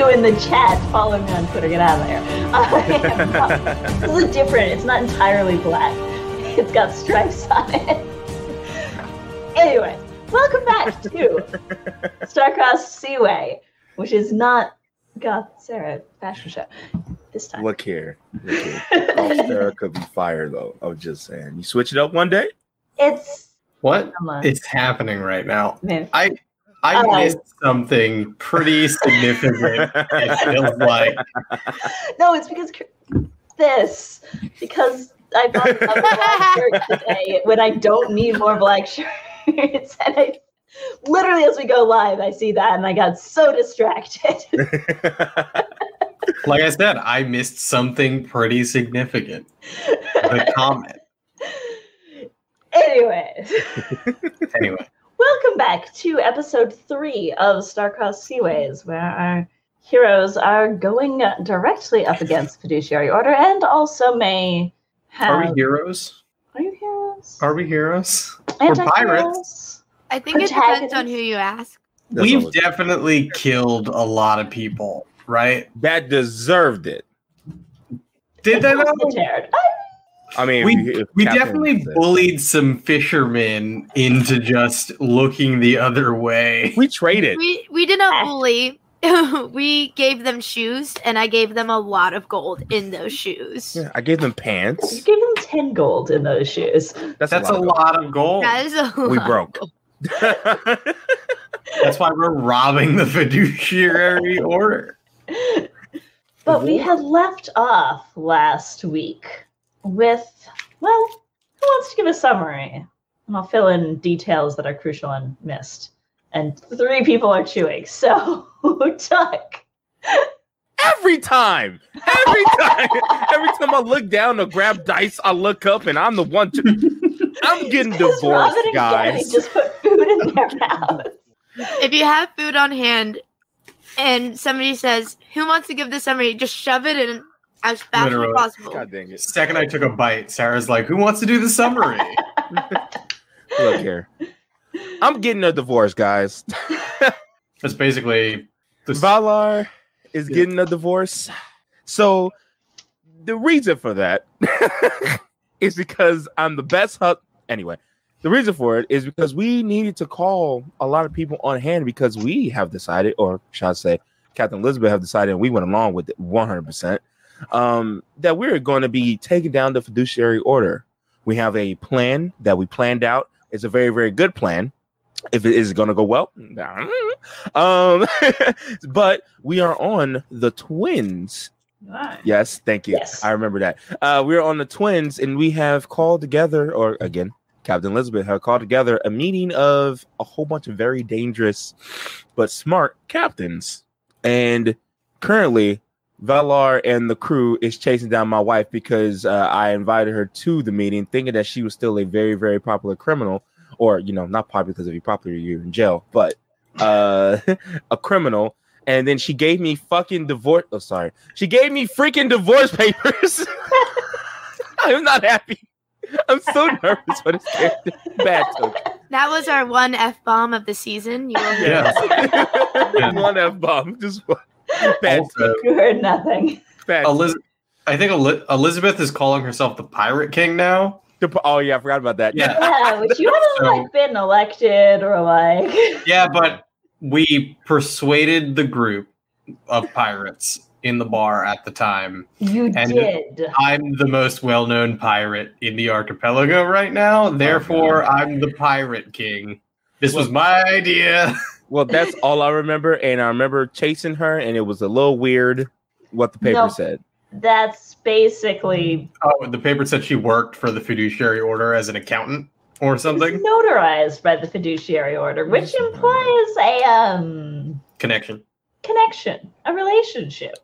afternoon. You in the chat. Follow me on Twitter. Get out of there. Uh, this is different. It's not entirely black. It's got stripes on it. anyway, welcome back to Star-Crossed Seaway, which is not Goth Sarah fashion show this time. Look here. Look here. Oh, Sarah could be fired though. I was just saying. You switch it up one day? It's What It's happening right now? Man. I I Oh. missed something pretty significant. it feels like No, it's because this. Because I bought a black shirt today when I don't need more black shirts. And I literally, as we go live, I see that and I got so distracted. like I said, I missed something pretty significant. The comment. Anyways, Anyway, welcome back to episode three of Star-Crossed Seaways, where our heroes are going directly up against Fiduciary Order and also may have. are we heroes? Are you heroes? Are we heroes? We're pirates. I think it depends on who you ask. That's We've all it- definitely killed a lot of people, right? that deserved it. Did they not? Militared. I mean, We, if you- if we definitely said- bullied some fishermen into just looking the other way. we traded. We we did not ah. bully. we gave them shoes, and I gave them a lot of gold in those shoes. Yeah, I gave them pants. You gave them 10 gold in those shoes. That's, That's a a lot. lot of gold. That is a We broke. That's why we're robbing the fiduciary order. But we had left off last week with, well, who wants to give a summary? And I'll fill in details that are crucial and missed. And three people are chewing. So, Tuck. Every time, every time, every time I look down to grab dice, I look up and I'm the one to. I'm getting divorced, Robin and guys. just put food in their mouth. If you have food on hand, and somebody says, "Who wants to give the summary?" Just shove it in as fast Literally. as possible. God dang it! Second, I took a bite. Sarah's like, "Who wants to do the summary?" Look here, I'm getting a divorce, guys. That's basically the Valar is Yeah. getting a divorce. So the reason for that is because I'm the best hut. Anyway, the reason for it is because we needed to call a lot of people on hand because we have decided, or shall I say, Captain Elizabeth have decided, and we went along with it 100%, um, that we're going to be taking down the fiduciary order. We have a plan that we planned out. It's a very, very good plan. If it is going to go well, um, but we are on the twins. Right. Yes, thank you. Yes. I remember that. Uh, we're on the twins, and we have called together, or again, Captain Elizabeth have called together a meeting of a whole bunch of very dangerous but smart captains. And currently, Valar and the crew is chasing down my wife because uh, I invited her to the meeting, thinking that she was still a very, very popular criminal, or you know, not popular because if you're popular, you're in jail, but uh, a criminal. And then she gave me fucking divorce. Oh, sorry, she gave me freaking divorce papers. I'm not happy. I'm so nervous for this character. Bad took. That was our one f bomb of the season. You will Yeah. one F bomb. Just one. Bad Also, You heard nothing. Bad Eliz- I think Eli- Elizabeth is calling herself the Pirate King now. took. Oh yeah, I forgot about that. Yeah. Yeah, which you haven't So- like been elected or like. Yeah, but we persuaded the group of pirates in the bar at the time. You And- did. I'm the most well-known pirate in the archipelago right now. Therefore, oh, I'm the Pirate King. This was my idea. Well, that's all I remember, and I remember chasing her, and it was a little weird what the paper No. said. That's basically Oh, the paper said she worked for the fiduciary order as an accountant or something. notarized by the fiduciary order, which implies a um Connection. connection, a relationship.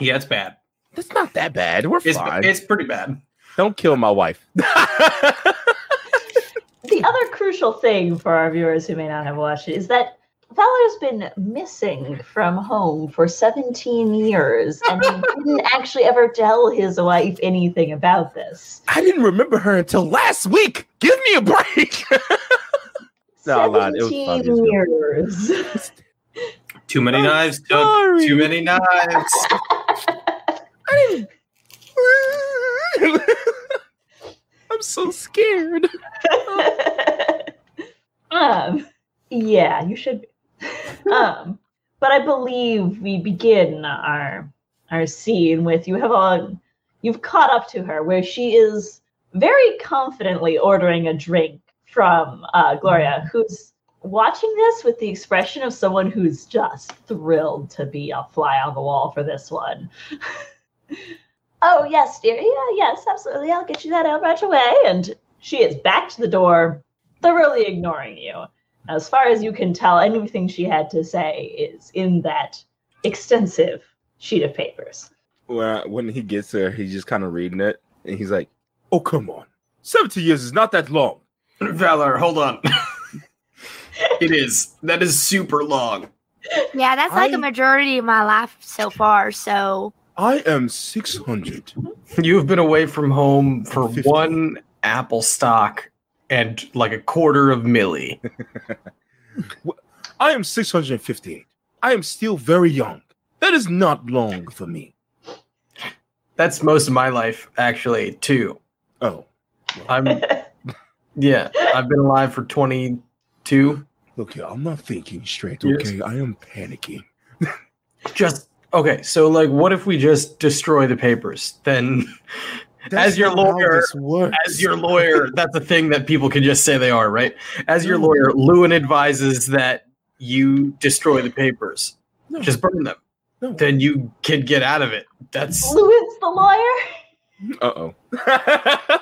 Yeah, it's bad. That's not that bad. We're It's fine. it's pretty bad. Don't kill my wife. The other crucial thing for our viewers who may not have watched it is that Valar's been missing from home for 17 years, and he didn't actually ever tell his wife anything about this. I didn't remember her until last week. Give me a break. No, I lied. It was 17 years years. Too many I'm knives, Doug. Too many knives. I didn't. I'm so scared. um, yeah, you should. Um, but I believe we begin our our scene with you have all you've caught up to her where she is very confidently ordering a drink from uh, Gloria, who's watching this with the expression of someone who's just thrilled to be a fly on the wall for this one. oh yes, dear. Yeah, yes, absolutely. I'll get you that out right away. And she is back to the door, thoroughly ignoring you. As far as you can tell, anything she had to say is in that extensive sheet of papers. Well, when he gets there, he's just kind of reading it, and he's like, "Oh come on, seventy years is not that long." Valar, hold on. it is. That is super long. Yeah, that's like I- a majority of my life so far. So I am six hundred. You've been away from home for 50. one Applestock and like a quarter of milli. I am six hundred and fifty-eight. I am still very young. That is not long for me. That's most of my life, actually, too. Oh, I'm, yeah, I've been alive for 22. look here, I'm not thinking straight. Yes. Okay, I am panicking. Just, okay, so like, what if we just destroy the papers? Then, as your lawyer, as your lawyer, that's a thing that people can just say they are, right? As your lawyer, Llewyn advises that you destroy the papers, No. just burn them. No. Then you can get out of it. That's Llewyn's the lawyer. Uh oh.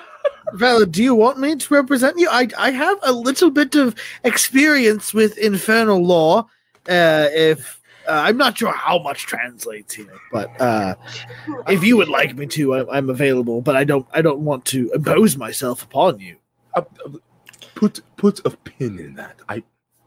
Valar, do you want me to represent you? I I have a little bit of experience with infernal law. Uh, if uh, I'm not sure how much translates here, but uh, if you would like me to, I, I'm available. But I don't I don't want to impose myself upon you. Uh, put put a pin in that. I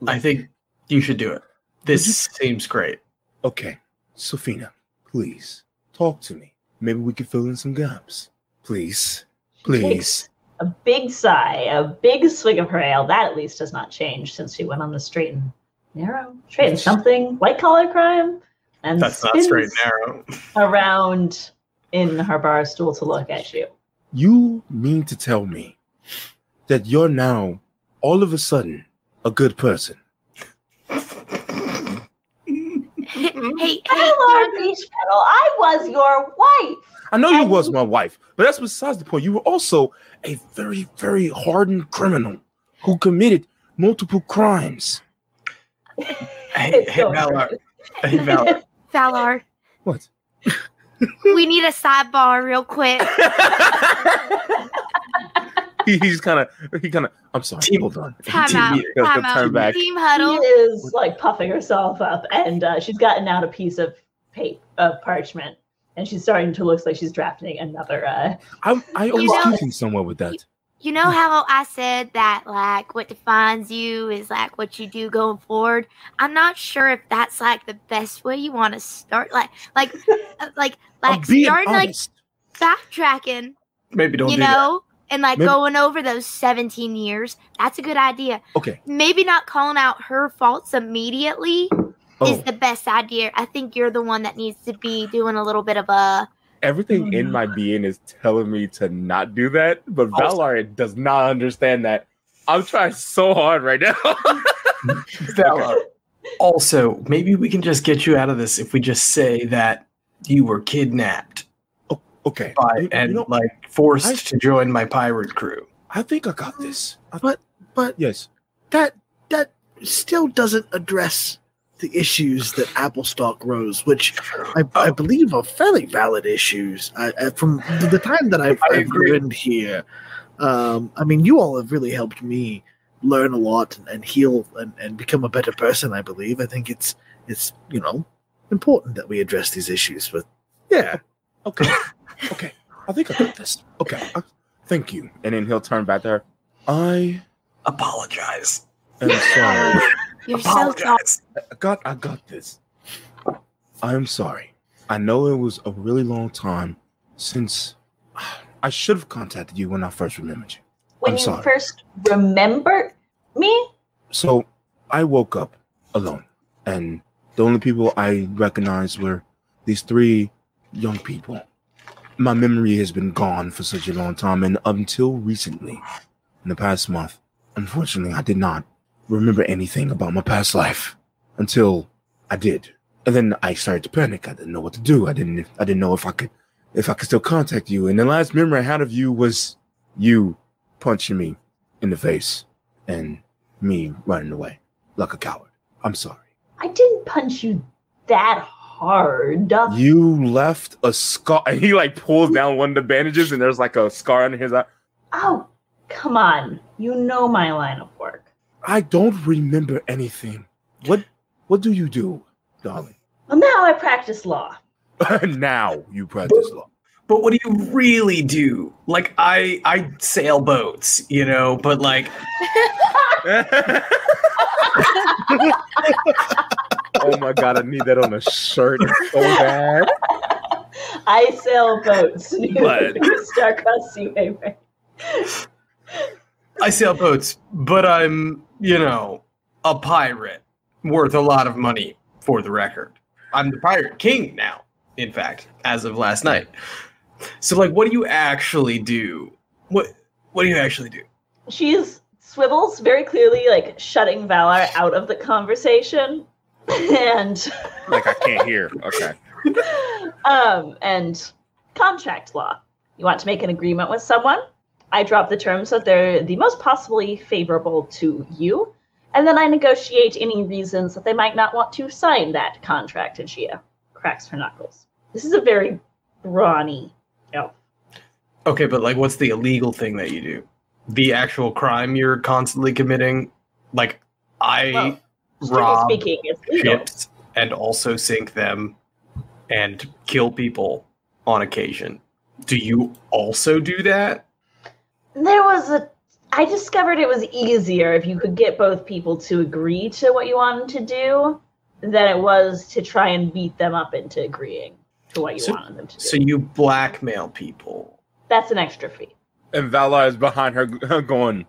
I think you should do it. This seems great. okay, Sophina, please talk to me. Maybe we can fill in some gaps. Please, please. A big sigh, a big swig of her ale. That at least has not changed since she went on the straight and narrow, straight and something, white collar crime, and That's not spins straight and narrow. around in her bar stool to look at you. You mean to tell me that you're now all of a sudden a good person? hey, hey, Hello, Jonathan, Beechpetal. I was your wife. I know you was my wife, but that's besides the point. You were also a very, very hardened criminal who committed multiple crimes. Hey, It's hey so Valar. Hey, Valar. Valar, What? we need a sidebar real quick. he, he's kind of, he kind of. I'm sorry. Team- Hold on. Time Team out. meeting. Let's Time out. back. Team She huddle. is like puffing herself up, and uh, she's gotten out a piece of paper, of parchment, and she's starting to look like she's drafting another. Uh, I, I always know- getting somewhere with that. You know how I said that like what defines you is like what you do going forward. I'm not sure if that's like the best way you want to start. Like, like, uh, like, like starting like backtracking. Maybe don't you do that. know, and like Maybe- going over those 17 years. That's a good idea. Okay. Maybe not calling out her faults immediately is Oh, the best idea. I think you're the one that needs to be doing a little bit of a. everything oh, in my being is telling me to not do that, but Also- Valar does not understand that. I'm trying so hard right now. Valar. Also, maybe we can just get you out of this if we just say that you were kidnapped okay. by You- you and know, like forced I- to join my pirate crew. I think I got this. I, But but yes. that that still doesn't address the issues that Applestock rose, which I, I believe are fairly valid issues. I, I, from the time that I've, I I've learned here, um, I mean, you all have really helped me learn a lot and, and heal and, and become a better person. I believe. I think it's it's you know important that we address these issues. But yeah, Okay. okay. I think I got this. Okay. I- thank you. And then he'll turn back there. I Apologize. I'm sorry. You're so sorry. Apologize. I got I got this. I am sorry. I know it was a really long time since I should have contacted you when I first remembered you. when I'm you sorry. first remembered me, So I woke up alone and The only people I recognized were these three young people. My memory has been gone for such a long time, and until recently, in the past month, unfortunately, I did not remember anything about my past life until I did. And then I started to panic. I didn't know what to do. I didn't I didn't know if I could if I could still contact you. And the last memory I had of you was you punching me in the face and me running away like a coward. I'm sorry. I didn't punch you that hard. You left a scar and he like pulls down one of the bandages and there's like a scar on his eye. Oh, come on. You know my line of work. I don't remember anything. What what do you do, darling? Well, now I practice law. now you practice law. But what do you really do? Like I I sail boats, you know, but like oh my god, I need that on a shirt so bad. I sail boats. But- Star-crossed. I sail boats, but I'm, you know, a pirate worth a lot of money for the record. I'm the pirate king now, in fact, as of last night. So like what do you actually do? What what do you actually do? She's swivels very clearly like shutting Valar out of the conversation. and Like I can't hear. Okay. um and contract law. You want to make an agreement with someone? I drop the terms that they're the most possibly favorable to you, and then I negotiate any reasons that they might not want to sign that contract. And she uh, cracks her knuckles. This is a very brawny elf. Okay, but like what's the illegal thing that you do? The actual crime you're constantly committing? Like I Well, rob speaking, ships and also sink them and kill people on occasion. Do you also do that? There was a. I discovered it was easier if you could get both people to agree to what you wanted to do than it was to try and beat them up into agreeing to what you So- wanted them to do. So you blackmail people. That's an extra fee. And Valar is behind her going,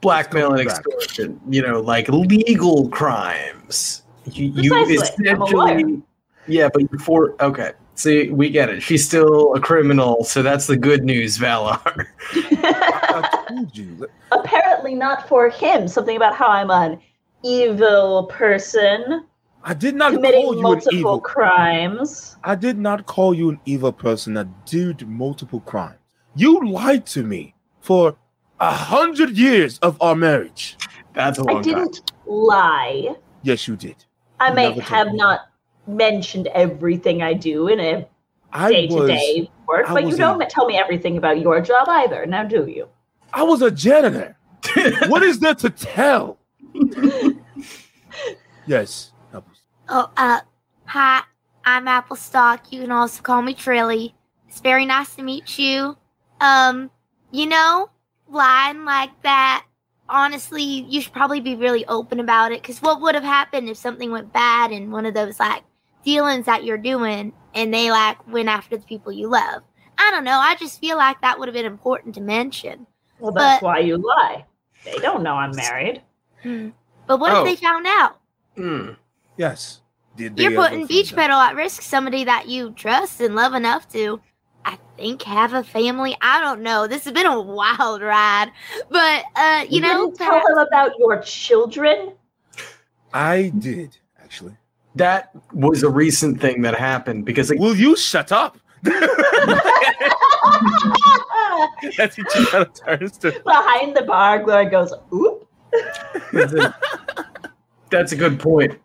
Blackmail and It's coming back. extortion, you know, like legal crimes. You, you Precisely. I'm a essentially, yeah, but you for okay. See, we get it. She's still a criminal, so that's the good news, Valar. I told you. Apparently not for him. Something about how I'm an evil person I did not committing call you an multiple evil. crimes. I did not call you an evil person that did multiple crimes. You lied to me for a hundred years of our marriage. That's a long I didn't lie. Yes, you did. I You may never told have me. not mentioned everything I do in a day to day work, I but you don't a- tell me everything about your job either. Now, do you? I was a janitor. What is there to tell? yes. Apples. Oh, uh, hi, I'm Applestock. You can also call me Trilly. It's very nice to meet you. Um, you know, lying like that, honestly, you should probably be really open about it. Because what would have happened if something went bad and one of those, like, dealings that you're doing and they, like, went after the people you love? I don't know. I just feel like that would have been important to mention. Well, that's But- why you lie. They don't know I'm married. Hmm. But what Oh. if they found out? Hmm. Yes. Did You're putting Beach out? Pedal at risk. Somebody that you trust and love enough to, I think, have a family. I don't know. This has been a wild ride, but uh, you, know, didn't tell them about your children. I did actually. That was a recent thing that happened because like, Will you shut up? As he just kind of turns to Behind the bar, Gloria goes, "Oop." that's a, good point.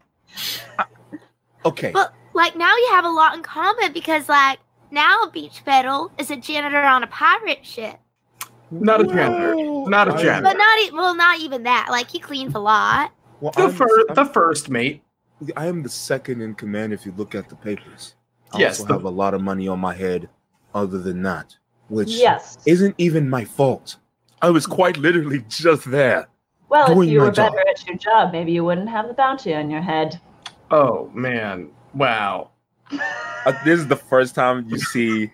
okay. but like now you have a lot in common because like now Beechpetal is a janitor on a pirate ship, Not a janitor. Not a janitor. but not e- well, not even that. Like he cleans a lot. Well, The, I'm, fir- the first mate. I am the second in command if you look at the papers. I Yes, also the- have a lot of money on my head other than that, which Yes. isn't even my fault. I was quite literally just there. Well, if you my were job. better at your job, maybe you wouldn't have the bounty on your head. Oh man! Wow. Uh, this is the first time you see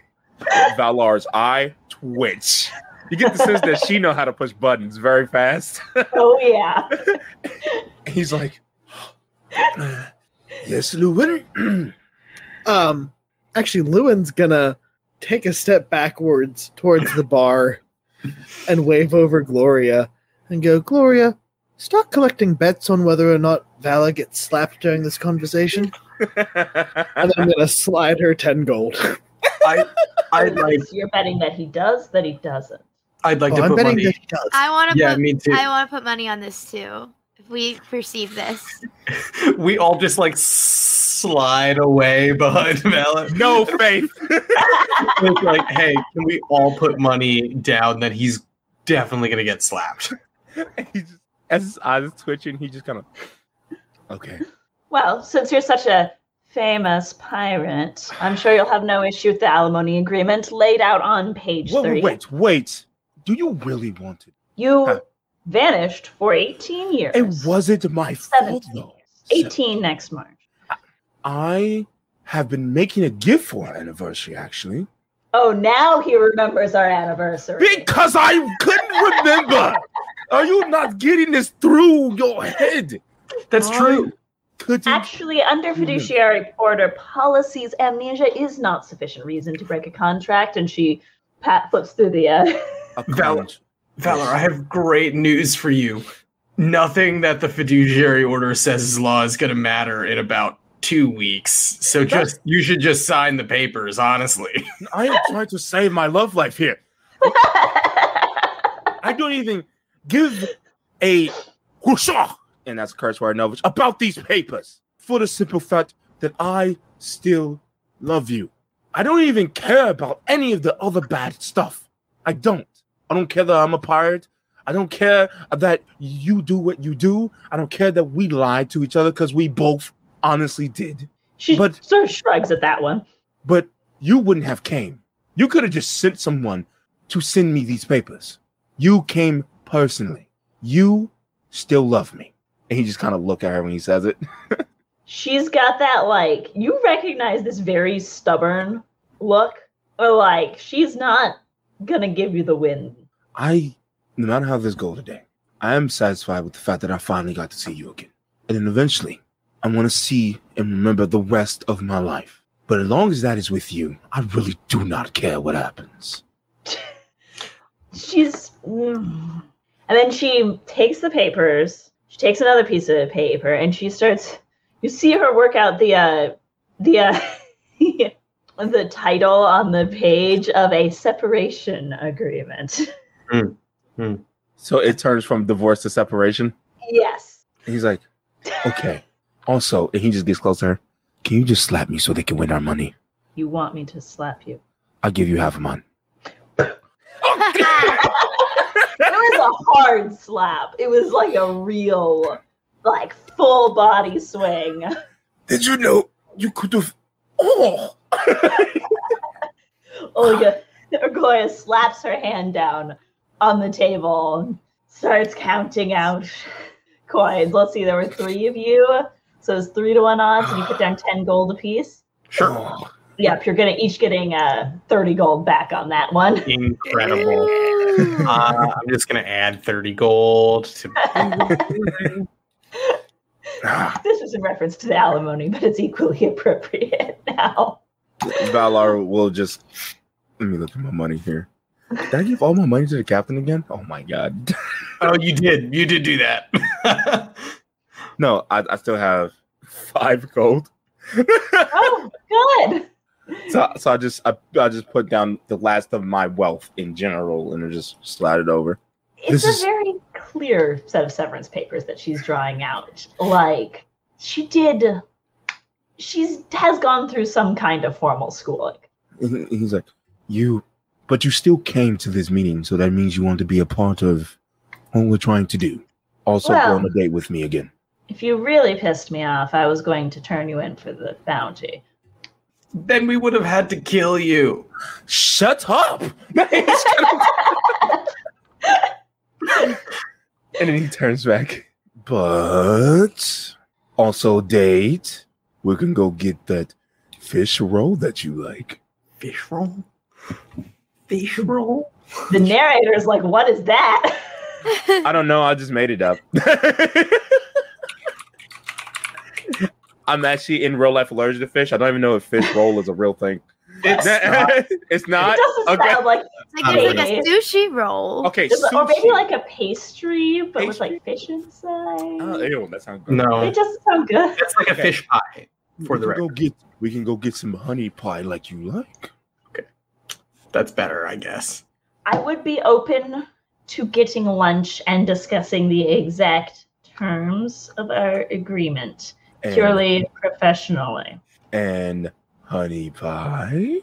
Valar's eye twitch. You get the sense that she know how to push buttons very fast. Oh yeah. He's like, Yes, Llewyn. Um, actually, Llewyn's gonna take a step backwards towards the bar and wave over Gloria and go, Gloria, start collecting bets on whether or not Valar gets slapped during this conversation. And I'm gonna slide her 10 gold. I, I'd like, You're betting that he does, that he doesn't. I'd like Oh, to I'm put money. that he does. I want to Yeah, put. me too. I want to put money on this too. If we perceive this, we all just like slide away behind Valar. no faith. It's like, hey, can we all put money down that he's definitely gonna get slapped? he just, as his eyes twitching, he just kind of. Okay. Well, since you're such a famous pirate, I'm sure you'll have no issue with the alimony agreement laid out on page Wait, 30. wait, wait, wait. Do you really want it? You Huh. Vanished for 18 years. It wasn't my fault, 17 though. years. 18 next March. I have been making a gift for our anniversary, actually. Oh, now he remembers our anniversary. Because I couldn't remember. Are you not getting this through your head? That's I true. Couldn't. Actually, under fiduciary order policies, amnesia is not sufficient reason to break a contract. And she pat flips through the. Uh, account. Valar, I have great news for you. Nothing that the fiduciary order says is law is going to matter in about two weeks. So just you should just sign the papers, honestly. I am trying to save my love life here. I don't even give a whooshaw, and that's a curse word, Novich, about these papers for the simple fact that I still love you. I don't even care about any of the other bad stuff. I don't. I don't care that I'm a pirate. I don't care that you do what you do. I don't care that we lied to each other because we both honestly did. she But- sort of shrugs at that one. But you wouldn't have came. You could have just sent someone to send me these papers. You came personally. You still love me. And he just kind of look at her when he says it. She's got that, like, you recognize this very stubborn look. Or, like, she's not gonna give you the win. I, no matter how this goes today, I am satisfied with the fact that I finally got to see you again. And then eventually, I want to see and remember the rest of my life. But as long as that is with you, I really do not care what happens. she's mm. and then she takes the papers she takes another piece of paper and she starts you see her work out the uh the uh the title on the page of a separation agreement hmm. Hmm. So it turns from divorce to separation. yes And he's like, okay. Also, and he just gets closer. Can you just slap me so they can win our money? you want me to slap you I'll give you half a mine. it was a hard slap it was like a real like full body swing Did you know you could have? Oh, Olga Orgoya slaps her hand down on the table and starts counting out coins. Let's see, there were three of you. So it's three to one odds, and you put down 10 gold apiece. sure. Yep, you're gonna each getting uh, 30 gold back on that one. Incredible. Uh, I'm just gonna add 30 gold to Ah, This is in reference to the alimony, but it's equally appropriate now. Valar will just. Let me look at my money here. Did I give all my money to the captain again? Oh my god. Oh, you did. You did do that. No, I, I still have five gold. Oh, good. So, so I just I, I just put down the last of my wealth in general and I just slide it over. It's This a is- very clear set of severance papers that she's drawing out. Like she did, she's has gone through some kind of formal schooling. He's like, you, but you still came to this meeting, so that means you want to be a part of what we're trying to do. Also, Well- go on a date with me again. If you really pissed me off, I was going to turn you in for the bounty. then we would have had to kill you. Shut up! and then he turns back. But also date. We can go get that fish roll that you like. Fish roll? Fish roll? The narrator's like, "What is that?" I don't know. I just made it up. I'm actually in real life allergic to fish. I don't even know if fish roll is a real thing. It's not. it's not. it doesn't okay. sound like It's like, it's like a sushi roll. Okay, Is it- or maybe like a pastry, but with like fish inside. Oh, ew, that sounds good. No, It doesn't sound good. it's like a Okay. fish pie. For we the can go get we can go get some honey pie like you like. Okay. That's better, I guess. I would be open to getting lunch and discussing the exact terms of our agreement And, purely professionally. and honey pie.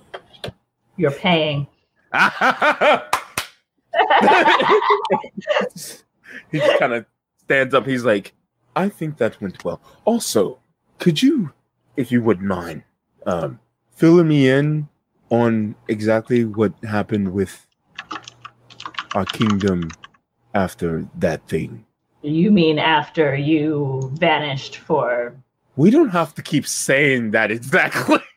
You're paying. he just kind of stands up. He's like, I think that went well. Also, could you, if you wouldn't mind, um, filling me in on exactly what happened with our kingdom after that thing? You mean after you vanished for. We don't have to keep saying that exactly.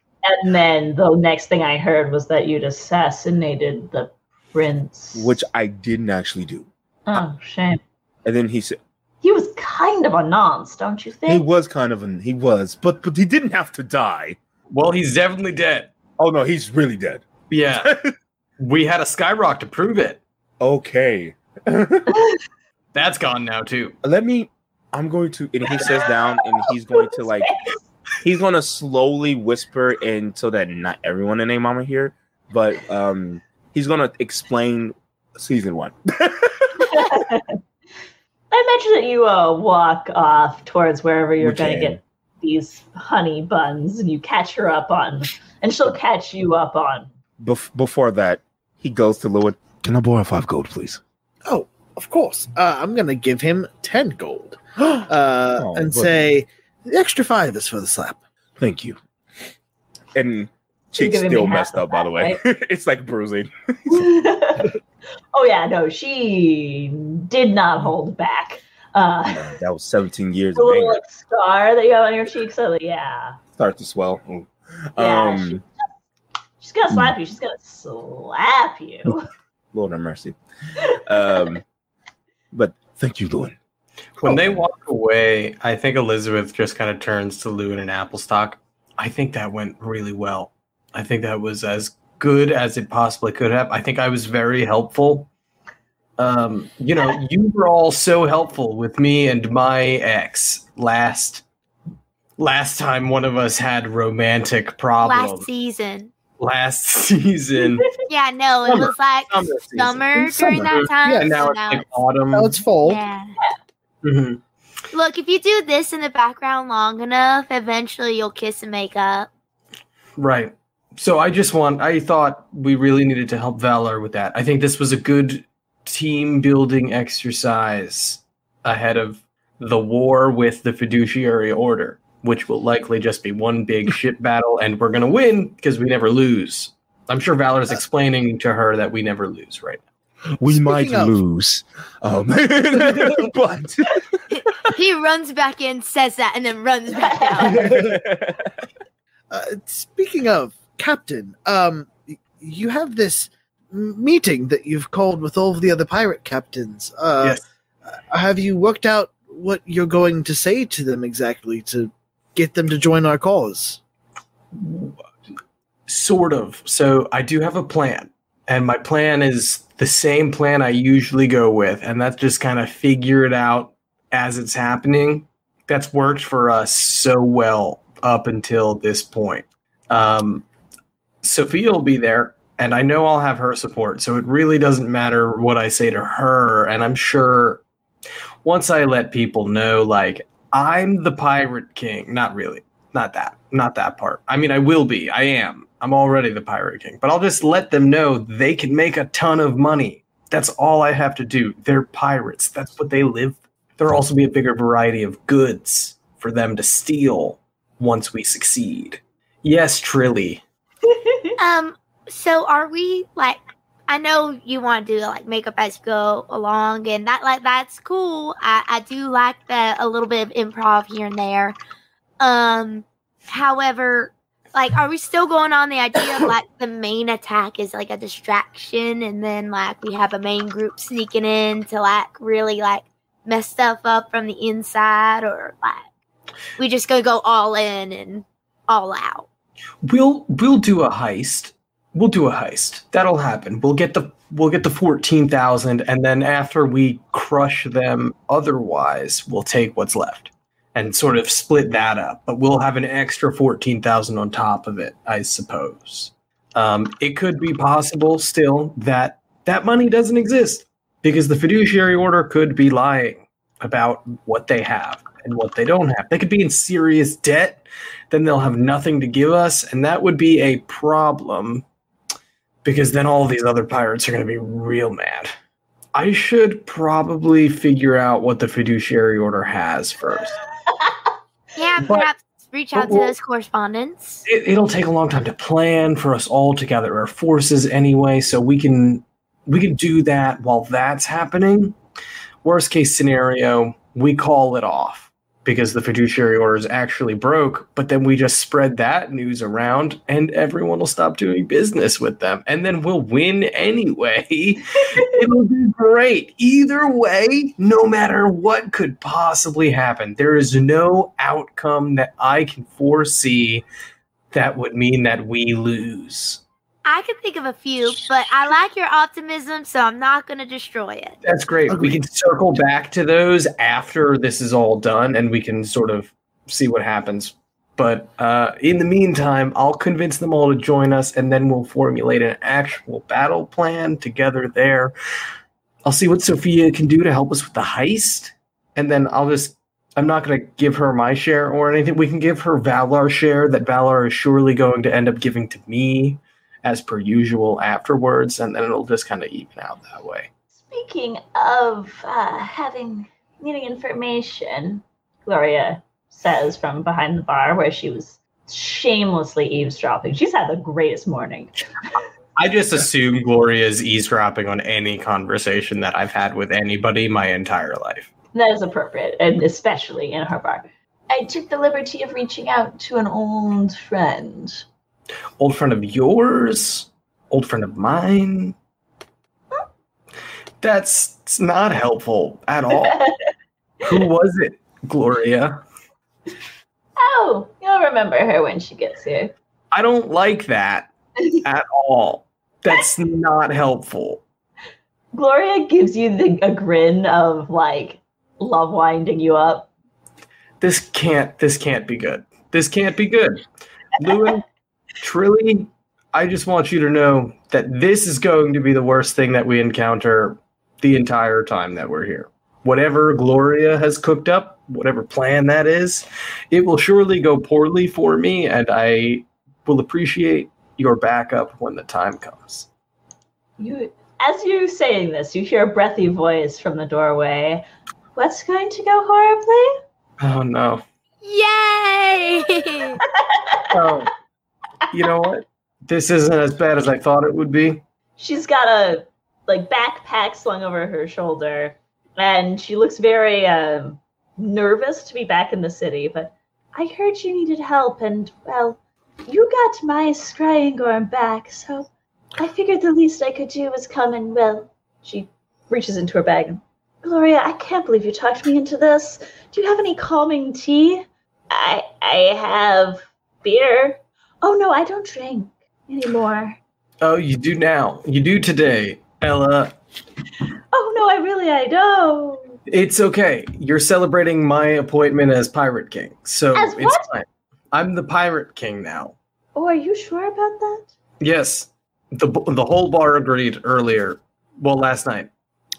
And then the next thing I heard was that you'd assassinated the prince. Which I didn't actually do. Oh, shame. And then he said, He was kind of a nonce, don't you think? he was kind of an, he was, but but he didn't have to die. Well, he's definitely dead. Oh no, he's really dead. Yeah. we had a skyrock to prove it. Okay. That's gone now too. let me i'm going to and he sits down and he's going to like he's going to slowly whisper in so that not everyone in a mama here but um he's going to explain season one I imagine that you uh, walk off towards wherever you're going to get these honey buns and you catch her up on, and she'll catch you up on. Bef- before that he goes to Llewyn can i borrow five gold please Oh, of course. Uh, I'm going to give him 10 gold uh, Oh, and but- say the extra five is for the slap. thank you and You're cheeks giving me still messed of up by the way it's like bruising oh yeah, no, she did not hold back. Uh, that was 17 years the little like, scar that you have on your cheek, so yeah, start to swell Ooh. Yeah, um she's gonna slap you. She's gonna slap you. lord have mercy um but thank you Llewyn When they walk away, I think Elizabeth just kind of turns to Llewyn and Applestock. I think that went really well. I think that was as good as it possibly could have. I think I was very helpful. Um, you know, you were all so helpful with me and my ex last last time one of us had romantic problems Last season. last season. Yeah, no, it Summer. was like Summer season. summer, Summer. during that time. Yeah, now so it's now like it's- autumn. Now it's fall. yeah. Mhm. Look, if you do this in the background long enough, eventually you'll kiss and make up. Right. So I just want I thought we really needed to help Valar with that. I think this was a good team building exercise ahead of the war with the fiduciary order, which will likely just be one big ship battle and we're going to win because we never lose. I'm sure Valar is explaining to her that we never lose right now. we Speaking might of- lose um but he runs back in, says that, and then runs back out. Uh, speaking of Captain, um, you have this meeting that you've called with all of the other pirate captains. Uh, yes. Have you worked out what you're going to say to them exactly to get them to join our cause? Sort of. So I do have a plan, and my plan is the same plan I usually go with, and that's just kind of figure it out as it's happening. That's worked for us so well up until this point. Um, Sophia will be there, and I know I'll have her support, so it really doesn't matter what I say to her. And I'm sure once I let people know, like, I'm the pirate king, not really, not that, not that part. I mean, I will be, I am. I'm already the pirate king, but I'll just let them know they can make a ton of money. That's all I have to do. They're pirates. That's what they live. There'll also be a bigger variety of goods for them to steal once we succeed. Yes, Trilly. Um, so are we like? I know you want to do like makeup as you go along, and that like that's cool. I I do like that a little bit of improv here and there. Um, however, like, are we still going on the idea of like the main attack is like a distraction, and then like we have a main group sneaking in to like really like mess stuff up from the inside, or like we just gonna go all in and all out? We'll we'll do a heist. We'll do a heist. That'll happen. We'll get the we'll get the fourteen thousand, and then after we crush them, otherwise we'll take what's left and sort of split that up. But we'll have an extra fourteen thousand on top of it, I suppose. Um, it could be possible still that that money doesn't exist because the fiduciary order could be lying about what they have and what they don't have. They could be in serious debt, then they'll have nothing to give us, and that would be a problem because then all these other pirates are going to be real mad. I should probably figure out what the fiduciary order has first. Yeah, But- perhaps reach out to those correspondents. It, it'll take a long time to plan for us all to gather our forces anyway, so we can we can do that while that's happening. Worst case scenario, we call it off because the fiduciary order is actually broke, but then we just spread that news around and everyone will stop doing business with them and then we'll win anyway. It'll be great. Either way, no matter what could possibly happen, there is no outcome that I can foresee that would mean that we lose. I can think of a few, but I like your optimism, so I'm not gonna destroy it. That's great. We can circle back to those after this is all done and we can sort of see what happens. But uh, in the meantime, I'll convince them all to join us and then we'll formulate an actual battle plan together there. I'll see what Sophia can do to help us with the heist. And then I'll just, I'm not going to give her my share or anything. We can give her Valar share that Valar is surely going to end up giving to me as per usual afterwards. And then it'll just kind of even out that way. Speaking of uh, having needing information, Gloria says from behind the bar where she was shamelessly eavesdropping. She's had the greatest morning. I just assume Gloria is eavesdropping on any conversation that I've had with anybody my entire life. That is appropriate, and especially in her bar. I took the liberty of reaching out to an old friend. Old friend of yours, old friend of mine. That's not helpful at all. Who was it, Gloria? oh, you'll remember her when she gets here. I don't like that at all. That's not helpful. Gloria gives you the, a grin of like love winding you up. This can't this can't be good. This can't be good. Llewyn, Trilly, I just want you to know that this is going to be the worst thing that we encounter the entire time that we're here. Whatever Gloria has cooked up, whatever plan that is, it will surely go poorly for me, and I will appreciate your backup when the time comes. You, as you're saying this, you hear a breathy voice from the doorway. What's going to go horribly? Oh no. Yay! Oh, you know what? This isn't as bad as I thought it would be. She's got a like backpack slung over her shoulder, and she looks very um, nervous to be back in the city. But I heard you needed help, and well, you got my Scryingorn back, so I figured the least I could do was come and well. She reaches into her bag. and, Gloria, I can't believe you talked me into this. Do you have any calming tea? I I have beer. Oh no, I don't drink anymore. Oh, you do now. You do today, Ella. Oh no, I really I don't. It's okay. You're celebrating my appointment as Pirate King, so As it's fine. I'm the Pirate King now. Oh, are you sure about that? Yes, the the whole bar agreed earlier. Well, last night.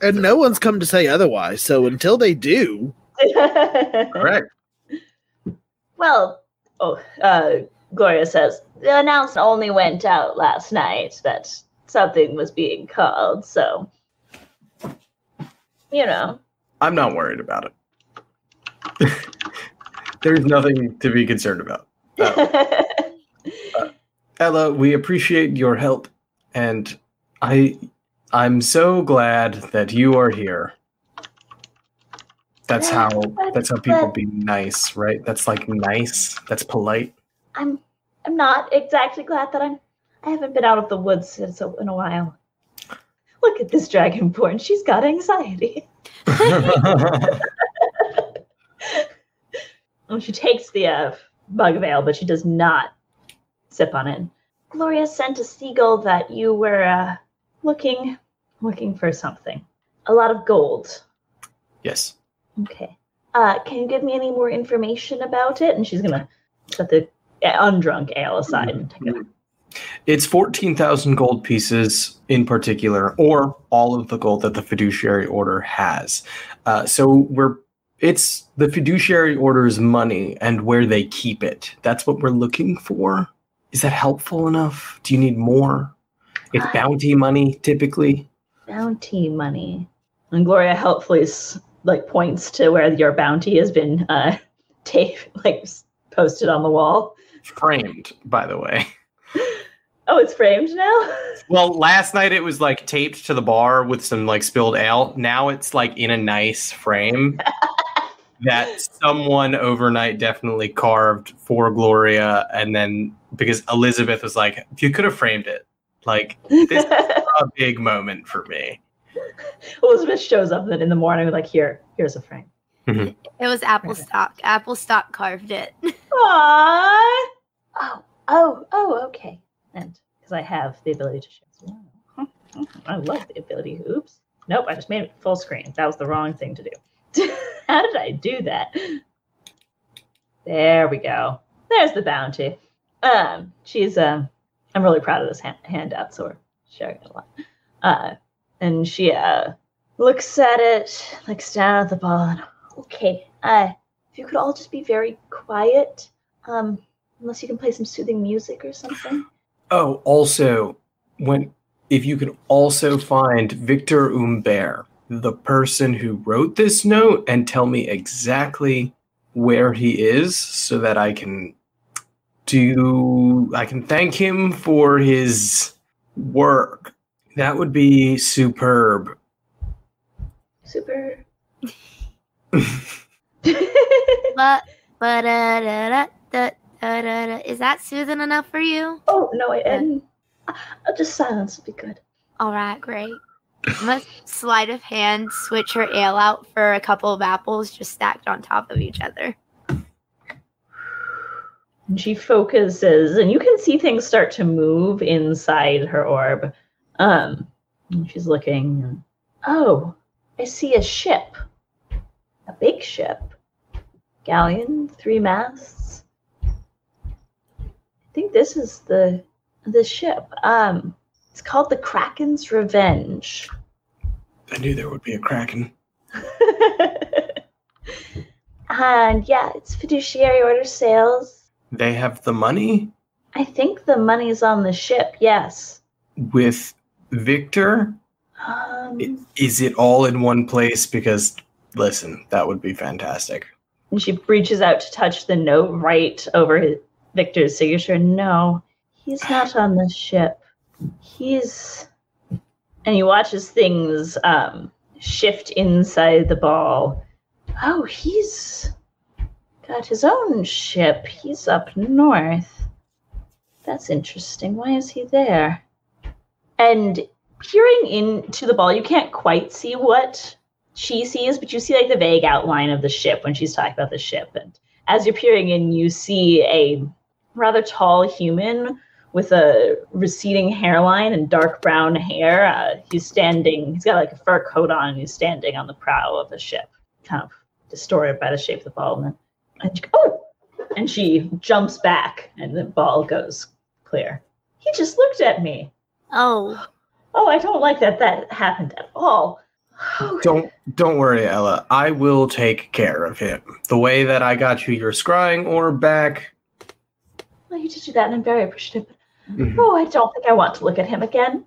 And no one's come to say otherwise. So until they do, Correct. well, oh, uh, Gloria says the announcement only went out last night that something was being called, so you know. I'm not worried about it. There's nothing to be concerned about. Uh, Ella, we appreciate your help, and I, I'm so glad that you are here. That's how. That's how people be nice, right? That's like nice. That's polite. I'm I'm not exactly glad that I'm I haven't been out of the woods since a, in a while. Look at this dragonborn. She's got anxiety. Well, she takes the uh, bug veil, but she does not sip on it. Gloria sent a seagull that you were uh, looking looking for something. A lot of gold. Yes. Okay. Uh, can you give me any more information about it? And she's gonna set the uh, undrunk ale aside it. It's 14,000 gold pieces in particular, or all of the gold that the fiduciary order has. Uh, so we're it's the fiduciary order's money and where they keep it. That's what we're looking for. Is that helpful enough? Do you need more? It's bounty money typically. bounty money. And Gloria helpfully like points to where your bounty has been uh tape like posted on the wall. Framed, by the way. Oh, it's framed now. Well, last night it was like taped to the bar with some like spilled ale. Now it's like in a nice frame that someone overnight definitely carved for Gloria. And then because Elizabeth was like, if you could have framed it. Like, this is a big moment for me. Elizabeth shows up then in the morning like, here, here's a frame. Mm-hmm. It was Applestock. Apple Stock carved it. Aww. Oh, oh, oh, okay. And because I have the ability to share. I love the ability. Oops. Nope, I just made it full screen. That was the wrong thing to do. How did I do that? There we go. There's the bounty. Um, she's um, I'm really proud of this hand- handout, so we're sharing it a lot. Uh, and she uh looks at it, looks down at the ball, and okay, uh, if you could all just be very quiet, um, unless you can play some soothing music or something. Oh, also, when if you could also find Victor Humbert, the person who wrote this note, and tell me exactly where he is, so that I can do I can thank him for his work. That would be superb. Super. But but uh, da, da, da, da, da, da. is that soothing enough for you? oh no, I didn't. Uh, just silence would be good. All right, great. I'm gonna sleight of hand switch her ale out for a couple of apples just stacked on top of each other. And she focuses, and you can see things start to move inside her orb. Um, she's looking. Oh, I see a ship, a big ship, galleon, three masts. I think this is the the ship. Um, it's called the Kraken's Revenge. I knew there would be a kraken. and yeah, it's fiduciary order sales. They have the money I think the money's on the ship. Yes. with Victor. Um, Is it all in one place? Because listen, that would be fantastic. and she reaches out to touch the note right over his, Victor's signature. No, he's not on the ship. He's. And he watches things um, shift inside the ball. Oh, he's got his own ship. He's up north. That's interesting. Why is he there? And peering into the ball, you can't quite see what she sees, but you see like the vague outline of the ship when she's talking about the ship. And as you're peering in, you see a rather tall human with a receding hairline and dark brown hair. Uh, he's standing, he's got like a fur coat on, and he's standing on the prow of the ship, kind of distorted by the shape of the ball. And and she, oh! And she jumps back, and the ball goes clear. He just looked at me. Oh, Oh, I don't like that that happened at all. Oh, Don't don't worry, Ella. I will take care of him. The way that I got you your scrying orb back. Well, you did do that, and I'm very appreciative. Mhm. Oh, I don't think I want to look at him again.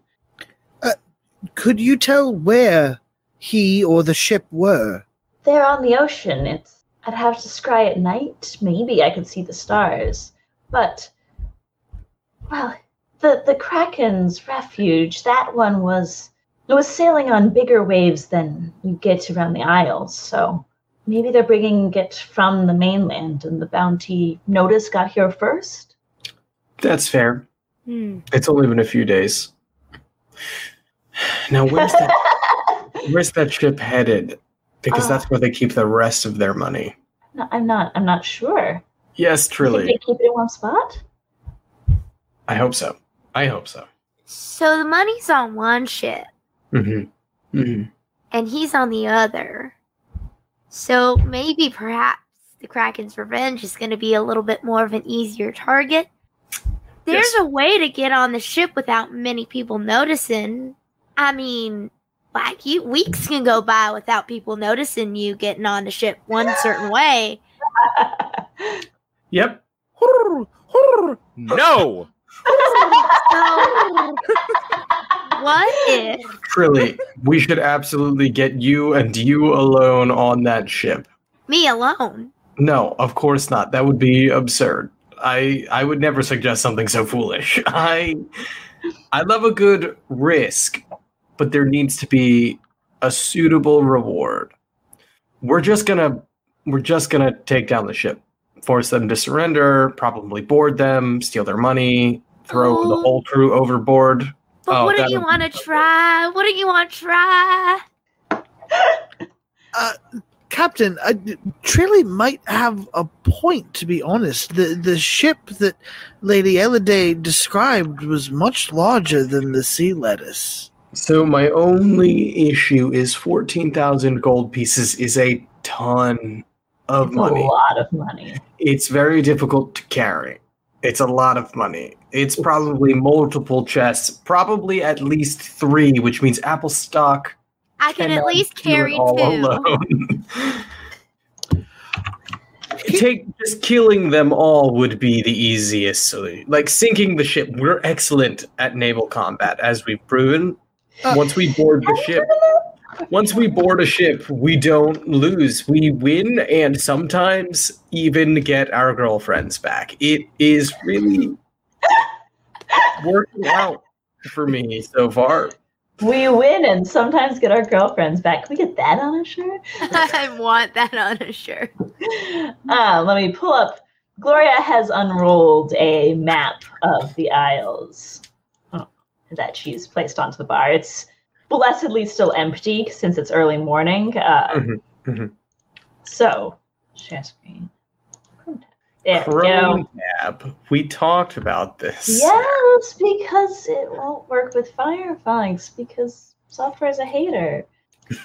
Could you tell where he or the ship were? They're on the ocean. It's I'd have to scry at night. Maybe I could see the stars, but well, the the Kraken's refuge. That one was it was sailing on bigger waves than you get around the Isles. So maybe they're bringing it from the mainland, and the bounty notice got here first. That's fair. hmm. It's only been a few days. Now where's that where's that ship headed? Because Uh, that's where they keep the rest of their money. No, I'm not. I'm not sure. Yes, You think truly. they keep it in one spot? I hope so. I hope so. So the money's on one ship, Mm-hmm. Mm-hmm. and he's on the other. So maybe perhaps the Kraken's revenge is going to be a little bit more of an easier target. There's Yes. a way to get on the ship without many people noticing. I mean, like you weeks can go by without people noticing you getting on the ship one certain way. Yep. No. So what if Trilly, we should absolutely get you and you alone on that ship. me alone? No, of course not. That would be absurd. I I would never suggest something so foolish. I I love a good risk, but there needs to be a suitable reward. We're just gonna we're just gonna take down the ship, force them to surrender, probably board them, steal their money, throw the Oh. whole crew overboard. But Oh, wouldn't you want to try? Wouldn't you want to try? Uh, Captain, uh, Trilly might have a point. To be honest, the the ship that Lady Eliday described was much larger than the sea lettuce. So my only issue is fourteen thousand gold pieces is a ton of It's money. a lot of money. It's very difficult to carry. It's a lot of money. It's probably multiple chests, probably at least three, which means Apple stock I can at least carry two. Take just killing them all would be the easiest solution. Like sinking the ship. We're excellent at naval combat, as we've proven. Uh, Once we board the ship, once we board a ship, we don't lose. We win and sometimes even get our girlfriends back. It is really working out for me so far. We win and sometimes get our girlfriends back. Can we get that on a shirt? I want that on a shirt. Uh, let me pull up. Gloria has unrolled a map of the Isles oh, that she's placed onto the bar. It's blessedly still empty since it's early morning. Uh, Mhm, mhm. So, share screen. There go. Chrome tab. We talked about this. Yes, because it won't work with Firefox because software is a hater.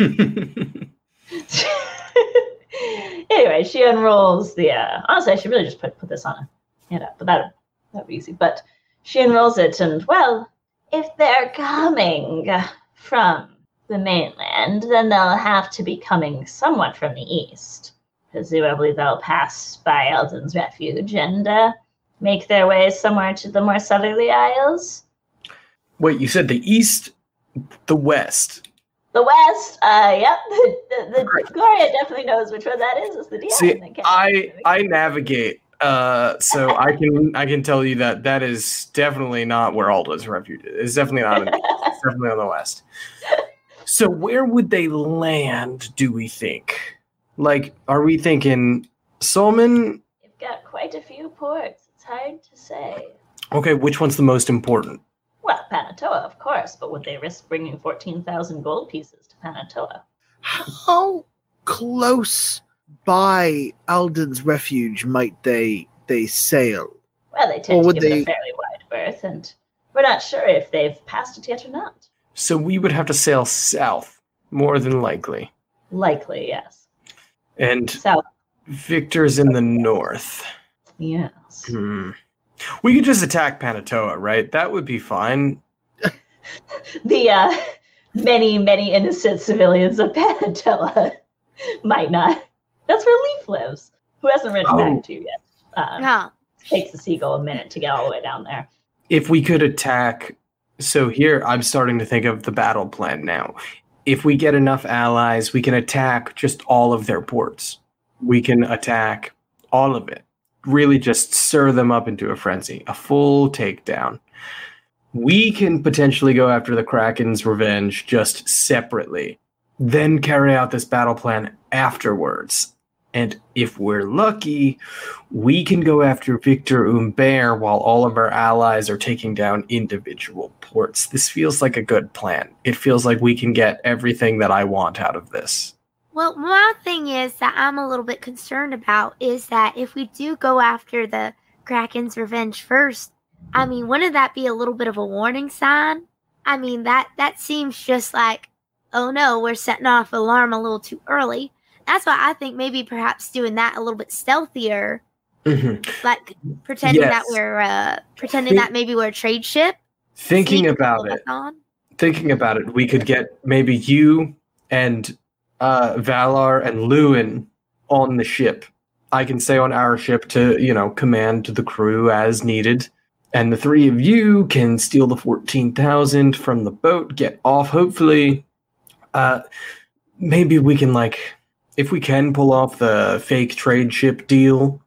anyway, she unrolls the. Uh, honestly, I should really just put put this on a handout, but that that'd be easy. But she unrolls it, and well, if they're coming from the mainland, then they'll have to be coming somewhat from the east. Presumably, they'll pass by Eldon's refuge and uh, make their way somewhere to the more southerly isles. Wait, you said the east, the west. The west, uh, yep. The, the, the Right. Gloria definitely knows which one that is. It's the. See, I I navigate, uh, so I can I can tell you that that is definitely not where Alda's refuge is. It's definitely not. In, it's definitely on the west. So where would they land? Do we think? Like, are we thinking Solomon? You've got quite a few ports. It's hard to say. Okay, which one's the most important? Well, Panatoa, of course, but would they risk bringing 14,000 gold pieces to Panatoa? How close by Alden's refuge might they they sail? Well, they Or tend to would give it a fairly wide berth, and we're not sure if they've passed it yet or not. So we would have to sail south, more than likely, Likely, yes. And South, Victor's in the north. yes. Hmm. We could just attack Panatoa, right? That would be fine. The uh, many, many innocent civilians of Panatoa might not. That's where Leaf lives, who hasn't written Oh. back to yet. Uh, Huh. Takes the seagull a minute to get all the way down there. If we could attack, so here I'm starting to think of the battle plan now. If we get enough allies, we can attack just all of their ports. We can attack all of it. Really just stir them up into a frenzy, a full takedown. We can potentially go after the Kraken's revenge just separately, then carry out this battle plan afterwards. And if we're lucky, we can go after Victor Umber while all of our allies are taking down individual ports. This feels like a good plan. It feels like we can get everything that I want out of this. Well, my thing is that I'm a little bit concerned about is that if we do go after the Kraken's revenge first, I mean, wouldn't that be a little bit of a warning sign? I mean, that that seems just like, oh no, we're setting off alarm a little too early. That's why I think maybe perhaps doing that a little bit stealthier, Mhm. like pretending that we're uh, pretending that maybe we're a trade ship. Thinking about it, thinking about it, we could get maybe you and uh, Valar and Llewyn on the ship. I can stay on our ship to, you know, command the crew as needed. And the three of you can steal the 14,000 from the boat, get off, hopefully. Uh, maybe we can, like, if we can pull off the fake trade ship deal.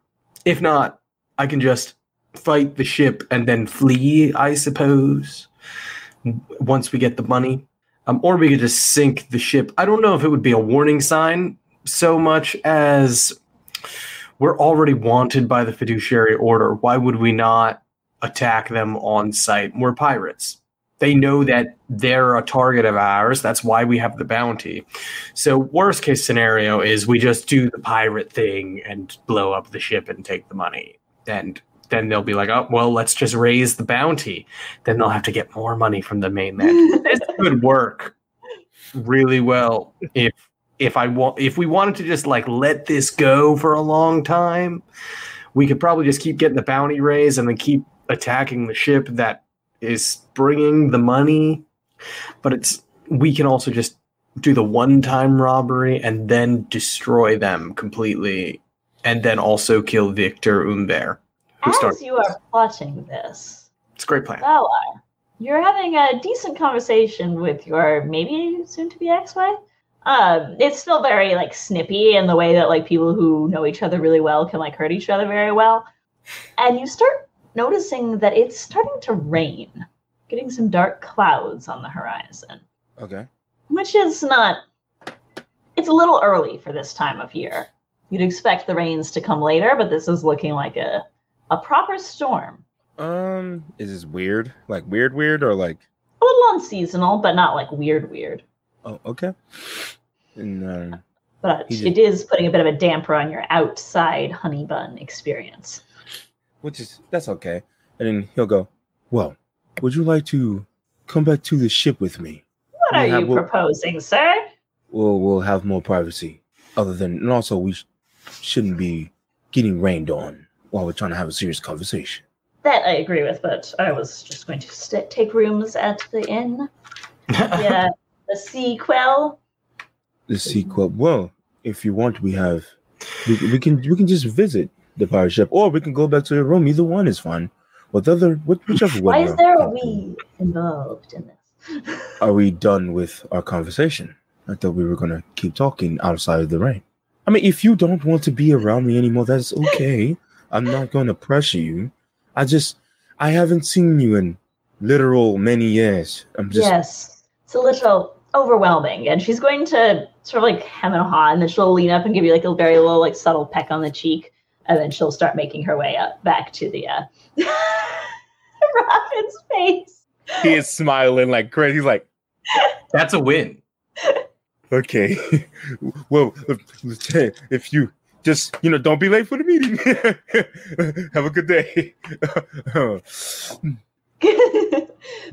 If not, I can just fight the ship and then flee, I suppose once we get the money. Um, or we could just sink the ship. I don't know if it would be a warning sign so much as we're already wanted by the fiduciary order. Why would we not attack them on site? We're pirates. They know that they're a target of ours. That's why we have the bounty. So, worst case scenario is we just do the pirate thing and blow up the ship and take the money. And then they'll be like, oh, well, let's just raise the bounty. Then they'll have to get more money from the mainland this would work really well if if I want if we wanted to just like let this go for a long time, we could probably just keep getting the bounty raised and then keep attacking the ship that is bringing the money. But it's we can also just do the one-time robbery and then destroy them completely, and then also kill Victor Umber. Who As started you are plotting this, It's a great plan. Valar, you're having a decent conversation with your maybe soon to be ex-wife. Um, it's still very like snippy in the way that like people who know each other really well can like hurt each other very well. And you start noticing that it's starting to rain, getting some dark clouds on the horizon, Okay. which is not it's a little early for this time of year. You'd expect the rains to come later, but this is looking like a a proper storm. Um, is this weird? Like weird, weird, or like? a little unseasonal, but not like weird, weird. Oh, okay. And um, But it is putting a bit of a damper on your outside honey bun experience. Which is that's okay. And then he'll go. Well, would you like to come back to the ship with me? What are Yeah, you well- proposing, sir? We'll we'll have more privacy. Other than, and also we sh- shouldn't be getting rained on while we're trying to have a serious conversation. That I agree with, but I was just going to st- take rooms at the inn. Yeah, the sequel. The sequel. Well, if you want, we have. We, we can we can just visit the pirate ship, or we can go back to the room. Either one is fine. What the other? What, whichever one. Why is there a we involved in this? Are we done with our conversation? I thought we were gonna keep talking outside of the rain. I mean, if you don't want to be around me anymore, that's okay. I'm not going to pressure you. I just, I haven't seen you in literal many years. I'm just, yes, it's a little overwhelming, and she's going to sort of like hem and haw, and then she'll lean up and give you like a very little, like subtle peck on the cheek, and then she'll start making her way up back to the uh, Robin's face. he is smiling like crazy. He's like, That's a win. okay, well, if, if you just, you know, don't be late for the meeting. Have a good day.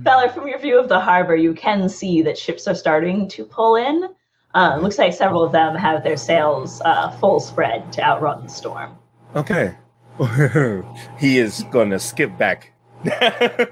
Valar, from your view of the harbor, you can see that ships are starting to pull in. Uh, looks like several of them have their sails uh, full spread to outrun the storm. Okay. he is gonna skip back to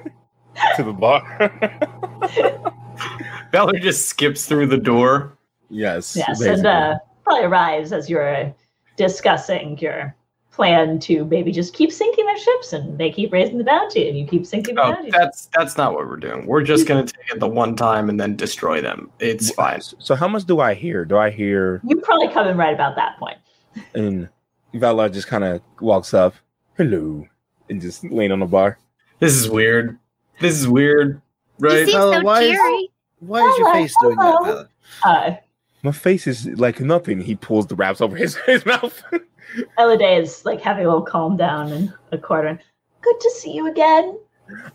the bar. Valar just skips through the door. yes. Yes, basically. and uh, probably arrives as you're discussing your plan to maybe just keep sinking their ships and they keep raising the bounty and you keep sinking the Oh, bounty. that's that's not what we're doing. We're just gonna take it the one time and then destroy them. It's fine. So how much do I hear? Do I hear You probably come in right about that point. and Valar just kind of walks up, hello, and just lean on the bar. This is weird. This is weird, right? seem Oh, so why is- Why is your face doing that, hello. Valar? Uh, My face is like nothing. He pulls the wraps over his, his mouth. Elodie is like having a little calm down in a corner. Good to see you again.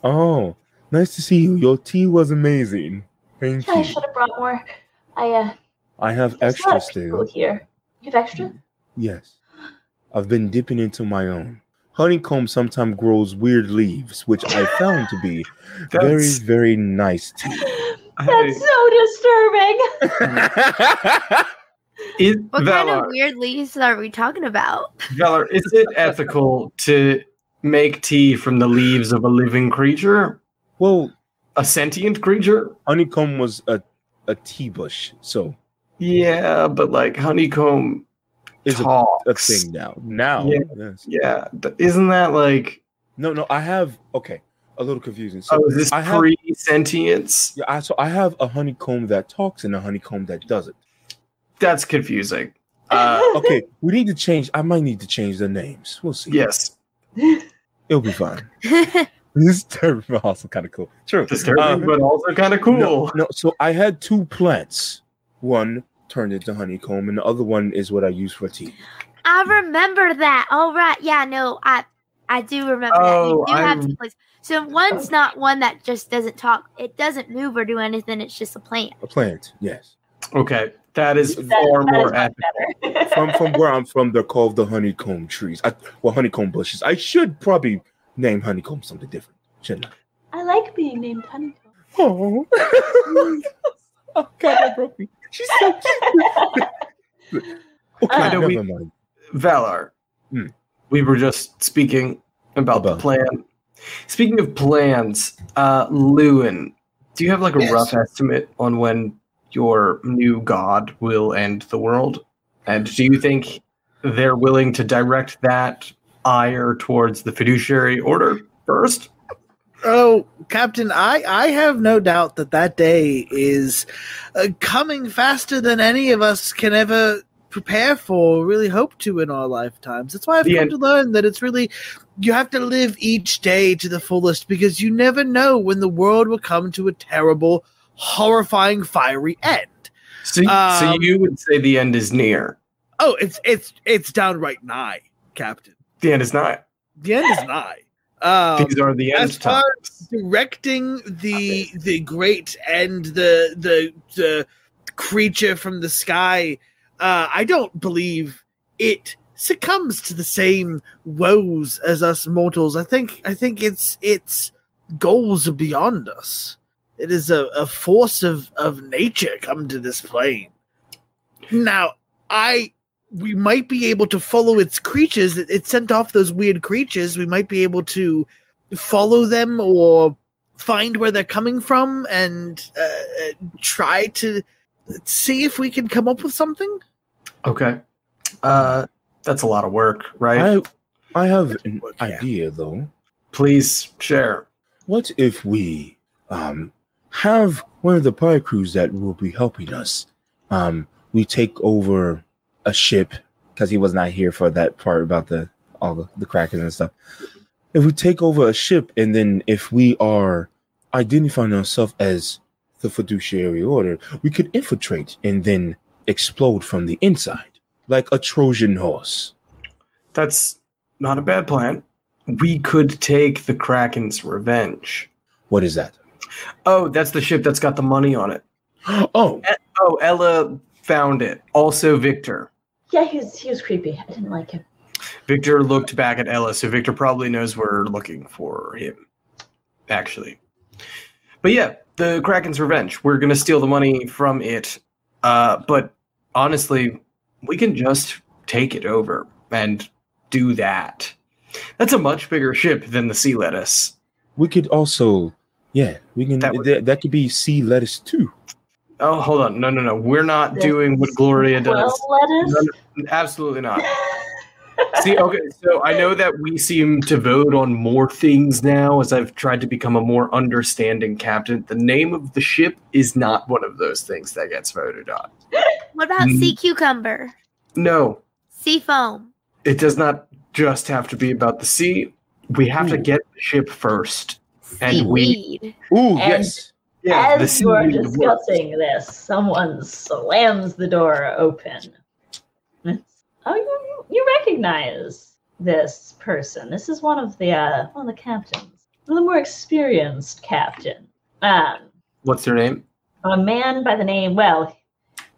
oh, nice to see you. Your tea was amazing. Thank you. I you. should have brought more. I uh, I have There's a lot extra of people still. here. You have extra? Yes. I've been dipping into my own. Honeycomb sometimes grows weird leaves, which I found to be very, very nice tea. That's so disturbing. Is, What kind of weird leaves are we talking about? Valar, is it ethical to make tea from the leaves of a living creature? well, A sentient creature? honeycomb was a, a tea bush, so Yeah, but like honeycomb it's a, a thing now. Now, Yeah. yes. Yeah, th- isn't that like? No, no, I have okay, a little confusing. So Oh, is this I have pre sentience? yeah, I, so I have a honeycomb that talks and a honeycomb that doesn't. That's confusing. Uh, Okay, we need to change. I might need to change the names. We'll see. yes, it'll be fine. This is terrible, but also kind of cool. True. disturbing, Uh, but also kind of cool. No, no, so I had two plants. One turned into honeycomb, and the other one is what I use for tea. I remember that. All right. Yeah, no, I I do remember Oh, that. You oh, do have I'm- two places. So one's not one that just doesn't talk. It doesn't move or do anything. It's just a plant. A plant, yes. Okay, that is That- far that more is better. From from where I'm from, they're called the honeycomb trees. I, well, honeycomb bushes. I should probably name honeycomb something different, shouldn't I? I like being named Honeycomb. Oh, oh God, that broke me. She's so cute. okay, Uh, never we- mind. Valar, Hmm. we were just speaking about, About- the plan. Speaking of plans, uh, Llewyn, do you have like a Yes. rough estimate on when your new god will end the world? And do you think they're willing to direct that ire towards the fiduciary order first? Oh, Captain, I, I have no doubt that that day is uh, coming faster than any of us can ever prepare for, or really hope to in our lifetimes. That's why I've The come end- to learn that it's really, you have to live each day to the fullest because you never know when the world will come to a terrible, horrifying, fiery end. So, so Um, you would say the end is near. Oh, it's it's it's downright nigh, Captain. The end is nigh. The end is nigh. Um, These are the end as far times. directing the the great and the the the creature from the sky uh i don't believe it succumbs to the same woes as us mortals. I think i think its its goals are beyond us. It is a, a force of of nature come to this plane. Now i we might be able to follow its creatures it, it sent off those weird creatures we might be able to follow them or find where they're coming from and uh, uh, try to see if we can come up with something. Okay. Uh, that's a lot of work, right? I I have an Yeah. idea though. Please share. What if we um have one of the pirate crews that will be helping us? Um, we take over a ship because he was not here for that part about the all the, the crackers and stuff. If we take over a ship and then if we are identifying ourselves as the fiduciary order, we could infiltrate and then explode from the inside like a Trojan horse. That's not a bad plan. We could take the Kraken's revenge. What is that? Oh, that's the ship that's got the money on it. Oh, Oh, Ella found it. Also, Victor. Yeah, he was he was creepy. I didn't like him. Victor looked back at Ella, so Victor probably knows we're looking for him. Actually. But yeah, the Kraken's revenge. We're gonna steal the money from it. Uh, but honestly, we can just take it over and do that. That's a much bigger ship than the sea lettuce. We could also, yeah, we can. That That, would- that, could be sea lettuce too. Oh, hold on. No, no, no. We're not The doing what Gloria Well, does. lettuce. Absolutely not. See, okay, so I know that we seem to vote on more things now as I've tried to become a more understanding captain. The name of the ship is not one of those things that gets voted on. What about Mm. sea cucumber? No, Sea foam? it does not just have to be about the sea. We have to get the ship first. And we- Seaweed? Ooh, And- yes. Yeah, As you are discussing this, someone slams the door open. It's- Oh, you, you recognize this person. This is one of the uh, one of the captains, one of the more experienced captain. Um, What's their name? a man by the name. Well,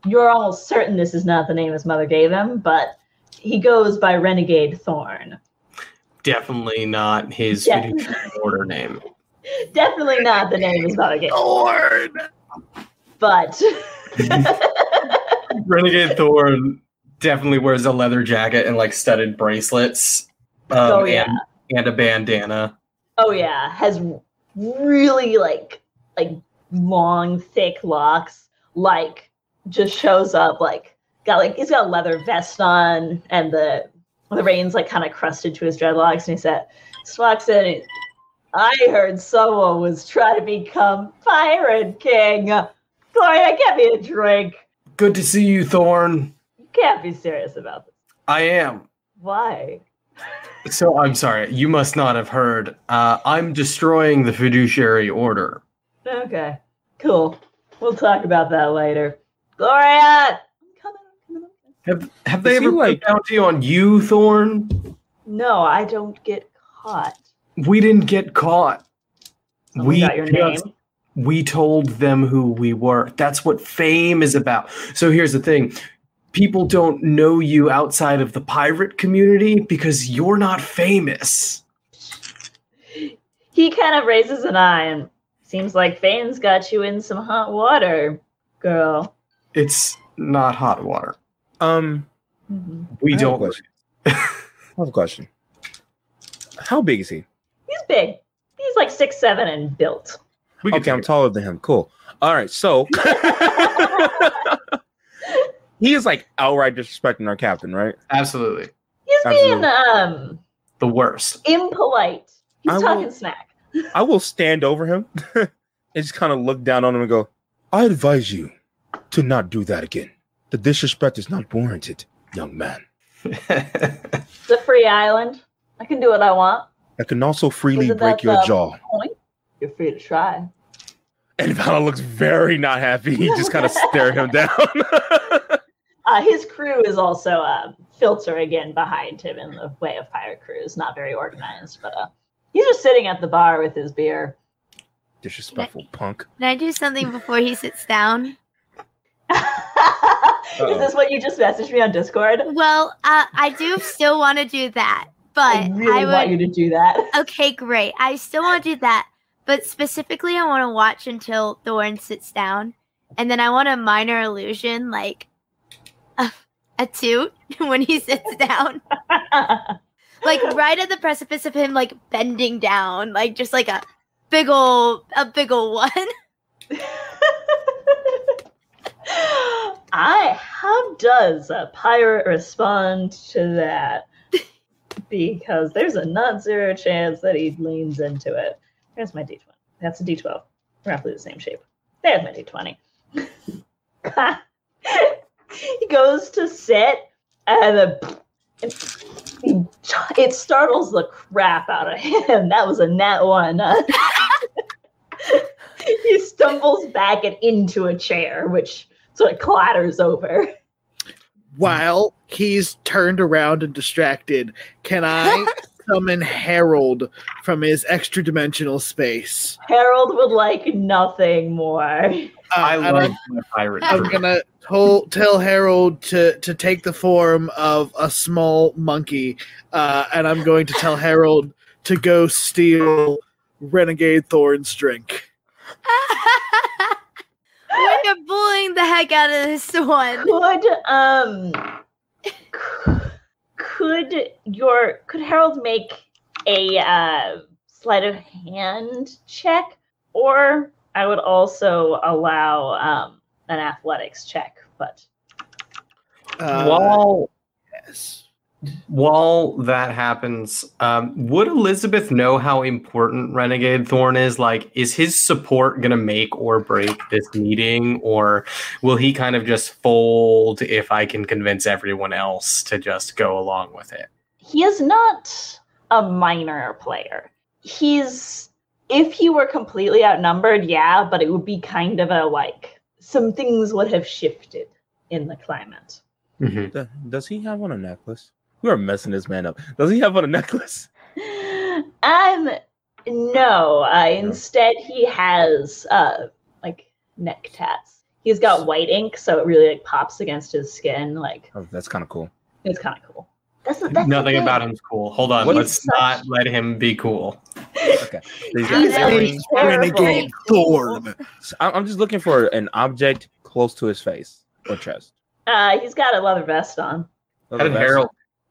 you're almost certain this is not the name his mother gave him, but he goes by Renegade Thorn. Definitely not his Yeah. order name. Definitely not the name his mother gave him, Lord. but Renegade Thorn definitely wears a leather jacket and like studded bracelets. Um, oh yeah, and, and a bandana. oh yeah, has really like like long, thick locks. Like just shows up like got like he's got a leather vest on and the the reins like kind of crusted to his dreadlocks, and he said, just walks in. And, I heard someone was trying to become Pirate King. Gloria, get me a drink. Good to see you, Thorn. You can't be serious about this. I am. Why? So I'm sorry, you must not have heard. Uh, I'm destroying the fiduciary order. Okay, cool. We'll talk about that later. Gloria, I'm coming. Have have they Is he ever like- put bounty on you, Thorn? No, I don't get caught. We didn't get caught. We we got your just- name. we told them who we were. That's what fame is about. So here's the thing. People don't know you outside of the pirate community because you're not famous. He kind of raises an eye and seems like Fane's got you in some hot water, girl. It's not hot water. Um, Mhm. We I have a don't. question. I have a question. How big is he? He's big. He's like six seven and built. We Okay, I'm it. taller than him. Cool. All right, so he is like outright disrespecting our captain, right? Absolutely. He's being um The worst. impolite. He's I will- talking smack. I will stand over him and just kind of look down on him and go, I advise you to not do that again. The disrespect is not warranted, young man. It's a free island. I can do what I want. I can also freely break your jaw. Point. You're free to try. And Val looks very not happy. He just kind of stare him down. Uh, his crew is also uh, filtering in behind him in the way of pirate crews. Not very organized, but uh, he's just sitting at the bar with his beer. Disrespectful punk. Can I do something before he sits down? is this what you just messaged me on Discord? Well, uh, I do still want to do that, but I really I want you to do that. Okay, great. I still want to do that, but specifically, I want to watch until Thorn sits down, and then I want a minor illusion, like a, a toot when he sits down, like right at the precipice of him, like bending down, like just like a big ol' a big ol' one. I how does a pirate respond to that? Because there's a not zero chance that he leans into it. There's my d20. That's a d12, roughly the same shape. There's my d20. he goes to sit, and it startles the crap out of him. That was a nat one. he stumbles back and into a chair, which sort of clatters over. While he's turned around and distracted, can I summon Harold from his extra dimensional space? Harold would like nothing more. Uh, I and love I'm, my pirate. I'm crew. gonna tell, tell Harold to, to take the form of a small monkey, uh, and I'm going to tell Harold to go steal Renegade Thorn's drink. We're bullying the heck out of this one. Could um could your could Harold make a uh, sleight of hand check, or I would also allow um an athletics check, but Uh, while yes. While that happens, um, would Elizabeth know how important Renegade Thorn is? Like, is his support gonna make or break this meeting, or will he kind of just fold if I can convince everyone else to just go along with it? he is not a minor player. He's if he were completely outnumbered, yeah, but it would be kind of a like some things would have shifted in the climate. Th- Does he have on a necklace? We are messing this man up. Does he have on a necklace? Um no, uh, instead he has uh like neck tats. he's got white ink, so it really like pops against his skin. Like Oh, that's kind of cool. it's kind of cool. That's, that's Nothing about him's cool. Hold on, What let's such- not let him be cool. Okay. He's a Renegade Thorn. I'm I'm just looking for an object close to his face or chest. Uh, he's got a leather vest on. How did Harold?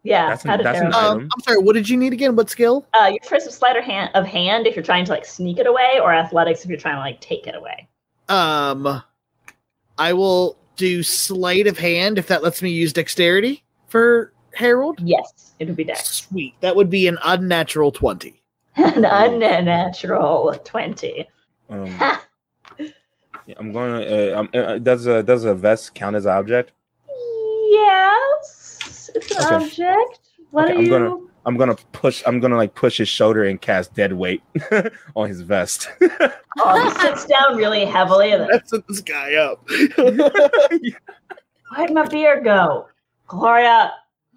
Yeah, That's an- how that's an item. Um, I'm sorry. What did you need again? What skill? Uh, your first of sleight of hand, of hand if you're trying to like sneak it away, or athletics if you're trying to like take it away. Um, I will do sleight of hand if that lets me use dexterity for Harold. Yes, it would be dex. Sweet. That would be an unnatural twenty. An unnatural twenty. Um, yeah, I'm going to. Uh, um, uh, does a does a vest count as an object? Yes, it's an Okay. object. What Okay, are I'm you? gonna- I'm gonna push. I'm gonna like push his shoulder and cast dead weight on his vest. Oh, he sits down really heavily. And then, That's this guy up. Where'd my beer go? Gloria,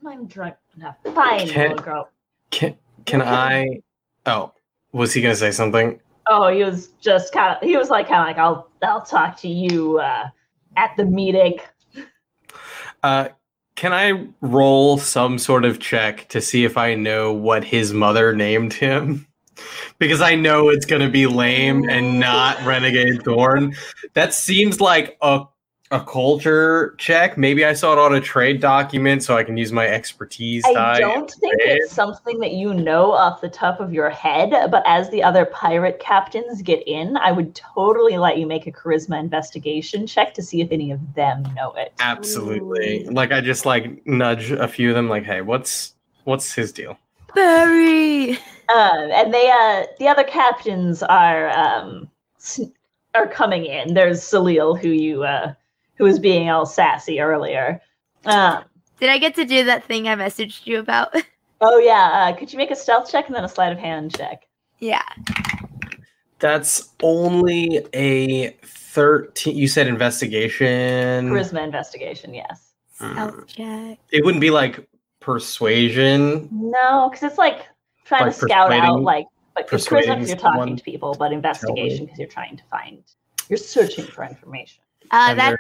I'm drunk enough. Fine, Can- little girl. Can can I? Oh, was he gonna say something? Oh, he was just kind of. He was like kind of like, I'll I'll talk to you uh, at the meeting. Uh, can I roll some sort of check to see if I know what his mother named him? Because I know it's going to be lame and not Renegade Thorn. That seems like a a culture check. Maybe I saw it on a trade document, so I can use my expertise. I die. don't think trade. it's something that you know off the top of your head, but as the other pirate captains get in, I would totally let you make a charisma investigation check to see if any of them know it. Absolutely. Like I just like nudge a few of them, like, "Hey, what's what's his deal?" Barry. Um, and they, uh, the other captains are um, s- are coming in. There's Salil, who you, uh, who was being all sassy earlier. Um, Did I get to do that thing I messaged you about? oh yeah, uh, could you make a stealth check and then a sleight of hand check? yeah. That's only a thirteen. You said investigation. Charisma investigation, yes. Stealth check. It wouldn't be like persuasion. No, because it's like trying Like to scout out, like, like it's charisma because you're talking to people, but investigation because you're trying to find, you're searching for information. Uh, And that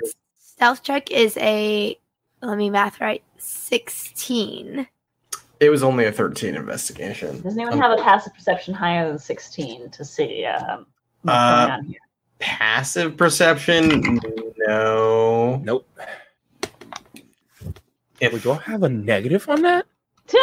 there- stealth check is a. Let me math right. Sixteen. It was only a thirteen investigation. Does anyone Um, have a passive perception higher than 16 to see um, what's Uh, going on here? Passive perception? No. nope. If we do I have a negative on that?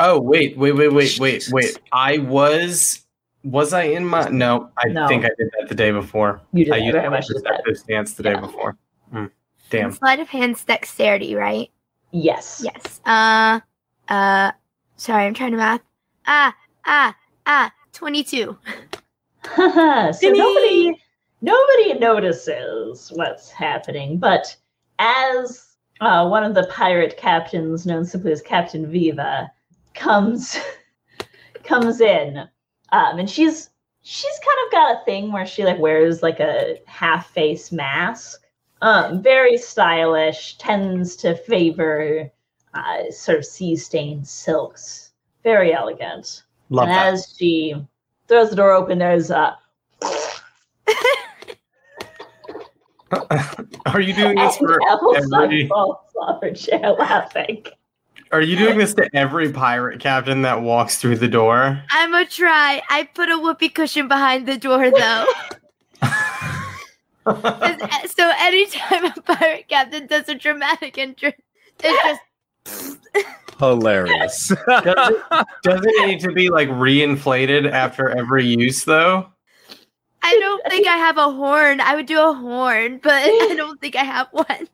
oh wait, wait, wait, wait, wait, wait. I was. Was I in my? No, I No. think I did that the day before. you did I that used very my much as that. perceptive stance the day before. Hmm. Damn. Sleight of hand's dexterity, right? Yes. Yes. Uh. Uh. Sorry, I'm trying to math. Ah. Ah. Ah. Twenty-two. so nobody nobody notices what's happening, but as uh, one of the pirate captains, known simply as Captain Viva, comes comes in, um, and she's she's kind of got a thing where she like wears like a half face mask, um, very stylish, tends to favor uh, sort of sea stained silks, very elegant. Love and that. as she throws the door open, there's a. Are you doing this for every? falls off her chair laughing. Are you doing this to every pirate captain that walks through the door? I'm a try. I put a whoopee cushion behind the door though. so anytime a pirate captain does a dramatic entrance, it's just Hilarious. Does it, does it need to be like reinflated after every use though? I don't think I have a horn. I would do a horn, but I don't think I have one.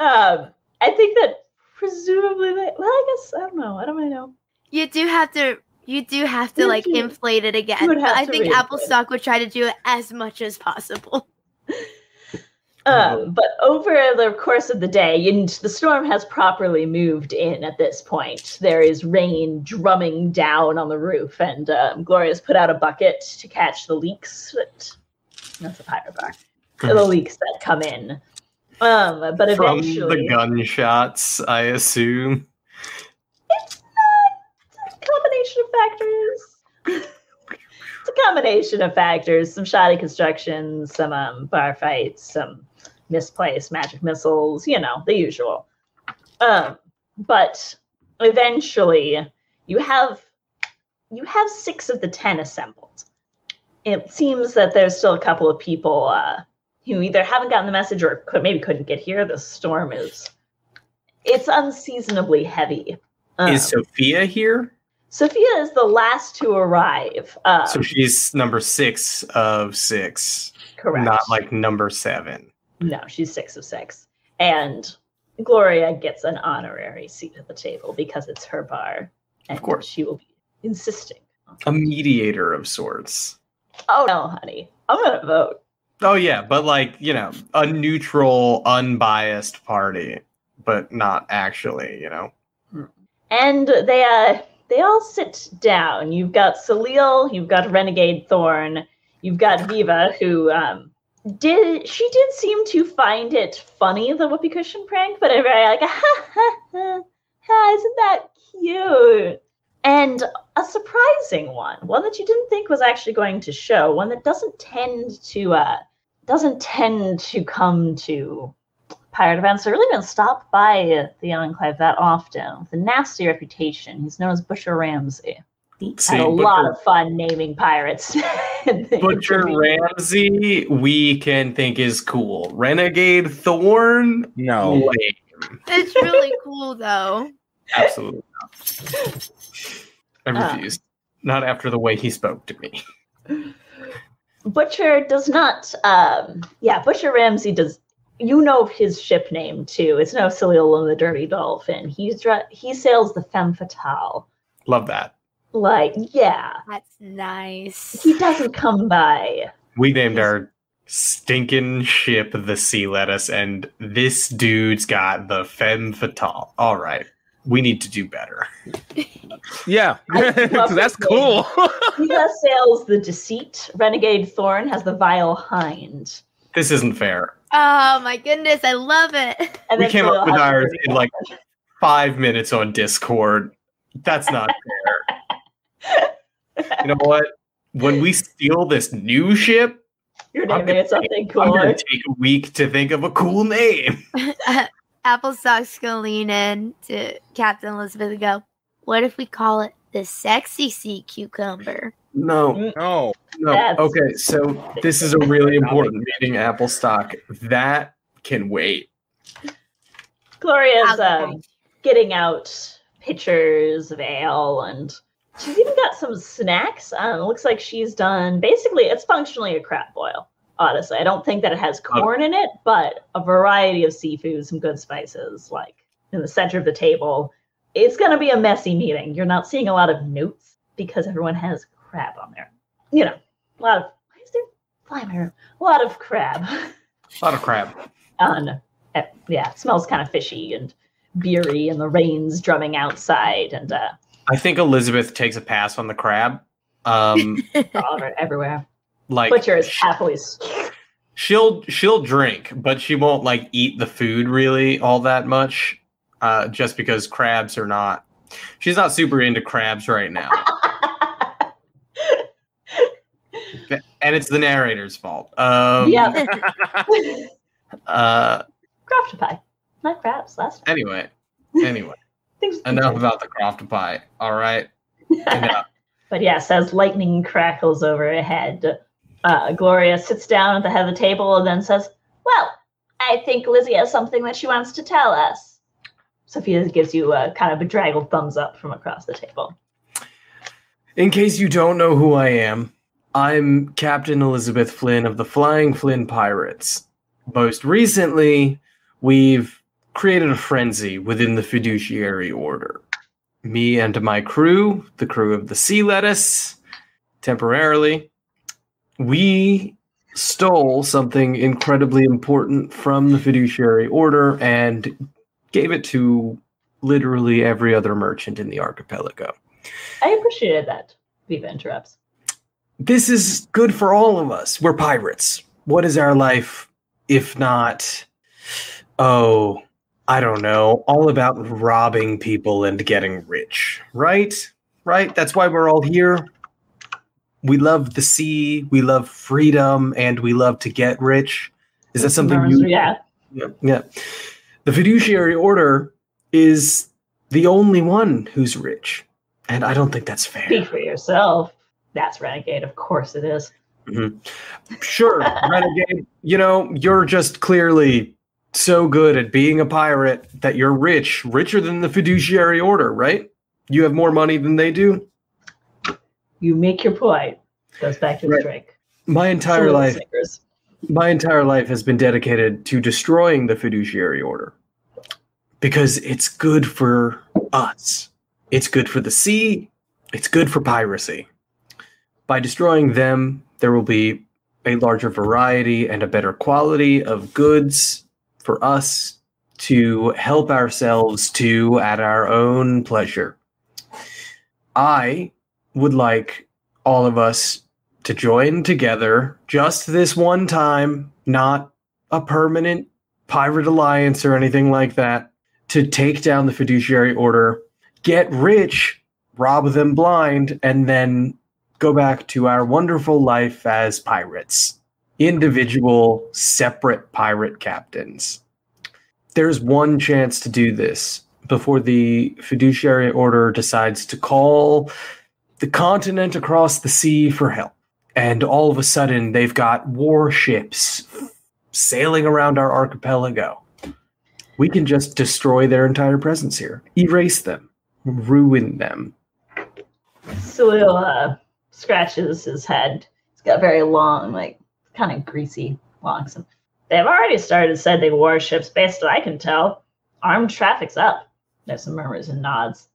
Um, I think that presumably, they, well, I guess I don't know. I don't really know. You do have to. You do have to You like do. inflate it again. But I to think reinflate Applestock would try to do it as much as possible. Um, but over the course of the day, and the storm has properly moved in at this point. There is rain drumming down on the roof, and um, Gloria's put out a bucket to catch the leaks. That, that's a pirate bar. the leaks that come in. Um, but From eventually, the gunshots, I assume. it's not a combination of factors. it's a combination of factors: some shoddy construction, some um, bar fights, some misplaced magic missiles. You know, the usual. Um, but eventually, you have you have six of the ten assembled. It seems that there's still a couple of people uh, who either haven't gotten the message or could, maybe couldn't get here. The storm is it's unseasonably heavy. Um, Is Sophia here? Sophia is the last to arrive. Um, So she's number six of six, correct. not like number seven. no, she's six of six, and Gloria gets an honorary seat at the table because it's her bar, and Of course. she will be insisting. A mediator of sorts. Oh no, honey, I'm gonna vote. Oh yeah, but like you know, a neutral, unbiased party, but not actually. You know, And they uh they all sit down. You've got Salil, you've got Renegade Thorn, you've got Viva, who um did she did seem to find it funny the whoopee cushion prank, but very like ha ha ha, ha isn't that cute? And a surprising one, one that you didn't think was actually going to show, one that doesn't tend to uh doesn't tend to come to pirate events or really even stop by the Enclave that often. With a nasty reputation, he's known as Butcher Ramsey. See, Had a Butcher- lot of fun naming pirates. Butcher intermediate- Ramsey, we can think is cool. Renegade Thorn, No. lame. It's really cool though. Absolutely not. I Uh. refuse. not after the way he spoke to me. Butcher does not. Um, yeah, Butcher Ramsey does. You know his ship name too. It's no Salil and the Dirty Dolphin. He's dra- he sails the Femme Fatale. Love that. Like, yeah, That's nice. he doesn't come by. We named our stinking ship the Sea Lettuce, and this dude's got the Femme Fatale. All right. We need to do better. Yeah, that's cool. Viva sails the Deceit. Renegade Thorn has the Vile Hind. This isn't fair. Oh my goodness, I love it. And We came Salil up with ours in, like, Five minutes on Discord. That's not fair. you know what? When we steal this new ship, You're I'm naming gonna it something I'm going to take a week to think of a cool name. Applestock's gonna lean in to Captain Elizabeth and go, What if we call it the sexy sea cucumber? No, no. no. That's- Okay, so this is a really important meeting, Applestock. That can wait. Gloria's I'll um, getting out pitchers of ale and she's even got some snacks. Um, it looks like she's done basically it's functionally a crab boil. Honestly, I don't think that it has corn in it, but a variety of seafood, some good spices, like in the center of the table. It's gonna be a messy meeting. You're not seeing a lot of notes because everyone has crab on there. You know, a lot of why is there fly in my room? A lot of crab A lot of crab. on uh, yeah, it smells kind of fishy and beery, and the rain's drumming outside, and uh, I think Elizabeth takes a pass on the crab. Um, everywhere. Like Butcher is happily. she'll she'll drink, but she won't like eat the food really all that much. Uh, just because crabs are not. She's not super into crabs right now, and it's the narrator's fault. Um, yeah, Uh, craft pie, not crabs. Last time. anyway, anyway, enough about the croft pie. All right. But yes, as lightning crackles overhead, uh, Gloria sits down at the head of the table and then says, "Well, I think Lizzie has something that she wants to tell us." Sophia gives you a kind of bedraggled thumbs up from across the table. In case you don't know who I am, I'm Captain Elizabeth Flynn of the Flying Flynn Pirates. Most recently, we've created a frenzy within the fiduciary order. Me and my crew, the crew of the Sea Lettuce, temporarily, we stole something incredibly important from the fiduciary order and gave it to literally every other merchant in the archipelago. I appreciated that. Viva interrupts. this is good for all of us. We're pirates. What is our life if not, oh, I don't know, all about robbing people and getting rich, right? Right? That's why we're all here. We love the sea, we love freedom, and we love to get rich. Is that something you? Yeah. Yeah. yeah. The fiduciary order is the only one who's rich, and I don't think that's fair. Speak for yourself. That's renegade. Of course it is. Mm-hmm. Sure, renegade. You know, you're just clearly so good at being a pirate that you're rich, richer than the fiduciary order, right? You have more money than they do. You make your point. Goes back to the Right. drink. My entire life, my entire life has been dedicated to destroying the fiduciary order because it's good for us. It's good for the sea. It's good for piracy. By destroying them, there will be a larger variety and a better quality of goods for us to help ourselves to at our own pleasure. I would like all of us to join together just this one time, not a permanent pirate alliance or anything like that, to take down the fiduciary order, get rich, rob them blind, and then go back to our wonderful life as pirates, individual, separate pirate captains. There's one chance to do this before the fiduciary order decides to call the continent across the sea for help and all of a sudden they've got warships sailing around our archipelago. We can just destroy their entire presence here, erase them, ruin them. Salil uh, scratches his head. He's got very long, like kind of greasy locks. They've already started sending warships, based on what I can tell. Armed traffic's up. There's some murmurs and nods.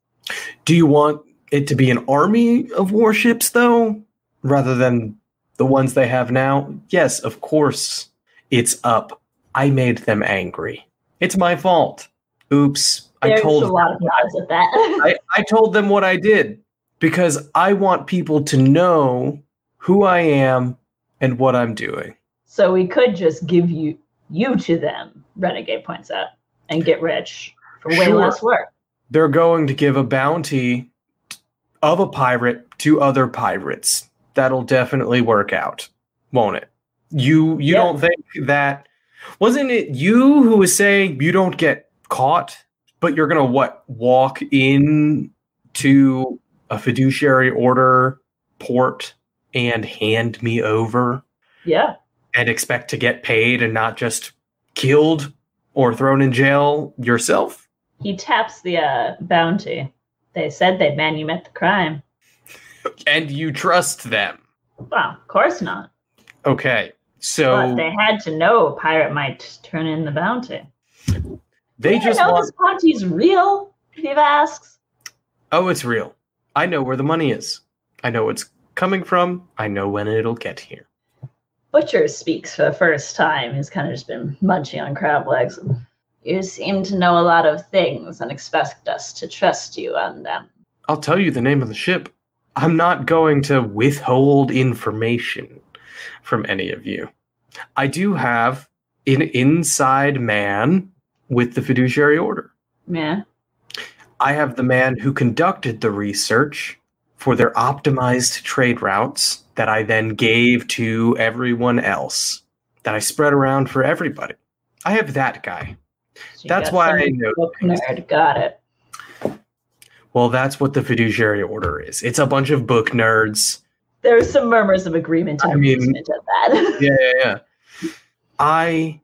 Do you want it to be an army of warships, though, rather than the ones they have now? Yes, of course, it's up. I made them angry. It's my fault. Oops. I told a lot of nods at that. I, I told them what I did because I want people to know who I am and what I'm doing. so we could just give you you to them, Renegade points out, and get rich for way Sure. less work. They're going to give a bounty of a pirate to other pirates. That'll definitely work out, won't it? You you Yeah. don't think that wasn't it you who was saying you don't get caught, but you're gonna what walk in to a fiduciary order port and hand me over Yeah. and expect to get paid and not just killed or thrown in jail yourself? He taps the uh, bounty. They said they'd manumit the crime. And you trust them. Well, of course not. Okay. But So they had to know a pirate might turn in the bounty. they you just know want this bounty's real? Viv asks. Oh, it's real. I know where the money is. I know what's coming from. I know when it'll get here. Butcher speaks for the first time. He's kind of just been munching on crab legs. You seem to know a lot of things and expect us to trust you on them. I'll tell you the name of the ship. I'm not going to withhold information from any of you. I do have an inside man with the fiduciary order. Yeah. I have the man who conducted the research for their optimized trade routes that I then gave to everyone else, that I spread around for everybody. I have that guy. So you why I know nerd. Got it. Well, that's what the fiduciary order is. It's a bunch of book nerds. There's some murmurs of agreement I mean- at that. Yeah, yeah, yeah. I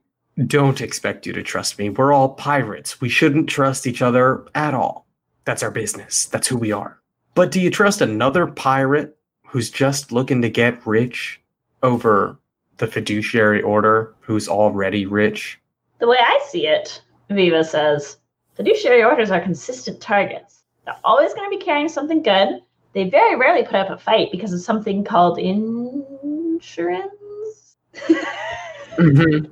don't expect you to trust me. We're all pirates. We shouldn't trust each other at all. That's our business. That's who we are. But do you trust another pirate who's just looking to get rich over the fiduciary order who's already rich? The way I see it, Viva says, fiduciary orders are consistent targets. They're always going to be carrying something good. They very rarely put up a fight because of something called insurance. Mm-hmm.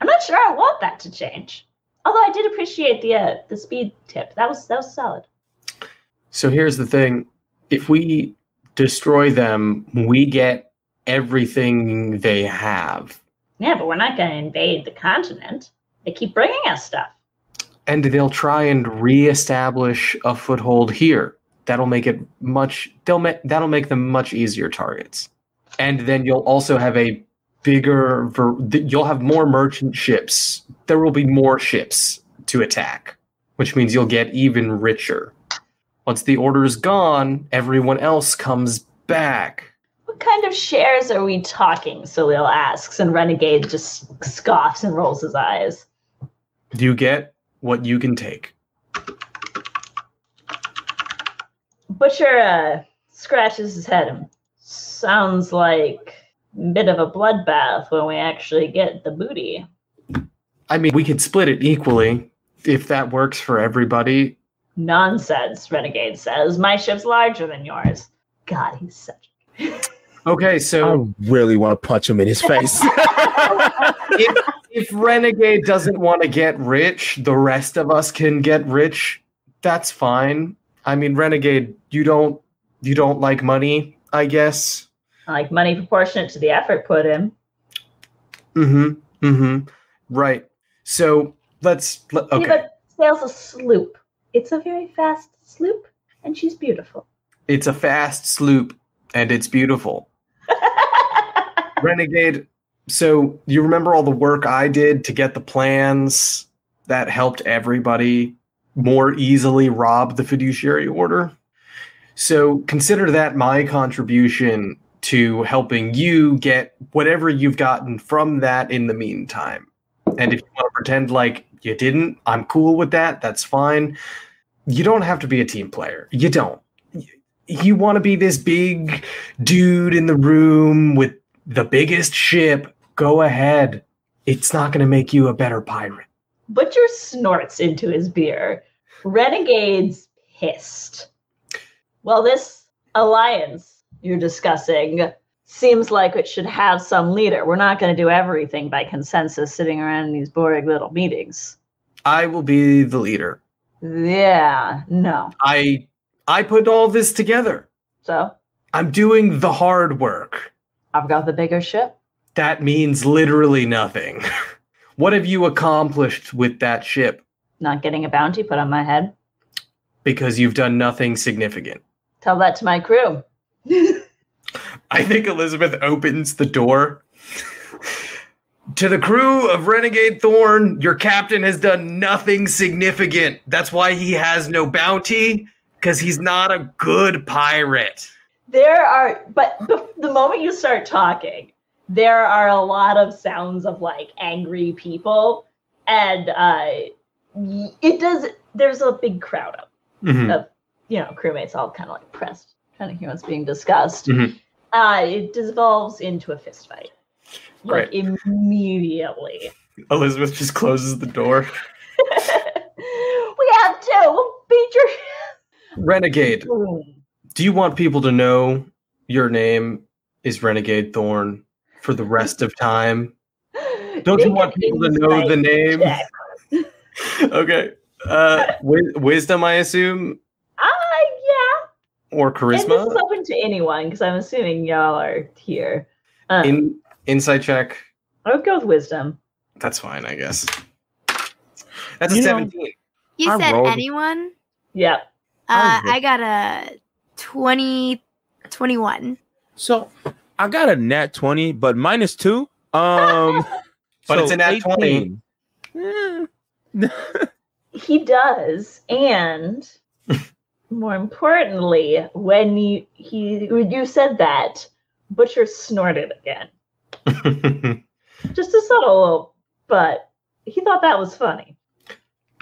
I'm not sure I want that to change. Although I did appreciate the uh, the speed tip. That was that was solid. So here's the thing if we destroy them, we get everything they have. Yeah, but we're not going to invade the continent. They keep bringing us stuff. and they'll try and reestablish a foothold here. that'll make it much. They'll ma- that'll make them much easier targets, and then you'll also have a bigger. ver- You'll have more merchant ships. There will be more ships to attack, which means you'll get even richer. Once the order's gone, everyone else comes back. What kind of shares are we talking? Salil asks, and Renegade just scoffs and rolls his eyes. Do you get what you can take. Butcher uh, scratches his head. Sounds like a bit of a bloodbath when we actually get the booty. I mean, we could split it equally if that works for everybody. Nonsense, Renegade says. My ship's larger than yours. God, he's such. Okay, so I really want to punch him in his face. if, if Renegade doesn't want to get rich, the rest of us can get rich. That's fine. I mean, Renegade, you don't you don't like money, I guess. like money proportionate to the effort put in. Mm-hmm. Mm-hmm. Right. So let's let, okay. Eva sails a sloop. It's a very fast sloop, and she's beautiful. It's a fast sloop and it's beautiful. Renegade, so you remember all the work I did to get the plans that helped everybody more easily rob the fiduciary order? So consider that my contribution to helping you get whatever you've gotten from that in the meantime. And if you want to pretend like you didn't, I'm cool with that. That's fine. You don't have to be a team player. You don't. You want to be this big dude in the room with the biggest ship. Go ahead. It's not going to make you a better pirate. Butcher snorts into his beer. Renegade's pissed. Well, this alliance you're discussing seems like it should have some leader. We're not going to do everything by consensus sitting around in these boring little meetings. I will be the leader. Yeah, no. I I put all this together. So I'm doing the hard work. I've got the bigger ship. That means literally nothing. what have you accomplished with that ship? Not getting a bounty put on my head. Because you've done nothing significant. Tell that to my crew. I think Elizabeth opens the door. to the crew of Renegade Thorn, your captain has done nothing significant. That's why he has no bounty, because he's not a good pirate. There are, but the, moment you start talking, there are a lot of sounds of like angry people, and uh, it does. There's a big crowd of, of you know crewmates all kind of like pressed, trying to hear what's being discussed. Mhm. Uh, it devolves into a fist fight, like Great. immediately. Elizabeth just closes the door. we have to beat your. Renegade, do you want people to know your name is Renegade Thorn for the rest of time? Don't you want people to know the name? okay. Uh, wi- wisdom, I assume, Ah, yeah. or And this is charisma. open to anyone because I'm assuming y'all are here. Um, In insight check. I would go with wisdom. That's fine, I guess. That's a You know- seventeen. You I said rolled- anyone? Yep. Uh, I I got a 20, 21. so I got a nat 20, but minus two. Um, But so it's a nat 20. 18. Eh. He does, and more importantly, when you he when you said that, Butcher snorted again. Just a subtle little, but he thought that was funny.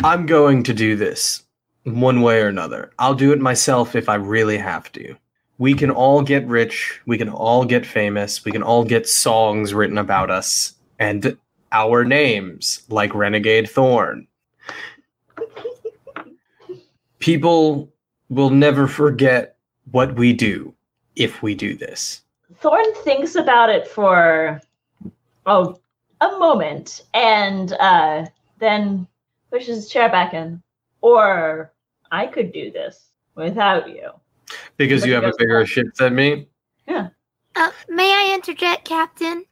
I'm going to do this one way or another. I'll do it myself if I really have to. We can all get rich. We can all get famous. We can all get songs written about us and our names, like Renegade Thorn. People will never forget what we do if we do this. Thorn thinks about it for oh a moment and uh, then pushes his chair back in. Or I could do this without you. Because you have a bigger back. ship than me? Uh, may I interject, Captain?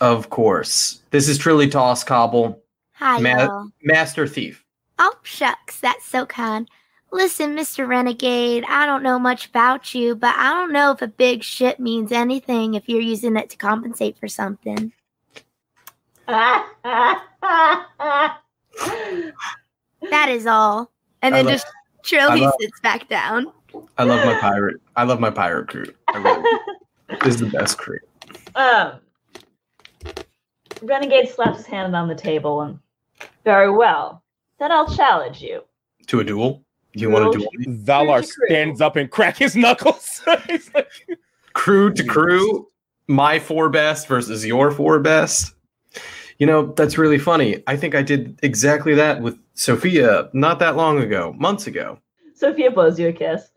Of course. This is Trilly Toss Cobble, Hi, Ma- Master Thief. Oh, shucks, that's so kind. Listen, Mr. Renegade, I don't know much about you, but I don't know if a big ship means anything if you're using it to compensate for something. That is all. And then love- just Trilly love- sits back down. I love my pirate. I love my pirate crew. I really, this is the best crew. um, Renegade slaps his hand on the table and very well. Then I'll challenge you. To a duel? You want to duel? Valar Here's your crew. stands up and crack his knuckles. He's like, Crew to crew, my four best versus your four best. You know, that's really funny. I think I did exactly that with Sophia not that long ago, months ago. Sophia blows you a kiss.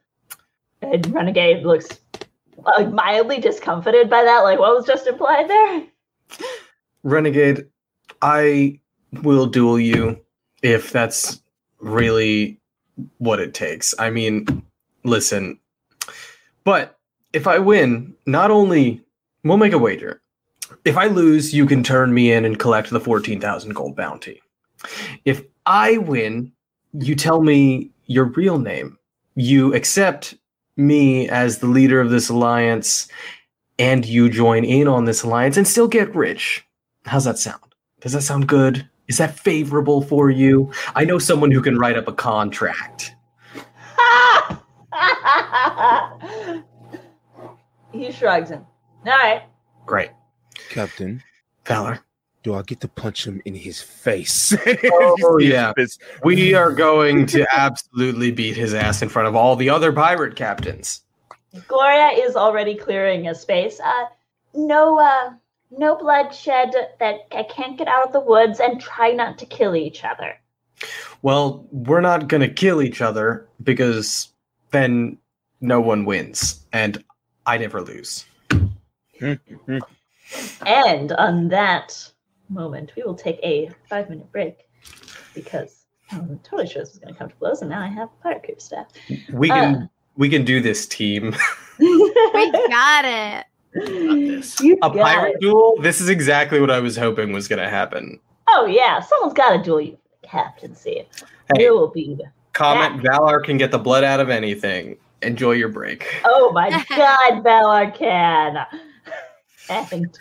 And Renegade looks like mildly discomfited by that. Like, what was just implied there? Renegade, I will duel you if that's really what it takes. I mean, listen, but if I win, not only we'll make a wager. If I lose, you can turn me in and collect the 14,000 gold bounty. If I win, you tell me your real name. You accept me as the leader of this alliance and you join in on this alliance and still get rich. How's that sound? Does that sound good? Is that favorable for you? I know someone who can write up a contract. he shrugs him. All right. Great. Captain, Valar. Do I get to punch him in his face? Oh, yeah. It's- We are going to absolutely beat his ass in front of all the other pirate captains. Gloria is already clearing a space. Uh, no, uh, no bloodshed. That I can't get out of the woods, and try not to kill each other. Well, we're not going to kill each other because then no one wins. And I never lose. And on that moment, we will take a five-minute break because I wasn't totally sure this was going to come to blows, and now I have a pirate crew staff. We can uh, we can do this team. We got it. this. You A pirate it. duel? This is exactly what I was hoping was going to happen. Oh yeah, someone's got to duel you for the captaincy. Hey, You will be. The- comment Valar can get the blood out of anything. Enjoy your break. oh my God, Valar can. And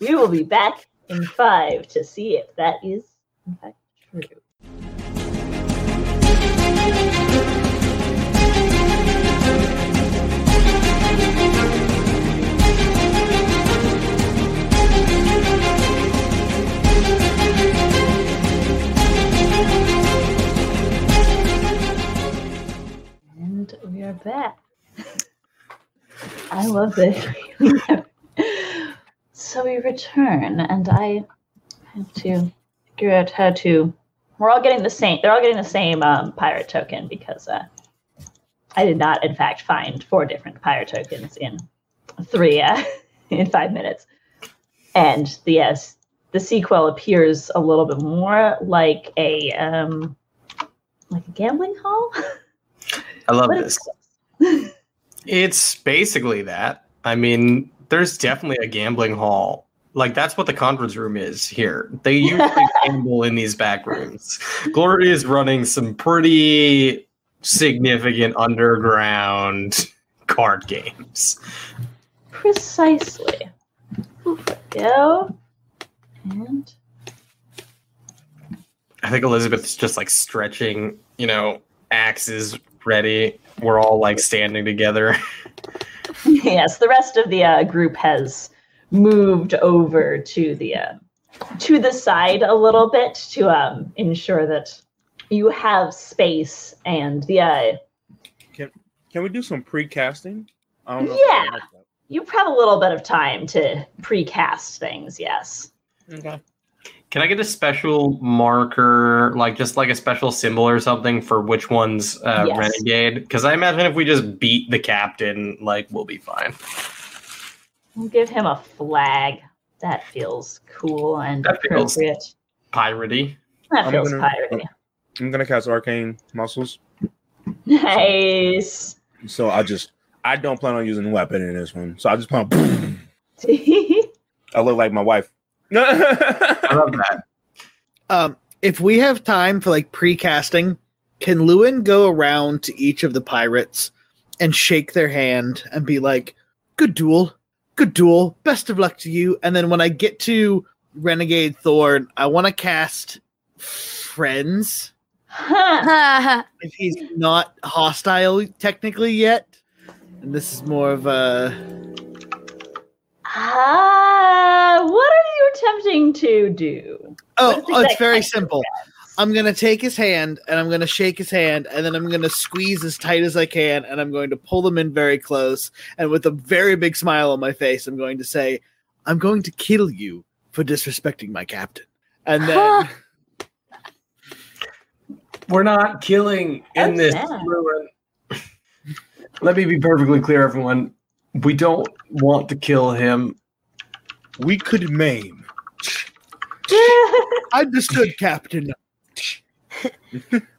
we will be back in five to see if that is in fact true. And we are back. I love this. so we return, and I have to figure out how to. We're all getting the same. They're all getting the same um, pirate token because uh, I did not, in fact, find four different pirate tokens in three uh, in five minutes. And the yes, the sequel appears a little bit more like a um, like a gambling hall. I love What this. is It's basically that. I mean, there's definitely a gambling hall. Like that's what the conference room is here. They usually gamble in these back rooms. Glory is running some pretty significant underground card games. Precisely. Go. And I think Elizabeth's just like stretching, you know, axes ready. We're all like standing together. yes, the rest of the uh, group has moved over to the uh, to the side a little bit to um, ensure that you have space and the uh, Can we do some pre-casting? I don't know Yeah. if I like you have a little bit of time to precast things. Yes. Okay. Can I get a special marker, like just like a special symbol or something for which one's uh, Yes. renegade? Because I imagine if we just beat the captain, like we'll be fine. We'll give him a flag. That feels cool and That feels- appropriate. Piratey. That I'm feels gonna- piratey. I'm gonna cast arcane muscles, Nice. so I just I don't plan on using a weapon in this one. So I just plan. On, I look like my wife. I love that. Um, if we have time for like pre-casting can Llewyn go around to each of the pirates and shake their hand and be like, "Good duel, good duel, best of luck to you." And then when I get to Renegade Thorn, I want to cast Friends if he's not hostile technically yet. And this is more of a Ah, Uh, what are you attempting to do? oh, oh, it's exact very simple. I'm gonna take his hand and I'm gonna shake his hand and then I'm gonna squeeze as tight as I can and I'm going to pull them in very close and with a very big smile on my face I'm going to say, "I'm going to kill you for disrespecting my captain." And then We're not killing in Oh, this snap. ruin. Let me be perfectly clear, everyone. We don't want to kill him. We could maim. understood, Captain.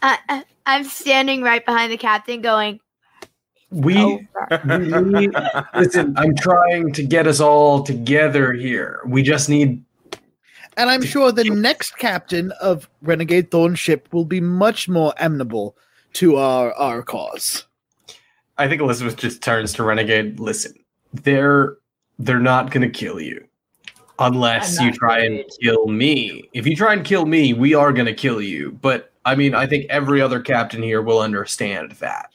I, I, I'm standing right behind the captain, going. We, Over. we listen. I'm trying to get us all together here. We just need. And I'm sure the next captain of Renegade Thorn ship will be much more amenable to our our cause. I think Elizabeth just turns to Renegade. Listen, they're they're not gonna kill you unless you not try and kill me. If you try and kill me, we are gonna kill you. But I mean, I think every other captain here will understand that.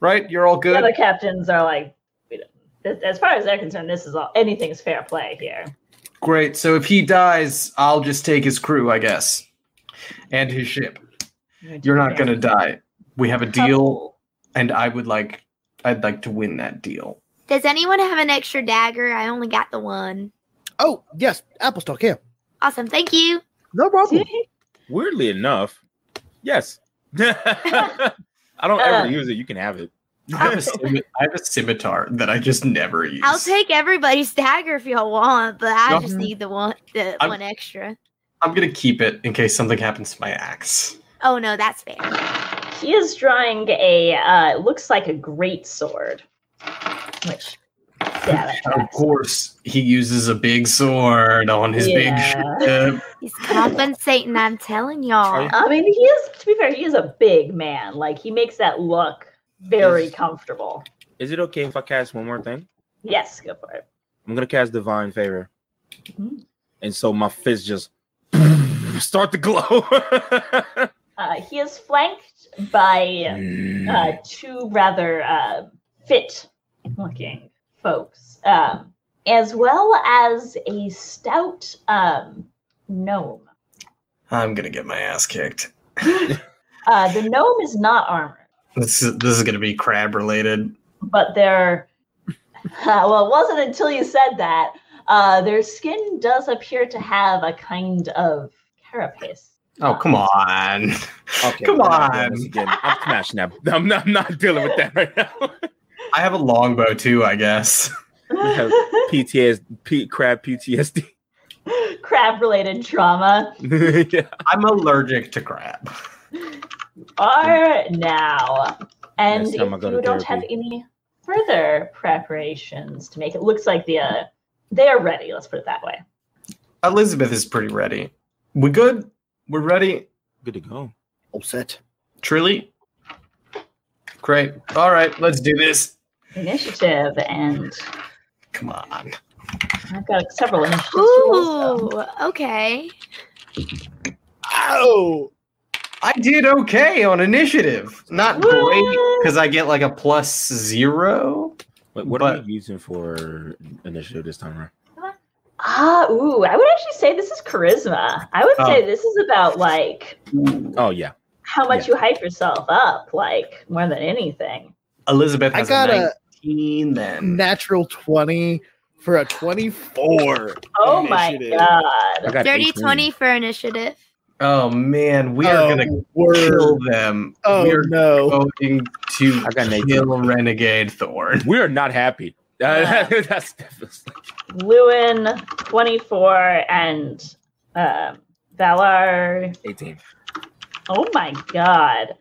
Right? You're all the good. other captains are like, as far as they're concerned, this is all anything's fair play here. Great. So if he dies, I'll just take his crew, I guess, and his ship. You're not gonna die. We have a deal, and I would like, I'd like to win that deal. Does anyone have an extra dagger? I only got the one. Oh yes, Applestock here. Awesome. Thank you. No problem. Weirdly enough, yes. I don't ever Uh. use it. You can have it. I have, a scimi- I have a scimitar that I just never use. I'll take everybody's dagger if y'all want, but I No. just need the one, the I'm- one extra. I'm gonna keep it in case something happens to my axe. Oh no, that's fair. He is drawing a uh, looks like a great sword. Which yeah, Of course, he uses a big sword on his big Yeah. ship. He's compensating. I'm telling y'all. I mean, he is to be fair, he is a big man. Like he makes that look very Yes. comfortable. Is it okay if I cast one more thing? Yes, go for it. I'm gonna cast Divine Favor, Mhm. and so my fist just start to glow. Uh, he is flanked by uh, two rather uh, fit looking folks, um, as well as a stout um, gnome. I'm gonna get my ass kicked. Uh, the gnome is not armored, This is, this is gonna be crab related. but their well, it wasn't until you said that uh, their skin does appear to have a kind of carapace. Oh come on! Okay, Come we're not doing on. this again. I'm smashing that. I'm not, I'm not dealing with that right now. I have a longbow too, I guess. have PTS, P, crab PTSD. Crab related trauma yeah. I'm allergic to crab. are now. And Next if time I go you don't have any further preparations to make it looks like the uh, they are ready, let's put it that way. Elizabeth is pretty ready. We good? We're ready. Good to go. All set. Truly? Great. All right, let's do this. Initiative and Come on. I've got several initiatives. to roll, so- Ooh, okay. Oh, I did okay on initiative. Not What? great because I get like a plus zero. Wait, what are you using for initiative this time around? Ah, ooh, I would actually say this is charisma. I would Oh. say this is about like Oh yeah. how much you hype yourself up, like more than anything. Elizabeth I got a a then. natural twenty for a twenty-four. Oh my Initiative. I god. got Dirty 18. 20 for initiative. Oh man, we are Oh, gonna word. kill them. Oh we are no! going to I got an 18. kill Renegade Thorn. We are not happy. Uh, that's definitely Llewyn, 24, and um, Valar. 18. Oh my god.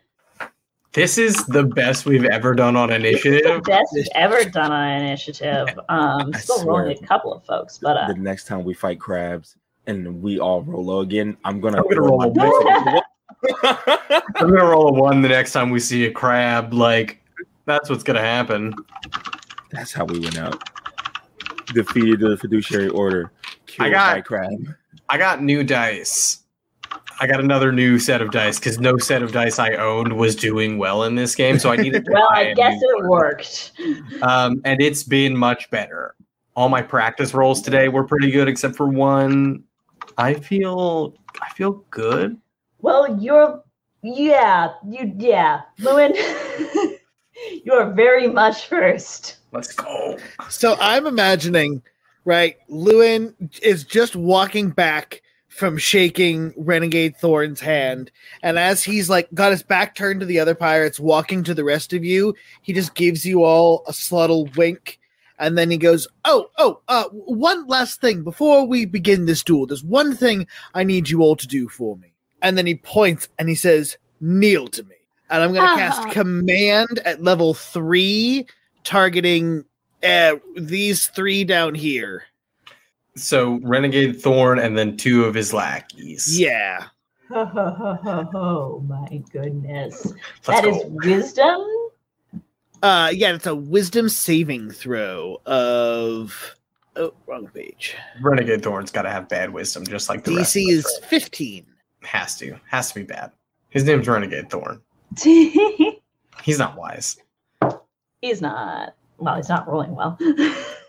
This is the best we've ever done on This is the initiative. best we've ever done on initiative. Um, I still swear. rolling a couple of folks, but uh, the next time we fight crabs and we all roll low again, I'm gonna, I'm gonna throw roll my low. dice against the wall. I'm gonna roll a one the next time we see a crab. Like that's what's gonna happen. That's how we went out. Defeated the fiduciary order. Killed got- by crab. I got new dice. I got another new set of dice because no set of dice I owned was doing well in this game, so I needed to Well, I guess new it worked. um, and it's been much better. All my practice rolls today were pretty good, except for one. I feel I feel good. Well, you're, yeah, you, yeah, Llewyn, you are very much first. Let's go. So I'm imagining, right? Lewin is just walking back from shaking Renegade Thorn's hand, and as he's like got his back turned to the other pirates, walking to the rest of you, he just gives you all a subtle wink, and then he goes, "Oh, oh, uh, one last thing before we begin this duel. There's one thing I need you all to do for me." And then he points and he says, "Kneel to me." And I'm gonna Ah. cast command at level three, targeting uh, these three down here. So Renegade Thorn and then two of his lackeys. Yeah. Oh my goodness. Let's That go. is wisdom. Uh yeah, it's a wisdom saving throw of oh wrong page. Renegade Thorn's got to have bad wisdom, just like the rest DC of is right? 15. has to has to be bad. His name's Renegade Thorn. He's not wise. he's not. Well, he's not rolling well.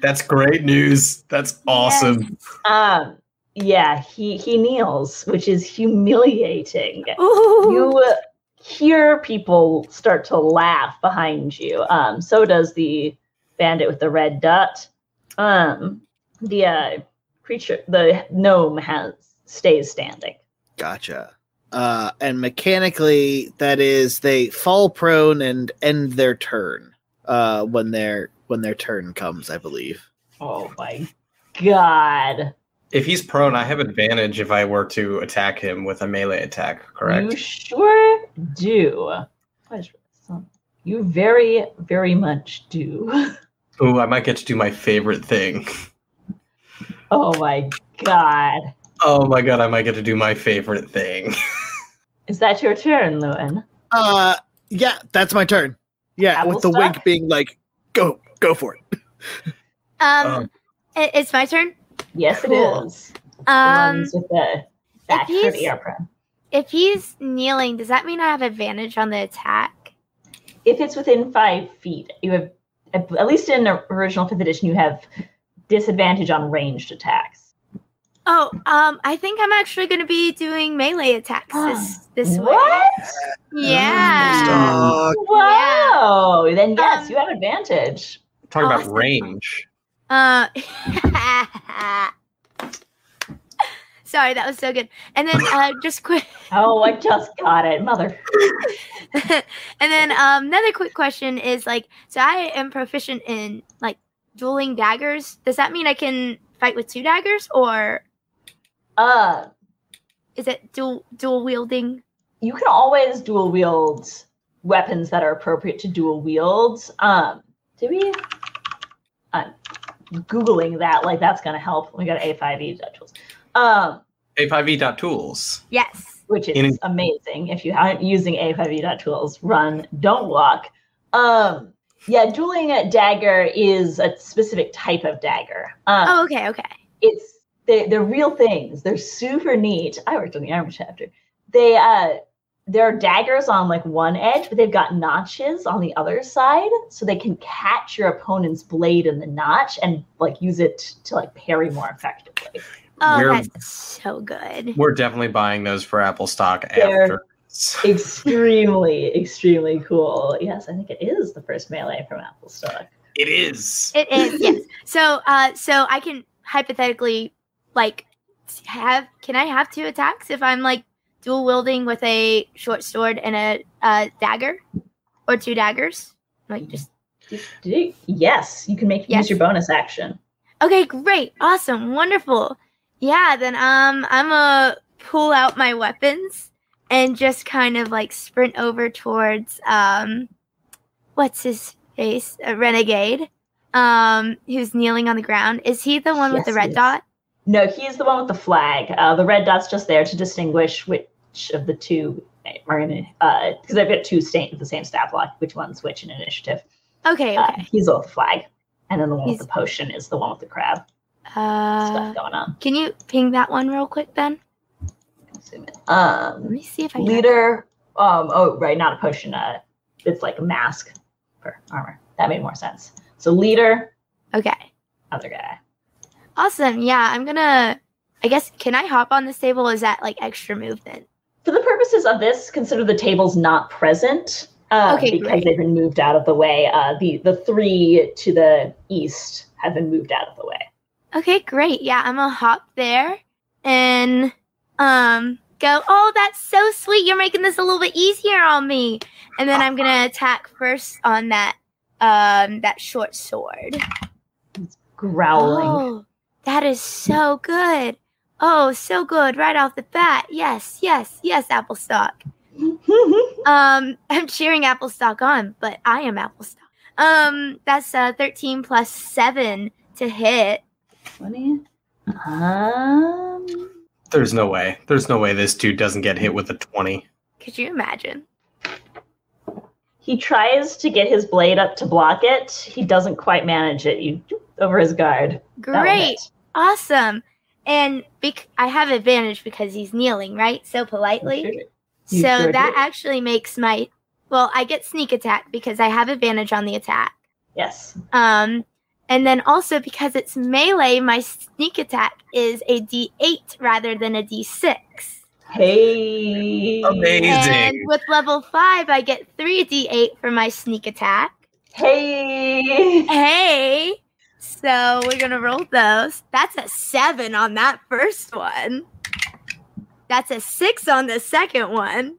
That's great news. That's awesome. um. Yeah, he he kneels, which is humiliating. Ooh. You hear people start to laugh behind you. Um. So does the bandit with the red dot. Um. The uh, creature, the gnome has stays standing. Gotcha. Uh and mechanically that is they fall prone and end their turn uh when their when their turn comes, I believe. Oh my god! If he's prone, I have advantage if I were to attack him with a melee attack, correct? You sure do. What is this? You very, very much do. Ooh, I might get to do my favorite thing. Oh my god. Oh my god, I might get to do my favorite thing. Is that your turn, Llewyn? Uh yeah, that's my turn. Yeah, with the Apple wink being like, go, go for it. Um, it- it's my turn. Yes, Cool. it is. The Um, ones with the back for he's- the if he's kneeling, does that mean I have advantage on the attack? If it's within five feet, you have, at at least in the original fifth edition, you have disadvantage on ranged attacks. Oh, um, I think I'm actually going to be doing melee attacks this this way. What? Yeah. Uh, Whoa! Then yes, Um, you have advantage. Talk about range. Uh, sorry, that was so good. And then uh, just quick, Oh, I just got it, mother. and then um, another quick question is like, so I am proficient in like dueling daggers. Does that mean I can fight with two daggers, or Uh, is it dual dual wielding? you can always dual wield weapons that are appropriate to dual wield. Um, did we? I'm googling that. Like that's gonna help. We got A5E tools. Um, A5e.tools. Yes. which is In- amazing. If you aren't using A5E tools, run, don't walk. Um, yeah, dueling a dagger is a specific type of dagger. Um, Oh, okay, okay. it's they, they're real things. They're super neat. I worked on the armor chapter. They uh there are daggers on like one edge, but they've got notches on the other side, so they can catch your opponent's blade in the notch and like use it to like parry more effectively. Oh, We're- that's so good. We're definitely buying those for Applestock They're- after. extremely, extremely cool. Yes, I think it is the first melee from Applestock. It is. It is yes. So, uh, so I can hypothetically like have. Can I have two attacks if I'm like dual wielding with a short sword and a uh, dagger, or two daggers? Like just Yes, you can make Yes. use your bonus action. okay, great, awesome, wonderful. Yeah, then um, I'm gonna pull out my weapons and just kind of like sprint over towards um, what's his face, a renegade, um, who's kneeling on the ground. Is he the one with the red dot? No, he's the one with the flag. Uh, the red dot's just there to distinguish which which of the two are gonna because I've got two with the same stat block. Which one's which in initiative? Okay, Uh, he's the one with the flag, and then the one He's- with the potion is the one with the crab Uh, stuff going on. can you ping that one real quick, Ben? In. Let Um, me see if I can. leader. Um. Oh, right. Not a potion. Uh, it's like a mask for armor. That made more sense. So leader, Okay. other guy. Awesome. Yeah, I'm gonna. I guess can I hop on this table? Is that like extra movement? For the purposes of this, consider the tables not present. Uh, Okay, because great. they've been moved out of the way. Uh, the the three to the east have been moved out of the way. Okay, great. Yeah, I'm gonna hop there and um go. Oh, that's so sweet. You're making this a little bit easier on me. And then I'm gonna attack first on that um that short sword. Growling. Oh, that is so good. Oh, so good right off the bat. Yes, yes, yes, Applestock. Um, I'm cheering Applestock on, but I am Applestock. Um, that's uh 13 plus 7 to hit. 20. Um, There's no way. There's no way this dude doesn't get hit with a 20. Could you imagine? he tries to get his blade up to block it. He doesn't quite manage it. You over his guard. Great. Awesome. And bec- I have advantage because he's kneeling, right? So politely. You So sure that do. actually makes my well, I get sneak attack because I have advantage on the attack. Yes. Um and then also because it's melee, my sneak attack is a D8 rather than a D6. Hey. Amazing. And with level 5, I get 3 D8 for my sneak attack. Hey. Hey. So we're gonna roll those. That's a seven on that first one. That's a six on the second one.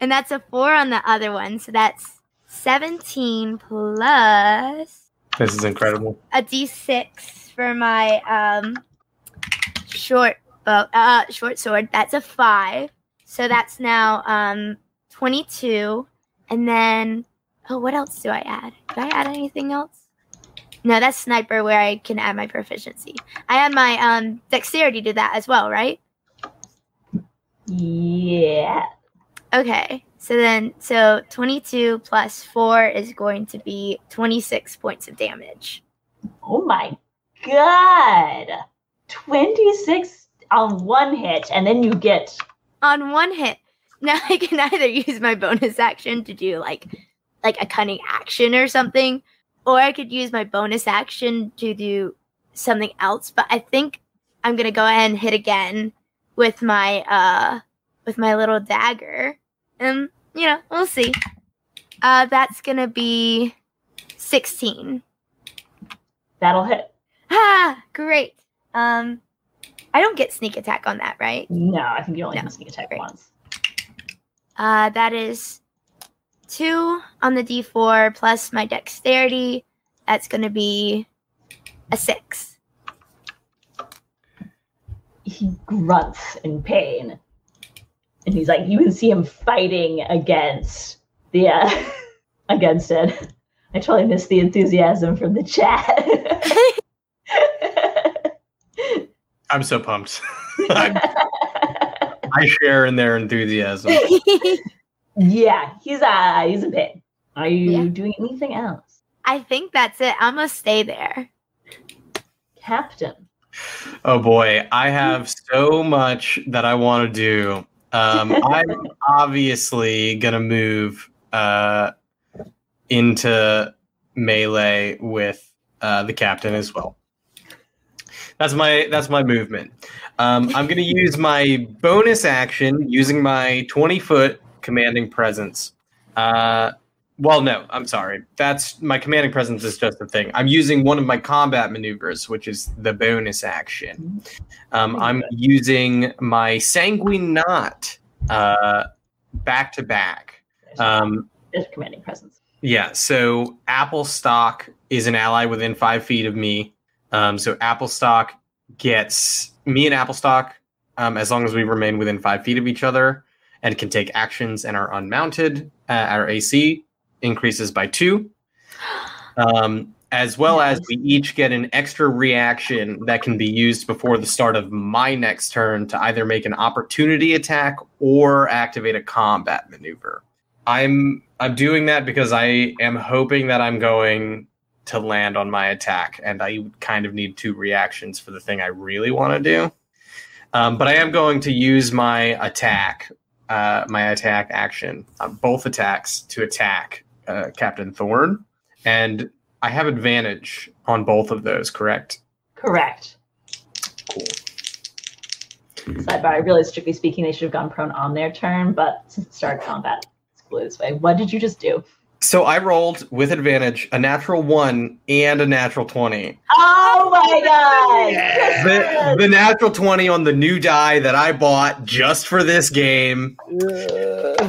And that's a four on the other one. So that's 17 plus This is incredible. a d6 for my um short bow uh short sword. That's a five. So that's now um 22. And then oh what else do I add? Do I add anything else? No, that's sniper where I can add my proficiency. I add my um dexterity to that as well, right? Yeah. Okay. So then so 22 plus 4 is going to be 26 points of damage. Oh my god. 26 on one hit, and then you get on one hit. Now I can either use my bonus action to do like like a cunning action or something, or I could use my bonus action to do something else. But I think I'm gonna go ahead and hit again with my uh with my little dagger. And you know, we'll see. Uh that's gonna be sixteen. that'll hit. Ah, great. Um I don't get sneak attack on that, right? No, I think you only No. can sneak attack Great. once. Uh, that is two on the d4 plus my dexterity. That's going to be a six. He grunts in pain. And he's like, you can see him fighting against the uh, against it. I totally missed the enthusiasm from the chat. I'm so pumped. I, I share in their enthusiasm. Yeah, he's uh he's in pain. Are you Yeah. doing anything else? I think that's it. I'm going to stay there. Captain. Oh boy, I have so much that I want to do. Um, I'm obviously gonna move uh, into melee with uh, the captain as well. That's my that's my movement. Um, I'm gonna use my bonus action using my 20 foot commanding presence. Uh, well, no, I'm sorry. That's my commanding presence is just a thing. I'm using one of my combat maneuvers, which is the bonus action. Um, I'm using my sanguine knot uh, back to back. Um, There's commanding presence. yeah, so Applestock is an ally within five feet of me. Um, so Applestock gets me and Applestock, um, as long as we remain within five feet of each other and can take actions and are unmounted. Uh, our AC increases by two. Um, as well as we each get an extra reaction that can be used before the start of my next turn to either make an opportunity attack or activate a combat maneuver. I'm I'm doing that because I am hoping that I'm going to land on my attack, and I kind of need two reactions for the thing I really want to do. Um, but I am going to use my attack, uh, my attack action, uh, both attacks to attack uh, Captain Thorn, and I have advantage on both of those. Correct? Correct. Cool. Sidebar, really strictly speaking, they should have gone prone on their turn, but since it started combat, it's cool this way. What did you just do? So I rolled with advantage a natural one and a natural twenty. Oh my god! The, Yes! the natural twenty on the new die that I bought just for this game.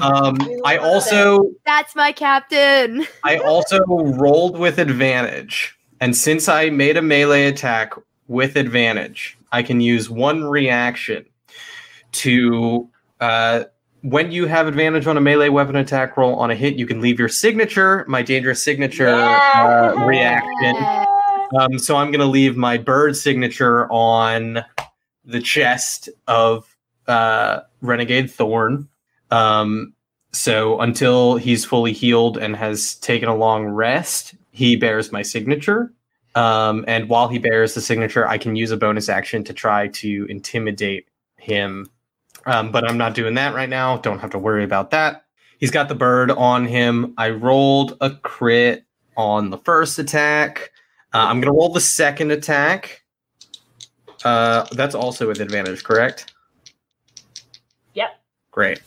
Um, We I love also That's my captain. I also rolled with advantage. And since I made a melee attack with advantage, I can use one reaction to. Uh, when you have advantage on a melee weapon attack roll on a hit, you can leave your signature, my dangerous signature uh, reaction. Um, so I'm going to leave my bird signature on the chest of uh, Renegade Thorn. Um, so until he's fully healed and has taken a long rest, he bears my signature. Um, and while he bears the signature, I can use a bonus action to try to intimidate him. Um, but I'm not doing that right now. Don't have to worry about that. He's got the bird on him. I rolled a crit on the first attack. Uh, I'm going to roll the second attack. Uh, that's also with advantage, correct? Yep. Great.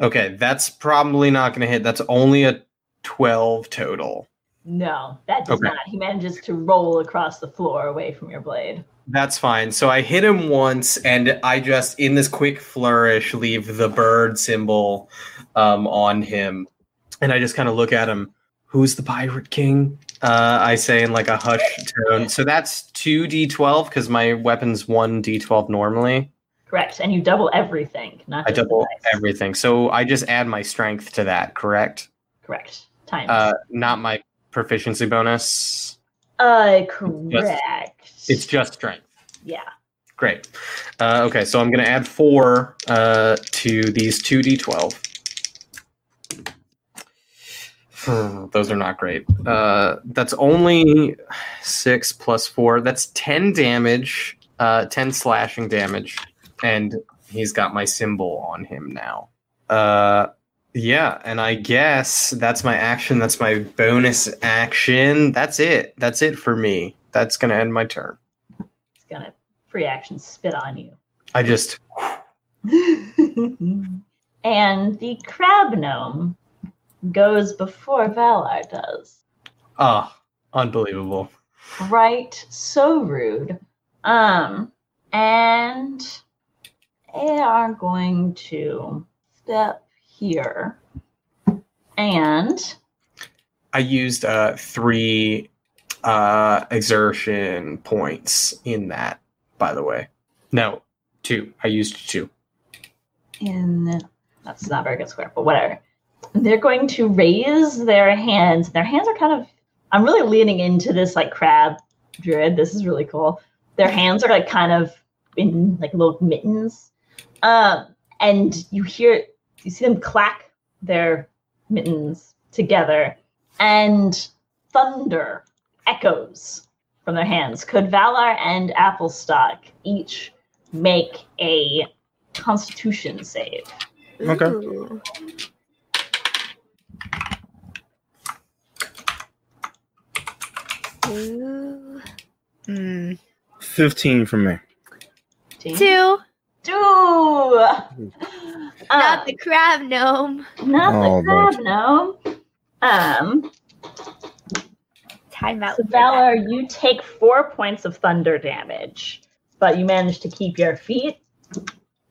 Okay, that's probably not going to hit. That's only a 12 total. No, that does Okay. not. He manages to roll across the floor away from your blade. That's fine. So I hit him once, and I just, in this quick flourish, leave the bird symbol um, on him. And I just kind of look at him. Who's the pirate king? Uh, I say in like a hushed tone. So that's 2d12 because my weapon's 1d12 normally. Correct. And you double everything, not I double everything. So I just add my strength to that, correct? Correct. Times. Uh, not my proficiency bonus. uh, correct. It's just strength. yeah. Great. Uh, okay, so I'm going to add four uh, to these 2d12. Hmm, Those are not great. Uh, that's only six plus four. That's 10 damage, uh, 10 slashing damage. And he's got my symbol on him now. Uh, yeah, and I guess that's my action. That's my bonus action. That's it. That's it for me. That's going to end my turn. It's gonna free action spit on you. I just and the crab gnome goes before Valar does. Ah, unbelievable. Right, so rude. Um, and they are going to step here. And I used uh, three uh, exertion points in that, by the way. No, two. I used two. in that's not very good square, but whatever. They're going to raise their hands. Their hands are kind of I'm really leaning into this like crab druid. This is really cool. Their hands are like kind of in like little mittens. Um and you hear you see them clack their mittens together and thunder echoes from their hands. Could Valar and Applestock each make a constitution save? Okay. Ooh. Ooh. Hmm. 15 from me. Two. Two. Not the crab gnome. not Oh, the crab gnome. Um, Time out. so for that. Valar, you take four points of thunder damage, but you manage to keep your feet.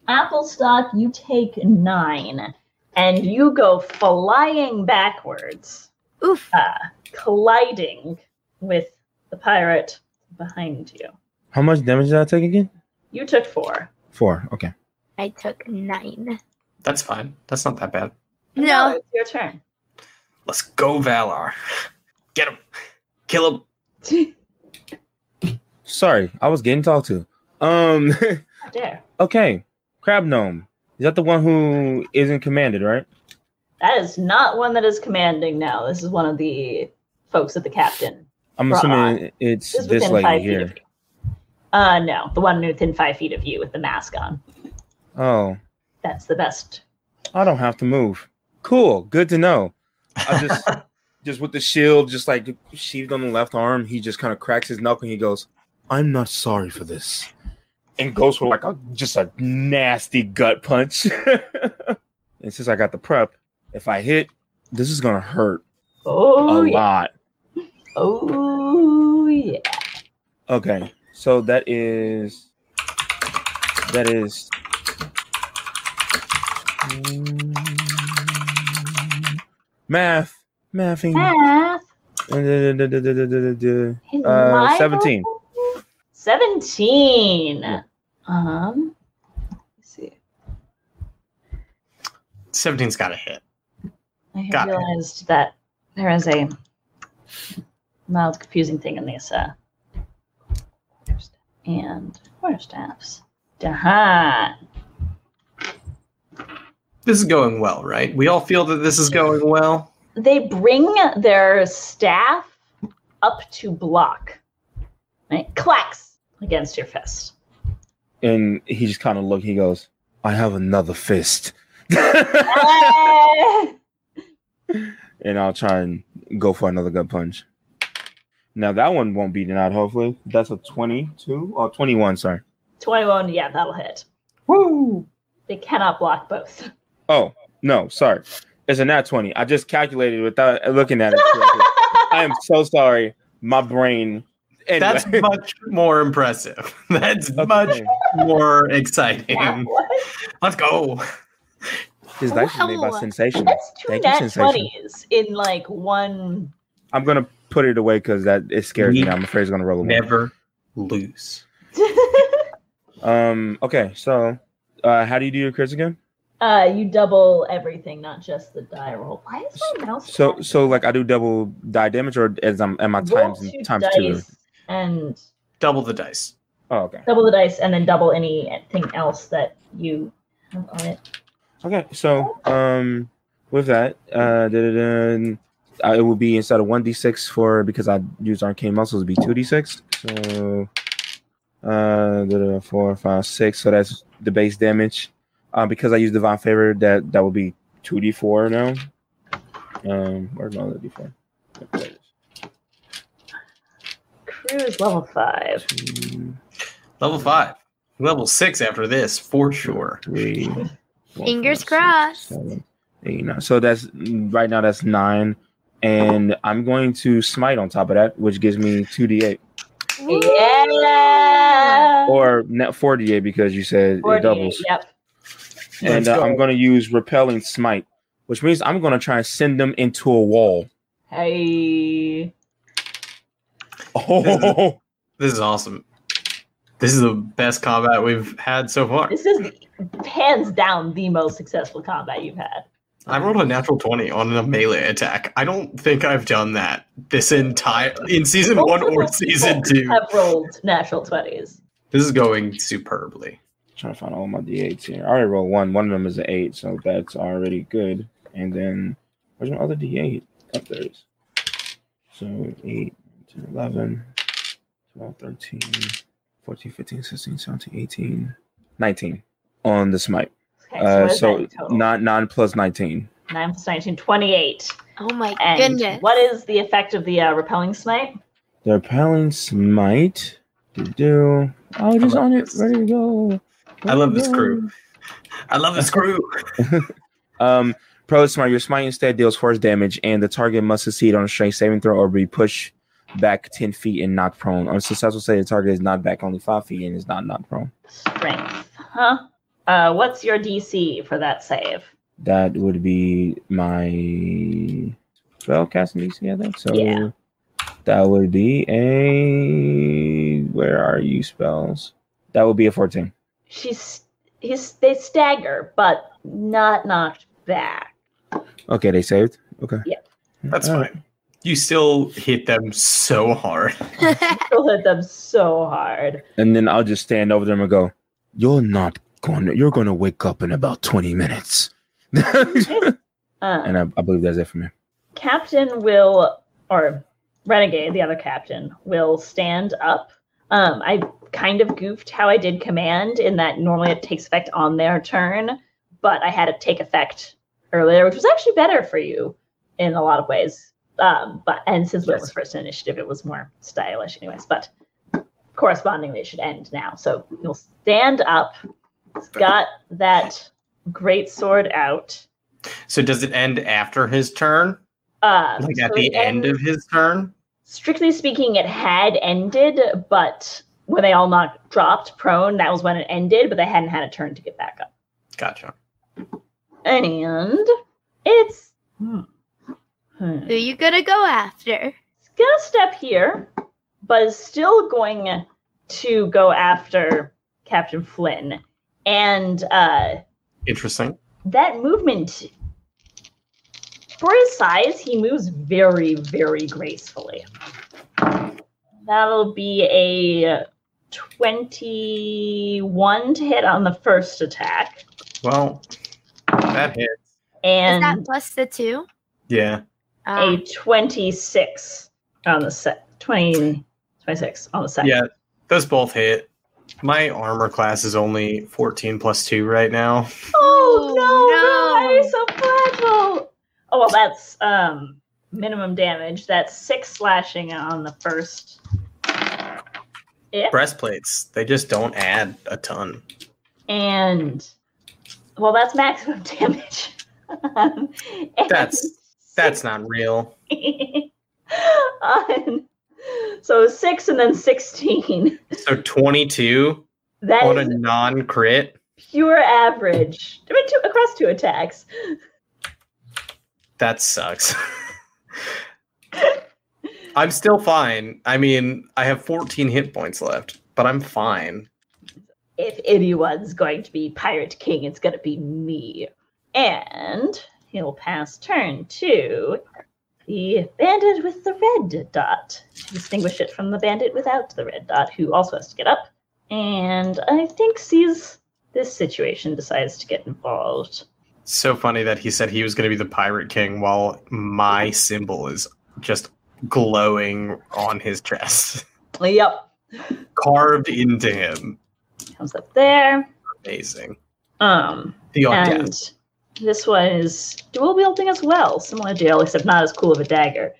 Applestock, you take nine, and you go flying backwards, Oof. uh, colliding with the pirate behind you. How much damage did I take again? You took four. Four. Okay. I took nine. That's fine. That's not that bad. No. it's your turn. Let's go, Valar. Get him. Kill him. Sorry, I was getting talked to. Um, There. okay, Crab Gnome. Is that the one who isn't commanded, right? That is not one that is commanding now. This is one of the folks at the captain. I'm Right. assuming it's This is this within lady five feet here. of you. Uh, no, the one within five feet of you with the mask on. Oh, That's the best. I don't have to move. Cool, good to know. I just, just with the shield, just like sheathed on the left arm, he just kind of cracks his knuckle and he goes, "I'm not sorry for this," and goes for like a just a nasty gut punch. and since I got the prep, if I hit, this is gonna hurt Oh a yeah. lot. Oh yeah. Okay, so that is that is math, mathing. Math. Uh, in my 17. book? Seventeen. Um. Let's see. 17's got a hit. I have Got it. realized that there is a mild confusing thing in this uh and quarterstaffs. Dahan. This is going well, right? We all feel that this is going well. They bring their staff up to block. Right? Clacks against your fist. and he just kind of look. He goes, "I have another fist," and I'll try and go for another gut punch. Now that one won't be denied. Hopefully, that's a twenty-two or twenty-one. Sorry. 21, yeah, that'll hit. Woo! They cannot block both. Oh no, sorry. It's a nat twenty. I just calculated without looking at it. I am so sorry. My brain. Anyway. That's much more impressive. That's Okay. much more exciting. Yeah. Let's go. His dice is made by Wow. Sensation. That's two Thank you, nat Sensation. 20s in like one. I'm gonna put it away because that it scares me. Me- I'm afraid it's gonna roll a one. Never lose. Um. Okay. So, uh, how do you do your crits again? Uh, you double everything, not just the die roll. Why is my mouse? So, bad? so like I do double die damage, or as I'm am I Roll times two times two? dice and Double the dice. Oh, okay. double the dice, and then double anything else that you have on it. Okay. So, um, with that, uh, uh, it will be instead of one d six for because I used arcane muscles, it'll be two d six. So, uh, four, five, six. So that's the base damage. Uh, because I use divine favor, that that will be two d four now. Um, where's my other d four? There. Crew is level five. Two, Level five. Level six after this, for sure. three, four, Fingers five, crossed. Six, seven, eight, nine. So that's right now. That's nine, and I'm going to smite on top of that, which gives me two d8 Yeah. or net four d8 because you said it doubles. Yep. And uh, go. I'm going to use repelling smite, which means I'm going to try and send them into a wall. Hey. Oh, This is awesome. This is the best combat we've had so far. This is hands down the most successful combat you've had. I rolled a natural 20 on a melee attack. I don't think I've done that this entire in season one or season two. I've rolled natural twenties. This is going superbly. Trying to find all my d8s here. I already rolled one. One of them is an eight, so that's already good. And then where's my other d8? Up there it is. So 8, 10, 11, 12, 13, 14, 15, 16, 17, 18, 19 on the smite. Okay, Uh, what is so that nine, nine plus 19. 9 plus 19, 28. Oh my And goodness. what is the effect of the uh, repelling smite? The repelling smite. Do do. Oh, just on it. this. Ready to go. I love this crew. I love this crew. Um, Pro Smite, your smite instead deals force damage, and the target must succeed on a strength saving throw or be pushed back 10 feet and knocked prone. On a successful save, the target is knocked back only 5 feet and is not knocked prone. Strength. Huh? Uh, what's your DC for that save? That would be my spell casting DC, I think. So Yeah. that would be a. Where are you, spells? That would be a 14. She's he's they stagger, but not knocked back. Okay, they saved. Okay. Yeah. That's All right. fine. You still hit them so hard. Still hit them so hard. And then I'll just stand over them and go, "You're not going. to You're going to wake up in about twenty minutes." and Uh, I, I believe that's it for me. Captain will, or Renegade, the other captain, will stand up. Um, I kind of goofed how I did command in that normally it takes effect on their turn, but I had it take effect earlier, which was actually better for you in a lot of ways. Um, but and since it was first initiative, it was more stylish, anyways. But correspondingly, it should end now. So you'll stand up. It's got that great sword out. So does it end after his turn? Um, Like at so the end ends- of his turn? Strictly speaking, it had ended, but when they all knocked dropped prone, that was when it ended, but they hadn't had a turn to get back up. Gotcha. And it's hmm. Hmm. Who you gonna go after? It's gonna step here, but is still going to go after Captain Flynn. And uh Interesting. that movement for his size, he moves very, very gracefully. That'll be a 21 to hit on the first attack. Well, that hits. Is And that plus the two? Yeah. Ah, a 26 on the set 20 26 on the second. Yeah. Those both hit. My armor class is only 14 plus 2 right now. Oh no, no. no. so fragile. Oh well that's um minimum damage. That's six slashing on the first. Yeah. Breastplates, they just don't add a ton. And well that's maximum damage. Um, That's- That's not real. on, so six and then sixteen. So 22 That on a non crit. pure average. I mean, two, across two attacks. That sucks. I'm still fine. I mean, I have 14 hit points left, but I'm fine. If anyone's going to be Pirate King, it's going to be me. And he'll pass turn to the bandit with the red dot to distinguish it from the bandit without the red dot, who also has to get up. And I think sees this situation, decides to get involved. So funny that he said he was going to be the Pirate King while my symbol is just glowing on his chest, Yep. carved into him. Comes up there. Amazing. Um, The and this one is dual wielding as well, similar to Jill, except not as cool of a dagger.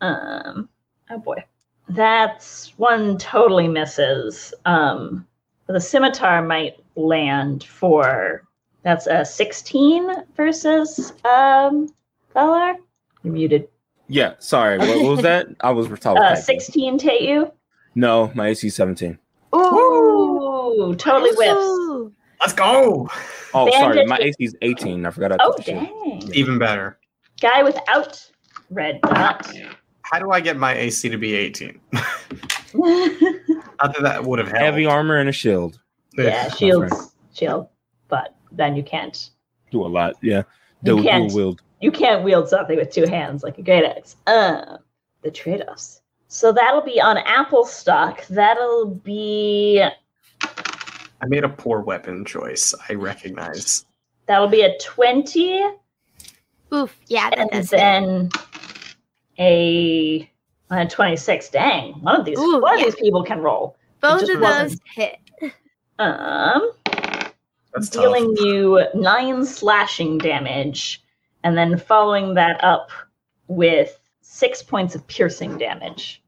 Um, oh boy, that's one totally misses. Um, the scimitar might land for that's a sixteen versus um, Valar. You're muted. Yeah, sorry. What, what was that? I was talking. Uh, sixteen to hit you. No, my AC seventeen. Ooh, totally whiffs. Let's go. Oh, sorry. My AC is eighteen. I forgot. I Oh took the shit. dang! Even better. Guy without red dot. How do I get my AC to be 18? Not that that would have helped. Heavy armor and a shield. yeah, shields, shield, but then you can't Do a lot. Yeah. You can't. wield. you can't wield something with two hands like a great axe. Uh, the trade-offs. So that'll be on Applestock. That'll be I made a poor weapon choice. I recognize. that'll be a twenty, Oof. Yeah, that and does it. then a, a twenty-six. Dang, one of these Ooh, one yeah. of these people can roll. Both of those wasn't. hit. Um, That's dealing tough. you nine slashing damage, and then following that up with six points of piercing damage.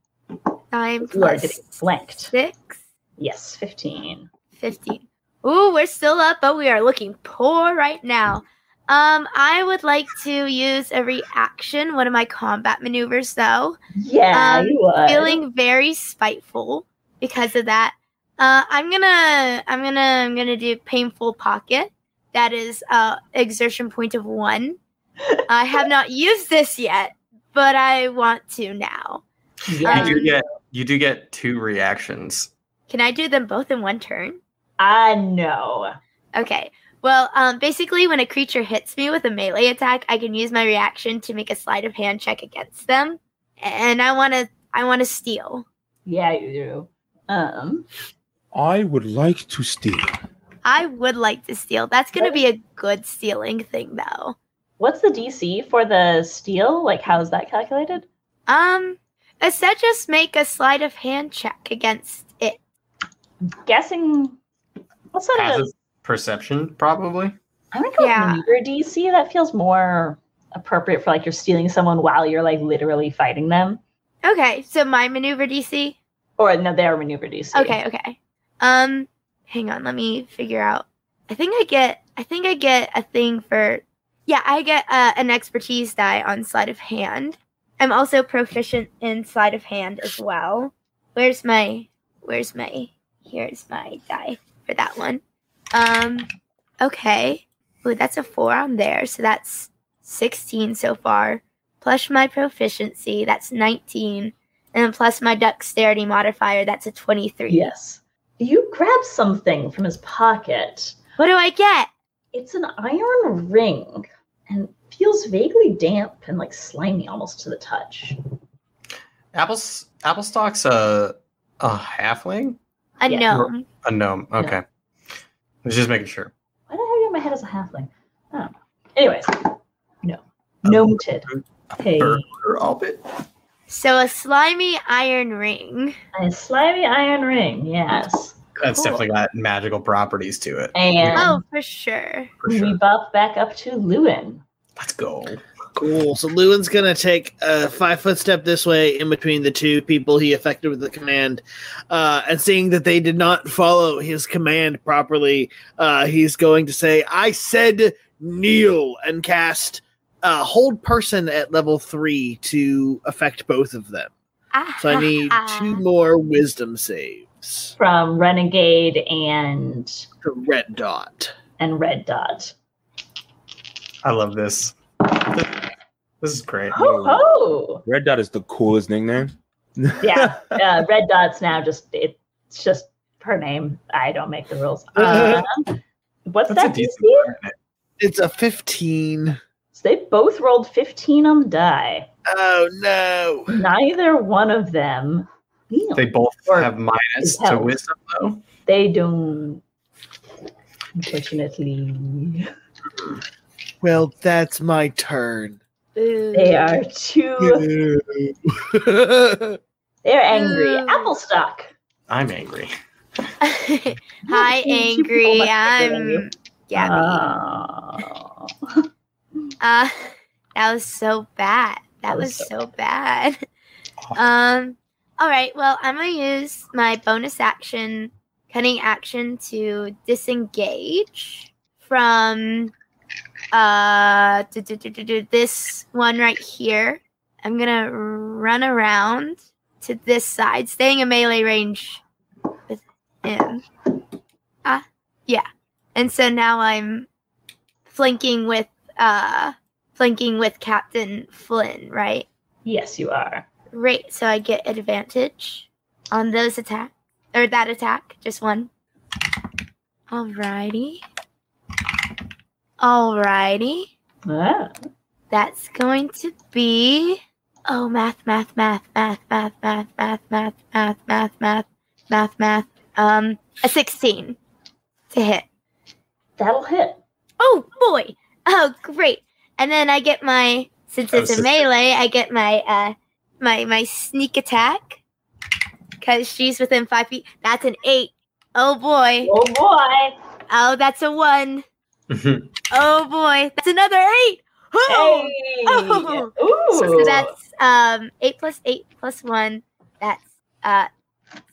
Nine You are getting flanked. six. Yes, 15. 15. Ooh, we're still up, but we are looking poor right now. Um, I would like to use a reaction, one of my combat maneuvers, though. Yeah, Um, you would. Feeling very spiteful because of that. Uh, I'm gonna, I'm gonna, I'm gonna do painful pocket. That is uh exertion point of one. I have not used this yet, but I want to now. yeah. you do um, get you do get two reactions. Can I do them both in one turn? I know. Okay. Well, um, basically, when a creature hits me with a melee attack, I can use my reaction to make a sleight of hand check against them, and I want to. I want to steal. Yeah, you do. Um, I would like to steal. I would like to steal. That's going to be a good stealing thing, though. what's the DC for the steal? Like, how is that calculated? Um, instead, just make a sleight of hand check against it. Guessing. What's that? Passive As? perception, probably. I'm gonna go Yeah. with maneuver DC. That feels more appropriate for like you're stealing someone while you're like literally fighting them. Okay, so my maneuver DC. Or no, they are maneuver DC. Okay, okay. Um, hang on, let me figure out. I think I get. I think I get a thing for. Yeah, I get uh, an expertise die on sleight of hand. I'm also proficient in sleight of hand as well. Where's my? Where's my? Here's my die for that one. Um, okay. Ooh, that's a four on there, so that's sixteen so far. Plus my proficiency, that's nineteen, and then plus my dexterity modifier, that's a twenty-three. Yes. You grab something from his pocket. What do I get? It's an iron ring and feels vaguely damp and like slimy almost to the touch. Apple's Applestock's a a halfling, A Yeah. gnome. a gnome. Okay, I was just making sure. Why the hell are you in my head as a halfling? I don't know. Anyways, no. Noted. Hey. Burger of it. So a slimy iron ring. A slimy iron ring, yes. That's Cool. definitely got magical properties to it. And Oh, for sure. For we sure. buff back up to Llewyn. Let's go. Cool. So Llewyn's gonna take a five foot step this way in between the two people he affected with the command, uh, and seeing that they did not follow his command properly, uh, he's going to say, "I said kneel," and cast uh, hold person at level three to affect both of them. So I need two more wisdom saves. from Renegade and red dot. and Red Dot. I love this. This is great. Ho ho! Red Dot is the coolest nickname. Yeah, uh, Red Dot's now just it's just her name. I don't make the rules. Uh, what's That's that decent DC? It's a fifteen. So they both rolled 15 on the die. Oh no! Neither one of them. Neil. They both Or have minus to held. wisdom, though. They don't. Unfortunately, Well, that's my turn. They are too. They're angry. Ooh. Applestock. I'm angry. Hi, angry. much bigger than you. I'm Gabby. Oh. Uh, that was so bad. That, That was was so so bad. Um. All right. Well, I'm gonna use my bonus action, cunning action, to disengage from uh do, do, do, this one right here. I'm gonna run around to this side, staying in melee range with him. Ah, yeah. And so now I'm flanking with uh flanking with Captain Flynn, right? Yes, you are. Right, so I get advantage on those attack or that attack, just one. Alrighty. Alrighty. Ah. That's going to be oh math, math, math, math, math, math, math, math, math, math, math, math, math. Um, a sixteen to hit. That'll hit. Oh boy! Oh great! And then I get my since Oh, it's a melee, I get my uh my my sneak attack because she's within five feet. That's an eight. Oh boy! Oh boy. Oh, that's a one. Oh boy, that's another eight. Oh, Hey. Oh. Ooh. so that's um eight plus eight plus one. That's uh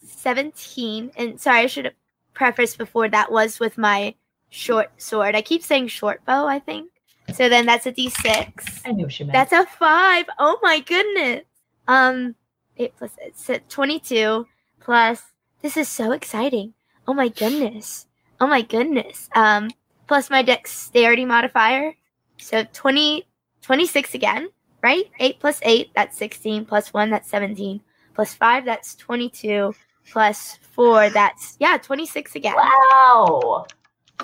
seventeen. And sorry, I should have prefaced before that was with my short sword. I keep saying short bow. I think. So then that's a d six. I knew she meant. That's a five. Oh my goodness. Um, eight plus it's a twenty-two plus. This is so exciting. Oh my goodness. Oh my goodness. Um, plus my dexterity modifier. So 20, 26 again, right? Eight plus eight, that's sixteen. Plus one, that's seventeen. Plus five, that's twenty-two. Plus four, that's yeah, twenty-six again. wow.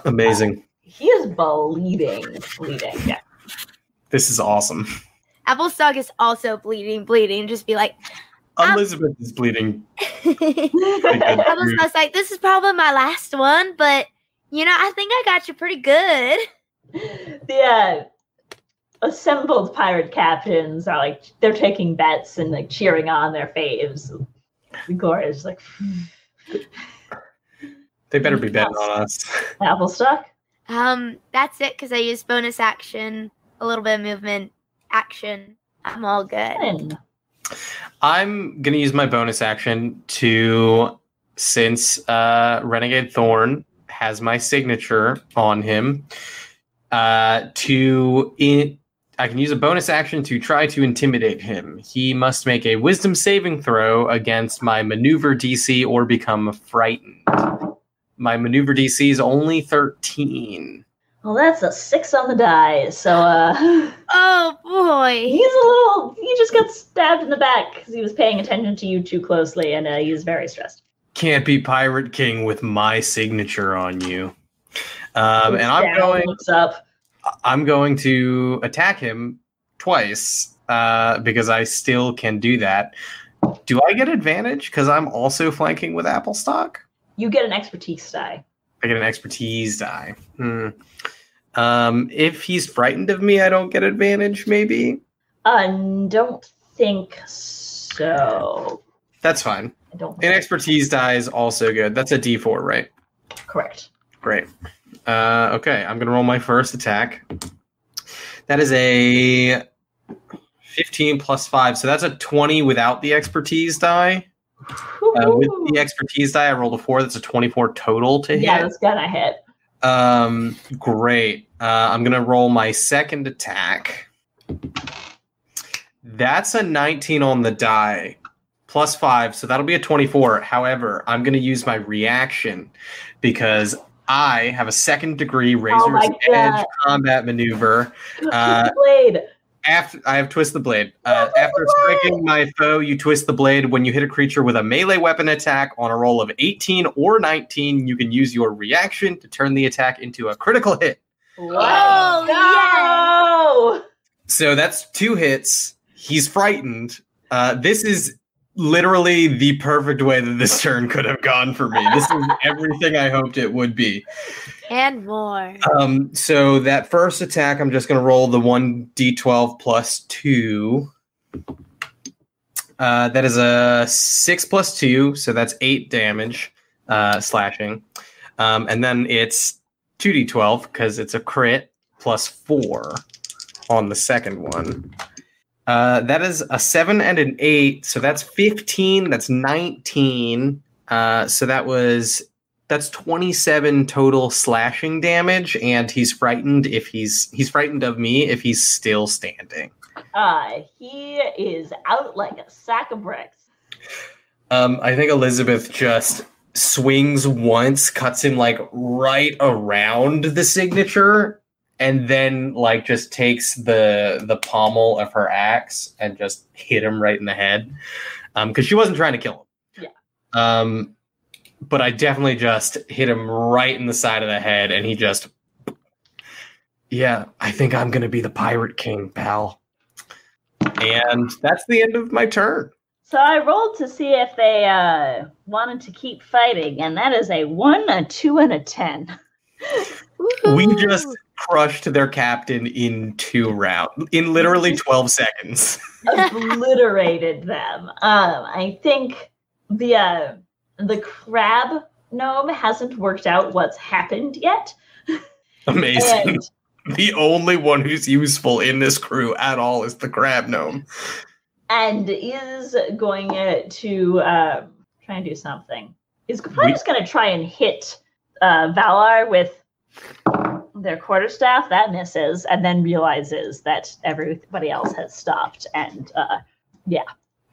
Amazing. He is bleeding, bleeding. Yeah. This is awesome. Applestock is also bleeding, bleeding. Just be like, Um, Elizabeth is bleeding. Applestock's like, this is probably my last one, but you know, I think I got you pretty good. the uh, assembled pirate captains are like they're taking bets and like cheering on their faves. Igor is like They better be betting on us. Applestock. Um, that's it because I used bonus action, a little bit of movement, action. I'm all good. I'm gonna use my bonus action to since uh, Renegade Thorn has my signature on him. Uh, to in, I can use a bonus action to try to intimidate him. He must make a Wisdom saving throw against my maneuver DC or become frightened. My maneuver DC is only thirteen. Well, that's a six on the die. So uh, Oh boy. he's a little. He just got stabbed in the back because he was paying attention to you too closely, and uh, he's very stressed. Can't be Pirate King with my signature on you. Um, and I'm going. Looks up. I'm going to attack him twice uh, because I still can do that. Do I get advantage because I'm also flanking with Applestock? You get an expertise die. I get an expertise die. Hmm. Um, if he's frightened of me, I don't get advantage. Maybe Uh, don't think so. that's fine. I don't. An expertise die is also good. That's a D4, right? correct. Great. Uh, okay, I'm gonna roll my first attack. That is a 15 plus five, so that's a 20 without the expertise die. Uh, with the expertise die, I rolled a four. That's a 24 total to hit. yeah, that's gonna hit. Um, great. Uh, I'm gonna roll my second attack. That's a 19 on the die, plus five, so that'll be a 24. However, I'm gonna use my reaction because I have a second degree Razor's Oh Edge combat maneuver. Uh, Blade. After I have twist the blade. Uh, after striking my foe, you twist the blade. When you hit a creature with a melee weapon attack on a roll of 18 or 19, you can use your reaction to turn the attack into a critical hit. Let's go! So that's two hits. He's frightened. Uh, this is literally the perfect way that this turn could have gone for me. This is everything I hoped it would be. And more. Um, so that first attack, I'm just going to roll the one d12 plus two. Uh, that is a six plus two, so that's eight damage, uh, slashing. Um, and then it's two d12 because it's a crit plus four on the second one. Uh, that is a seven and an eight, so that's 15. That's 19. Uh, so that was that's 27 total slashing damage and he's frightened if he's he's frightened of me if he's still standing Uh, he is out like a sack of bricks. um i think elizabeth just swings once cuts him like right around the signature and then like just takes the the pommel of her axe and just hit him right in the head um because she wasn't trying to kill him yeah um but I definitely just hit him right in the side of the head, and he just, yeah, I think I'm gonna be the pirate king, pal. And that's the end of my turn. So I rolled to see if they uh, wanted to keep fighting, and that is a one, a two, and a ten. We just crushed their captain in two rounds, in literally 12 seconds. Obliterated them. Um, I think the uh, the crab gnome hasn't worked out what's happened yet. Amazing. And the only one who's useful in this crew at all is the crab gnome. and is going uh, to um, try and do something. Is probably We- just going to try and hit uh, Valar with their quarterstaff. That misses, and then realizes that everybody else has stopped, and uh, yeah,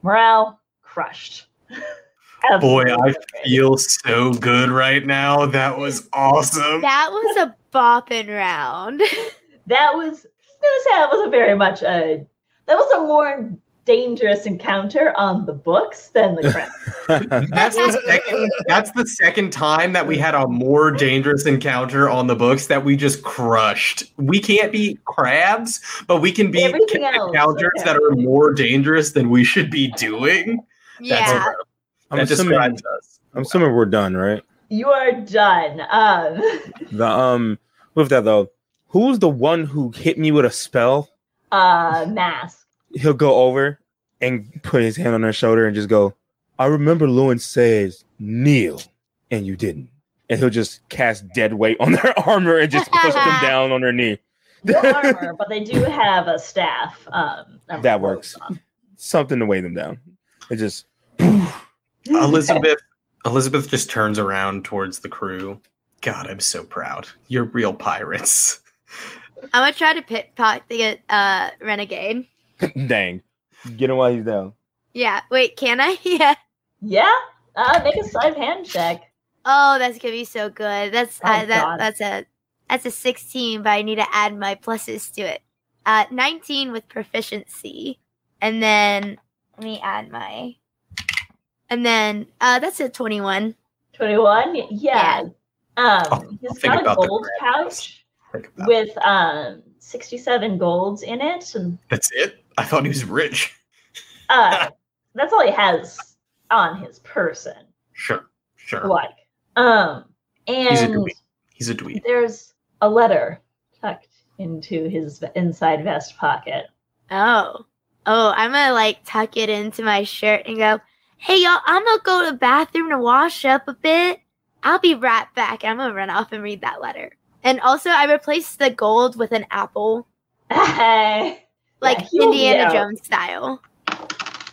morale crushed. Boy, I feel so good right now. That was awesome. That was a bopping round. that was. I was say that was a very much a that was a more dangerous encounter on the books than the crab. That's the second. That's the second time that we had a more dangerous encounter on the books that we just crushed. We can't be crabs, but we can be Everything else, encounters okay. that are more dangerous than we should be doing. That's Yeah. incredible. I'm that assuming, describes us. I'm assuming we're done, right? You are done. Um, The um with that though, who's the one who hit me with a spell? uh, mask. He'll go over and put his hand on her shoulder and just go, I remember Llewyn says kneel, and you didn't. And he'll just cast dead weight on their armor and just push them down on their knee. No armor, but they do have a staff. Um, of That works. on. Something to weigh them down. It just Elizabeth. Elizabeth just turns around towards the crew. God, I'm so proud. You're real pirates. I'm gonna try to pickpocket uh renegade. dang. Get him while he's down. Yeah. Wait, can I? Yeah. Yeah. Uh, make a sleight hand check. Oh, that's gonna be so good. That's Oh, uh, that that's a that's a 16, but I need to add my pluses to it. Uh, 19 with proficiency, and then let me add my, and then uh, that's a 21. 21? Yeah. I'll- Um, I'll he's got a gold crab. pouch Think about it. with um 67 golds in it. And That's it. I thought he was rich. uh, that's all he has on his person. Sure, sure. Like, um, and He's a and dweeb. He's a dweeb. there's a letter tucked into his inside vest pocket. Oh, oh, I'm gonna like tuck it into my shirt and go, "Hey y'all, I'm gonna go to the bathroom to wash up a bit. I'll be right back." I'm gonna run off and read that letter. And also, I replaced the gold with an apple, Hey, like he'll Indiana out. Jones style.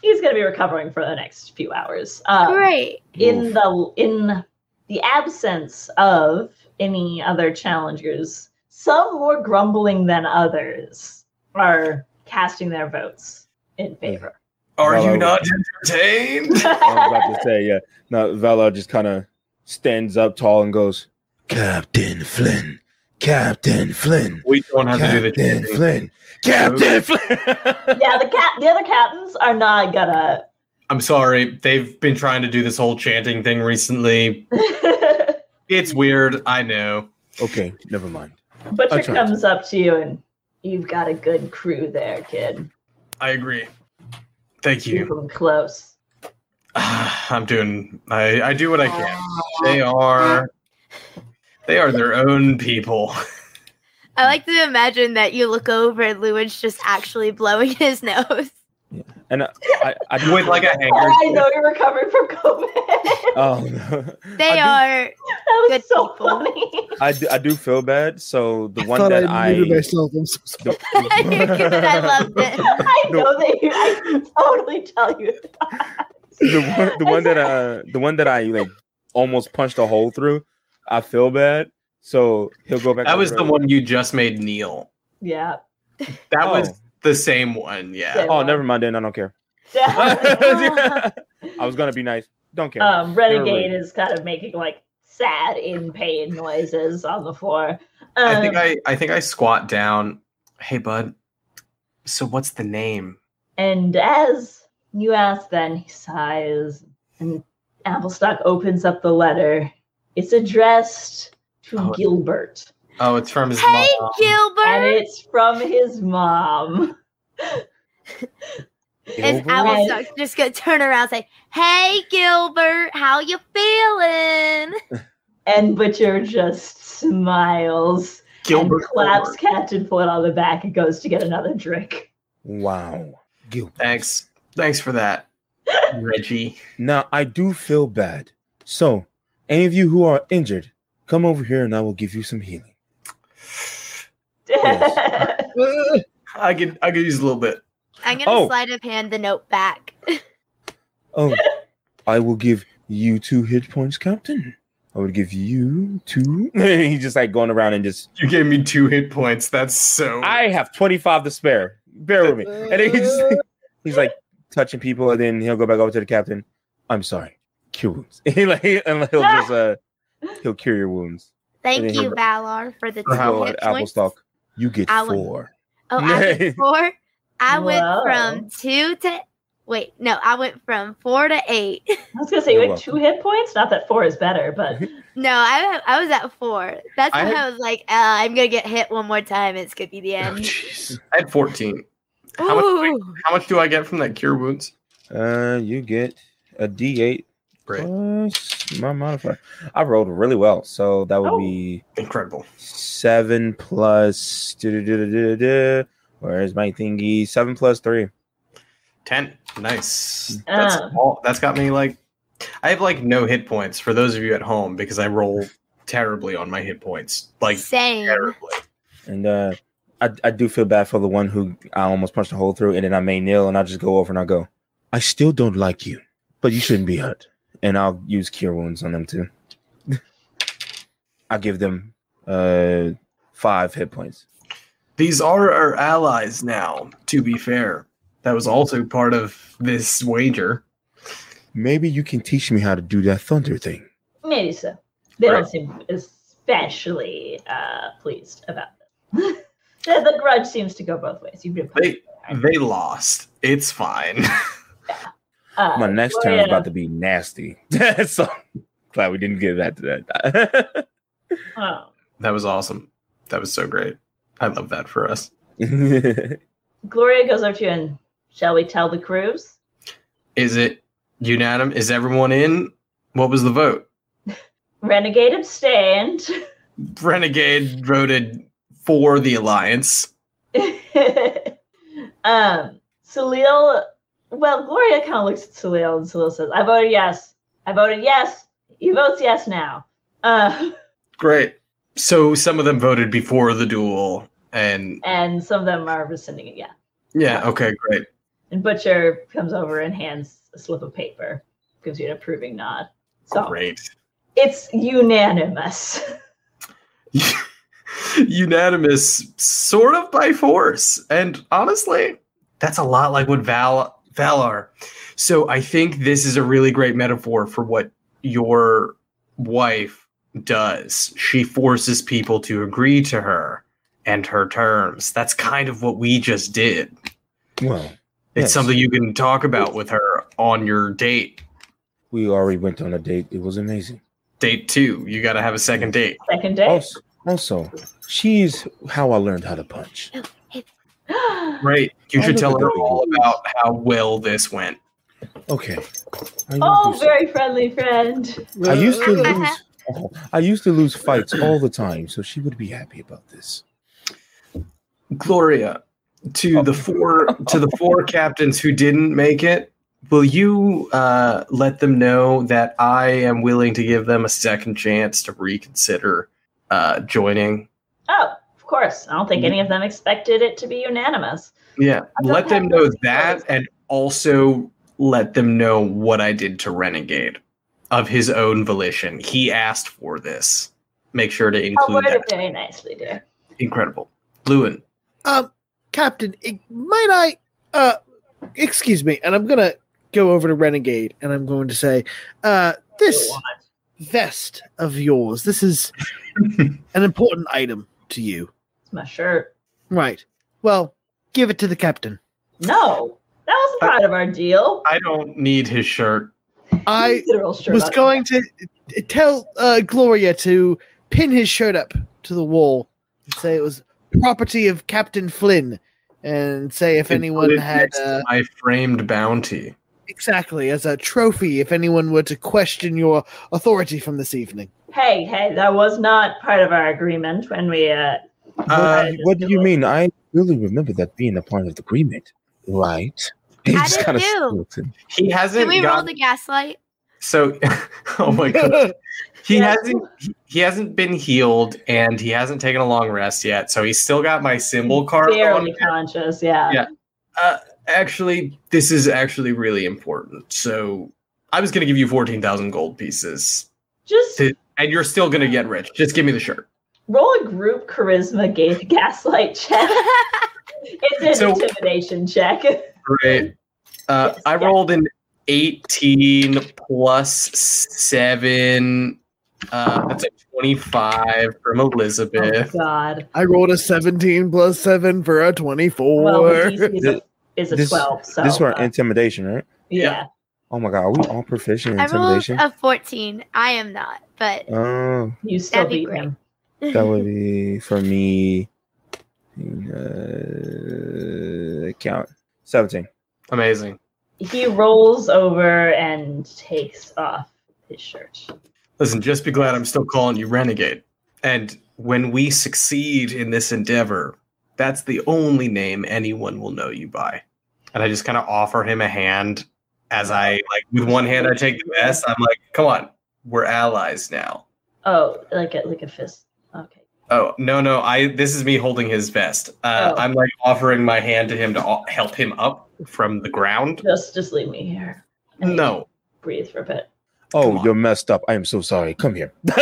he's gonna be recovering for the next few hours. Um, Great. in the in the absence of any other challengers, some more grumbling than others are casting their votes in favor. Are Well, you not entertained? I was about to say, yeah. No, Valar just kind of stands up tall and goes, Captain Flynn, Captain Flynn, we don't have to do the Captain. Flynn, Captain Flynn. yeah, the cat the other captains are not gonna I'm sorry. They've been trying to do this whole chanting thing recently. It's weird. I know. okay, never mind. Butcher I'll comes up to you and you've got a good crew there, kid. I agree. Thank Keep you. them close. I'm doing. I I do what I can. Ah. They are. They are their own people. I like to imagine that you look over and Llewyn's just actually blowing his nose. And I, I, I With like a I handkerchief. know you're recovering from COVID. oh, no. They I are. that was Good so people. funny. I do, I do feel bad. So the I one that I I, muted myself. I'm so sorry. I loved it. I No. know that you, I totally tell you. the one, the one that uh, the one that I like almost punched a hole through. I feel bad. So he'll go back. That was over the one you just made kneel. Yeah. That Oh. was the same one. Yeah. Same. Oh, never mind. Then I don't care. Yeah. I was gonna be nice. Don't care. um, Renegade is kind of making like sad, in pain noises on the floor. Um, I think I I think I squat down. Hey, bud. So what's the name? And as you ask, then he sighs, and Applestock opens up the letter. It's addressed to Oh. Gilbert, Oh, it's from his mom. Hey, mom. and Gilbert! it's from his mom. And I was just gonna turn around and say, Hey, Gilbert, how you feeling? And Butcher just smiles Gilbert. and claps Captain Flynn on the back and goes to get another drink. Wow. Gilbert. Thanks. Thanks for that, Reggie. Now I do feel bad. So, any of you who are injured, come over here and I will give you some healing. I could I could use a little bit. I'm gonna Oh. sleight of hand the note back. Oh, I will give you two hit points, Captain. I would give you two. He's just like going around and just. You gave me two hit points. That's so. I have twenty five to spare. Bear with me. And then he's just, he's like touching people, and then he'll go back over to the captain. I'm sorry, cure wounds. He like, and he'll just uh, he'll cure your wounds. Thank you, he- Valar, for the For how two hit at points. Applestock. You get I would- four. Oh, I get four. I went Whoa. from two to wait, no, I went from four to eight. I was gonna say you had two hit points. Not that four is better, but No, I I was at four. That's I when had- I was like, uh, I'm gonna get hit one more time. It's gonna be the Oh, end. jeez. I had 14. How much, how much do I get from that cure wounds? Uh, you get a D8 Great. plus my modifier. I rolled really well, so that would Oh. be Incredible. seven plus. Where's my thingy? Seven plus three. 10. Nice. That's Ah. all. That's got me like. I have like no hit points for those of you at home because I roll terribly on my hit points. Like Same. terribly. And uh, I I do feel bad for the one who I almost punched a hole through, and then I may kneel, and I just go over and I go, I still don't like you, but you shouldn't be hurt. And I'll use cure wounds on them too. I'll give them uh five hit points. These are our allies now, to be fair. That was also part of this wager. Maybe you can teach me how to do that thunder thing. maybe so. They Right. don't seem especially uh, pleased about this. the, the grudge seems to go both ways. You've been They they lost. It's fine. uh, My next turn Gloria- is about to be nasty. so glad we didn't get that to that. oh. that was awesome. That was so great. I love that for us. Gloria goes over to you and shall we tell the crews? Is it unanimous? Is everyone in? What was the vote? Renegade abstained. Renegade voted for the alliance. um, Salil, well, Gloria kind of looks at Salil and Salil says, I voted yes. I voted yes. He votes yes now. Uh, Great. So some of them voted before the duel, and and some of them are rescinding it, yeah. yeah, okay, great. And Butcher comes over and hands a slip of paper, gives you an approving nod. So Great. it's unanimous. Unanimous, sort of by force, and honestly, that's a lot like what Val Valar. So I think this is a really great metaphor for what your wife does. She forces people to agree to her and her terms. That's kind of what we just did. well, It's Yes. something you can talk about with her on your date. we already went on a date. It was amazing. Date two. You got to have a second date. Second date. Also, also, she's how I learned how to punch. Oh. Right. You Oh, should tell her all about how well this went. Okay. Oh, used to- very friendly friend. I used to lose. oh, I used to lose fights all the time, so she would be happy about this. Gloria, to the four to the four captains who didn't make it, will you uh, let them know that I am willing to give them a second chance to reconsider uh, joining? Oh, of course. I don't think any of them expected it to be unanimous. Yeah, let them know that, and also let them know what I did to Renegade of his own volition. He asked for this. Make sure to I'll include word that. it very nicely, dear. Incredible, Llewyn. Um, Captain, might I? Uh, excuse me, and I'm gonna go over to Renegade, and I'm going to say, uh, this vest of yours. This is an important item to you, It's my shirt. right? Well, give it to the captain. No, that wasn't part of our deal. I don't need his shirt. I shirt was on. going to tell uh, Gloria to pin his shirt up to the wall and say it was property of Captain Flynn, and say if And anyone had uh, my framed bounty. exactly as a trophy if anyone were to question your authority from this evening. Hey, hey, that was not part of our agreement when we. uh Uh, what do you mean? I really remember that being a part of the agreement, right? He I just kinda too. He hasn't Can we roll the gaslight? so. oh my god, he Yeah. hasn't. He, he hasn't been healed, and he hasn't taken a long rest yet. So he's still got my symbol card. on. Barely conscious, yeah. Yeah. Uh, actually, this is actually really important. So I was going to give you fourteen thousand gold pieces, Just To- and you're still going to get rich. Just give me the shirt. Roll a group charisma ga- gaslight check. it's an So- intimidation check. Great. Uh, Yes, I yes. rolled an 18 plus 7 Uh, that's a 25 from Oh Elizabeth. God. I rolled a 17 plus 7 for a 24. Well, the DC is a, is a This- twelve. So this is for uh, intimidation, right? yeah. Oh my god, are we all proficient in I rolled intimidation? a 14. I am not, but Oh, You still That'd be beat great. him. That would be for me. Uh, count seventeen. Amazing. He rolls over and takes off his shirt. Listen, just be glad I'm still calling you Renegade. And when we succeed in this endeavor, that's the only name anyone will know you by. And I just kind of offer him a hand as I, like, with one hand, I take the vest. I'm like, come on, we're allies now. Oh, like a like a fist. Okay. Oh, no, no. I, this is me holding his vest. Uh, Oh. I'm like offering my hand to him to help him up from the ground. Just just leave me here. And he No. Breathe for a bit. Oh, you're messed up. I am so sorry. Come here.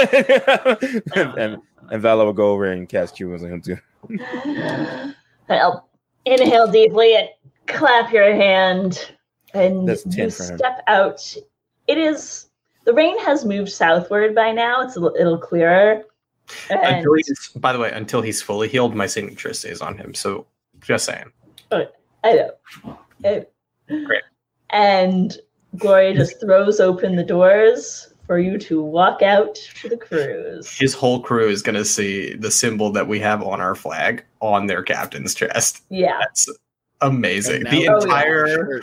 and, and and Valar will go over and cast cubes on him too. I'll inhale deeply and clap your hand, and That's you step out. It is the rain has moved southward by now. It's a little clearer. And Until he's, by the way, until he's fully healed, my signature stays on him. So just saying. I know. It- Great. And Gloria just throws open the doors for you to walk out to the crews. his whole crew is going to see the symbol that we have on our flag on their captain's chest. Yeah. That's amazing. The now- Oh, yeah. entire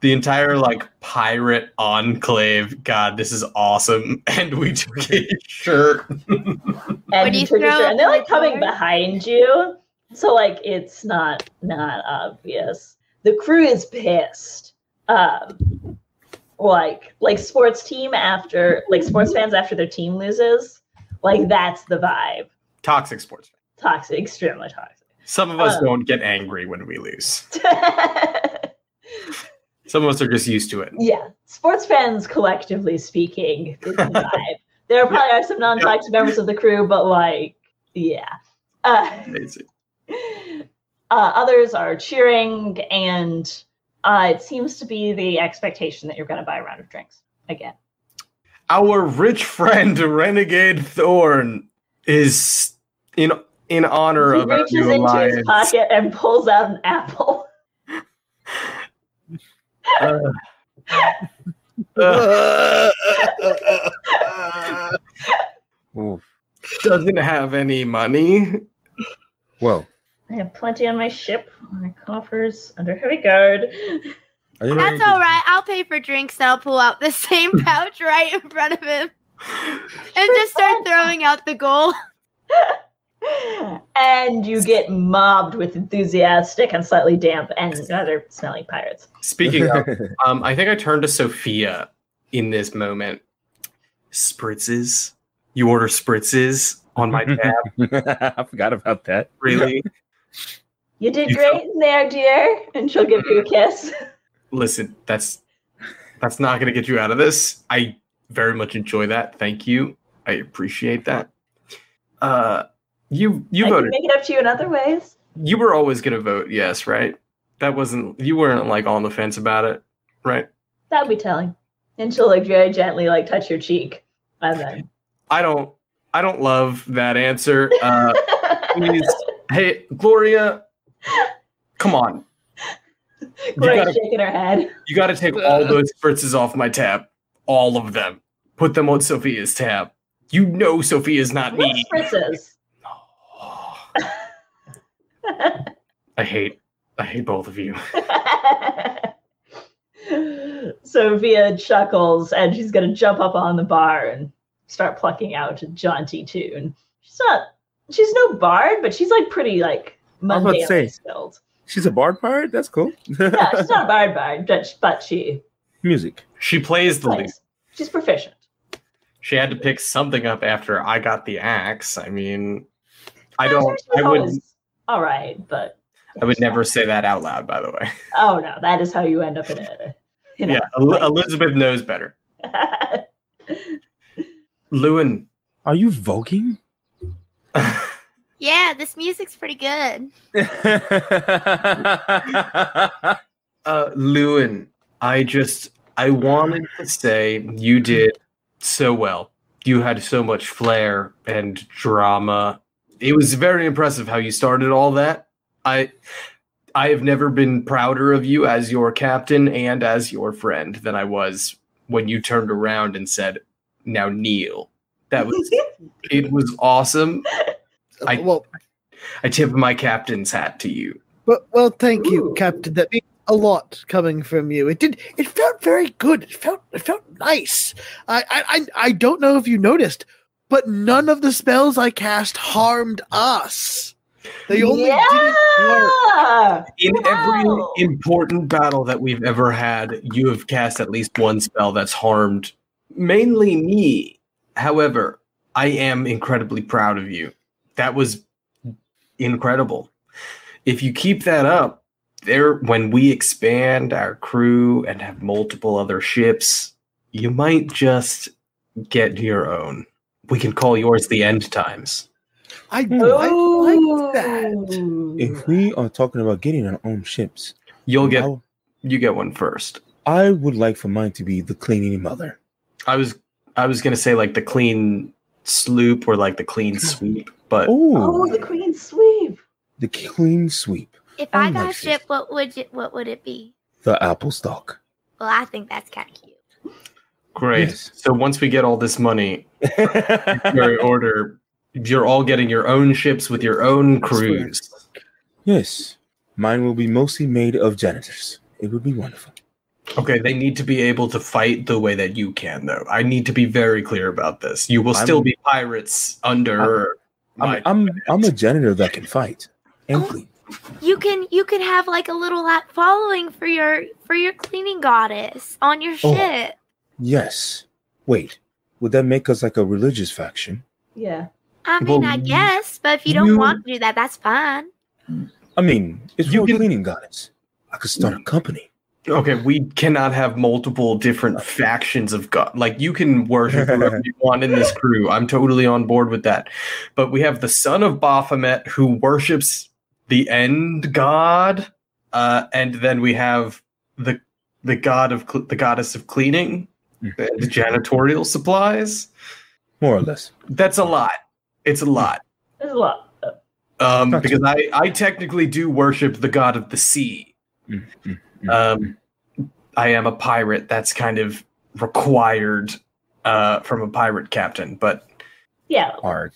the entire like pirate enclave. God, this is awesome. And we took his shirt. And you you took your shirt, and they're like coming door? behind you. So like it's not not obvious. The crew is pissed. Um like like sports team after like sports fans after their team loses. Like that's the vibe. Toxic sports. Toxic, extremely toxic. Some of us Um. don't get angry when we lose. Some of us are just used to it. yeah, sports fans collectively speaking, this is the vibe. There probably are some non-toxic members of the crew, but like, yeah. Uh, Amazing. uh, others are cheering, and uh, it seems to be the expectation that you're going to buy a round of drinks again. Our rich friend Renegade Thorn is in in honor he of our reaches new into his pocket and pulls out an apple. Uh, uh, Ooh. doesn't have any money. Well, I have plenty on my ship. My coffers under heavy guard. that's all right. I'll pay for drinks and I'll pull out the same pouch right in front of him and just start throwing out the gold. and you get mobbed with enthusiastic and slightly damp and other smelling pirates. Speaking of, um, I think I turned to Sophia in this moment. Spritzes. You order spritzes on my tab. I forgot about that. Really? You did You great in there, dear. And she'll give you a kiss. Listen, that's that's not going to get you out of this. I very much enjoy that. Thank you. I appreciate that. Uh, you you I voted. make it up to you in other ways. You were always going to vote yes, right? That wasn't. You weren't like on the fence about it, right? That'd be telling. And she'll like very gently like touch your cheek. And then I don't. I don't love that answer. Uh, please, hey Gloria, come on. Gloria's gotta- shaking her head. You got to take all those spritzes off my tab, all of them. Put them on Sophia's tab. You know Sophia's not What me. spritzes? I hate. I hate both of you. Sophia chuckles and she's gonna jump up on the bar and start plucking out a jaunty tune. She's not she's no bard, but she's like pretty like was about to say. skilled. She's a bard pirate. That's cool. Yeah, she's not a bard bard, but, but she Music. She plays the lute. plays. She's proficient. She had to pick something up after I got the axe. I mean, I don't. I would. Always All right, but I would never say that out loud. By the way. Oh no, that is how you end up in a. You know, Yeah, Elizabeth knows better. Llewyn. Are you voguing? Yeah, this music's pretty good. Uh, Llewyn, I just I wanted to say you did so well you had so much flair and drama. It was very impressive how you started all that. I I have never been prouder of you as your captain and as your friend than I was when you turned around and said, "Now kneel." That was it was awesome. Uh, I- well, I tip my captain's hat to you. well, well, thank you, Captain. That means a lot coming from you. It did. It felt very good. It felt. It felt nice. I. I. I, I don't know if you noticed, but none of the spells I cast harmed us. They only didn't work. yeah. In every important battle that we've ever had, you have cast at least one spell that's harmed mainly me. However, I am incredibly proud of you. That was incredible. If you keep that up, there when we expand our crew and have multiple other ships, you might just get your own. We can call yours the end times. I, I like that. Oh. If we are talking about getting our own ships, You'll get I, you get one first. I would like for mine to be the cleaning mother. I was I was gonna say like the clean sloop or like the clean sweep, but Oh, Oh, the clean Sweep. the clean sweep, If I I got a like ship, what would you, what would it be? the Applestock. Well, I think that's kind of cute. Great. Yes. So once we get all this money, your order, you're all getting your own ships with your own crews. yes, mine will be mostly made of janitors. It would be wonderful. Okay, they need to be able to fight the way that you can, though. I need to be very clear about this. You will I'm- still be pirates under my. I'm, I'm I'm a janitor that can fight and Oh. clean. You can you can have like a little following for your for your cleaning goddess on your Oh. Ship. Yes. Wait, would that make us like a religious faction? Yeah. I mean, Well, I guess, but if you don't you- want to do that, that's fine. I mean, it's you're a can- cleaning goddess. I could start a company. Okay, we cannot have multiple different factions of God. Like you can worship whoever you want in this crew. I'm totally on board with that. But we have the son of Baphomet who worships the end god, uh, and then we have the the god of cl- the goddess of cleaning, and janitorial supplies. More or less. That's a lot. It's a lot. There's a lot. Um, because I I technically do worship the god of the sea. Mm, mm, mm, um, I am a pirate. That's kind of required uh, from a pirate captain, but Yeah. Arg.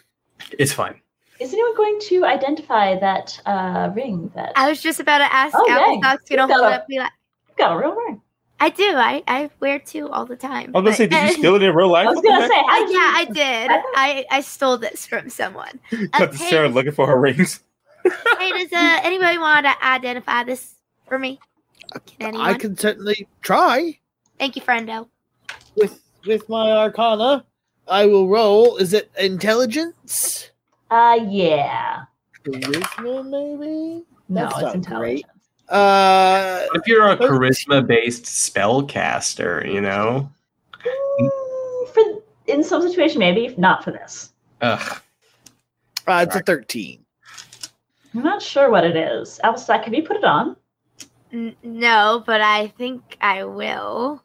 it's fine. Is anyone going to identify that uh, ring that I was just about to ask Oh, Apple dang. Socks to hold You it got up. and Be like, got a real ring? I do. I I wear two all the time. I was gonna but- say, did you steal it in real life? I was gonna say, how did yeah, I did. I I stole this from someone. Got the Sarah looking for her rings. Hey, does uh, anybody want to identify this for me? Can anyone? I can certainly try Thank you, friendo. with with my Arcana. I will roll. Is it intelligence? Uh, yeah. Charisma, maybe. No, That's it's not intelligence. great. Uh, If you're a charisma-based spellcaster, you know, Mm, for in some situation, maybe not for this. ugh, uh, it's a thirteen. I'm not sure what it is. Applestock, have you put it on? N- no, but I think I will.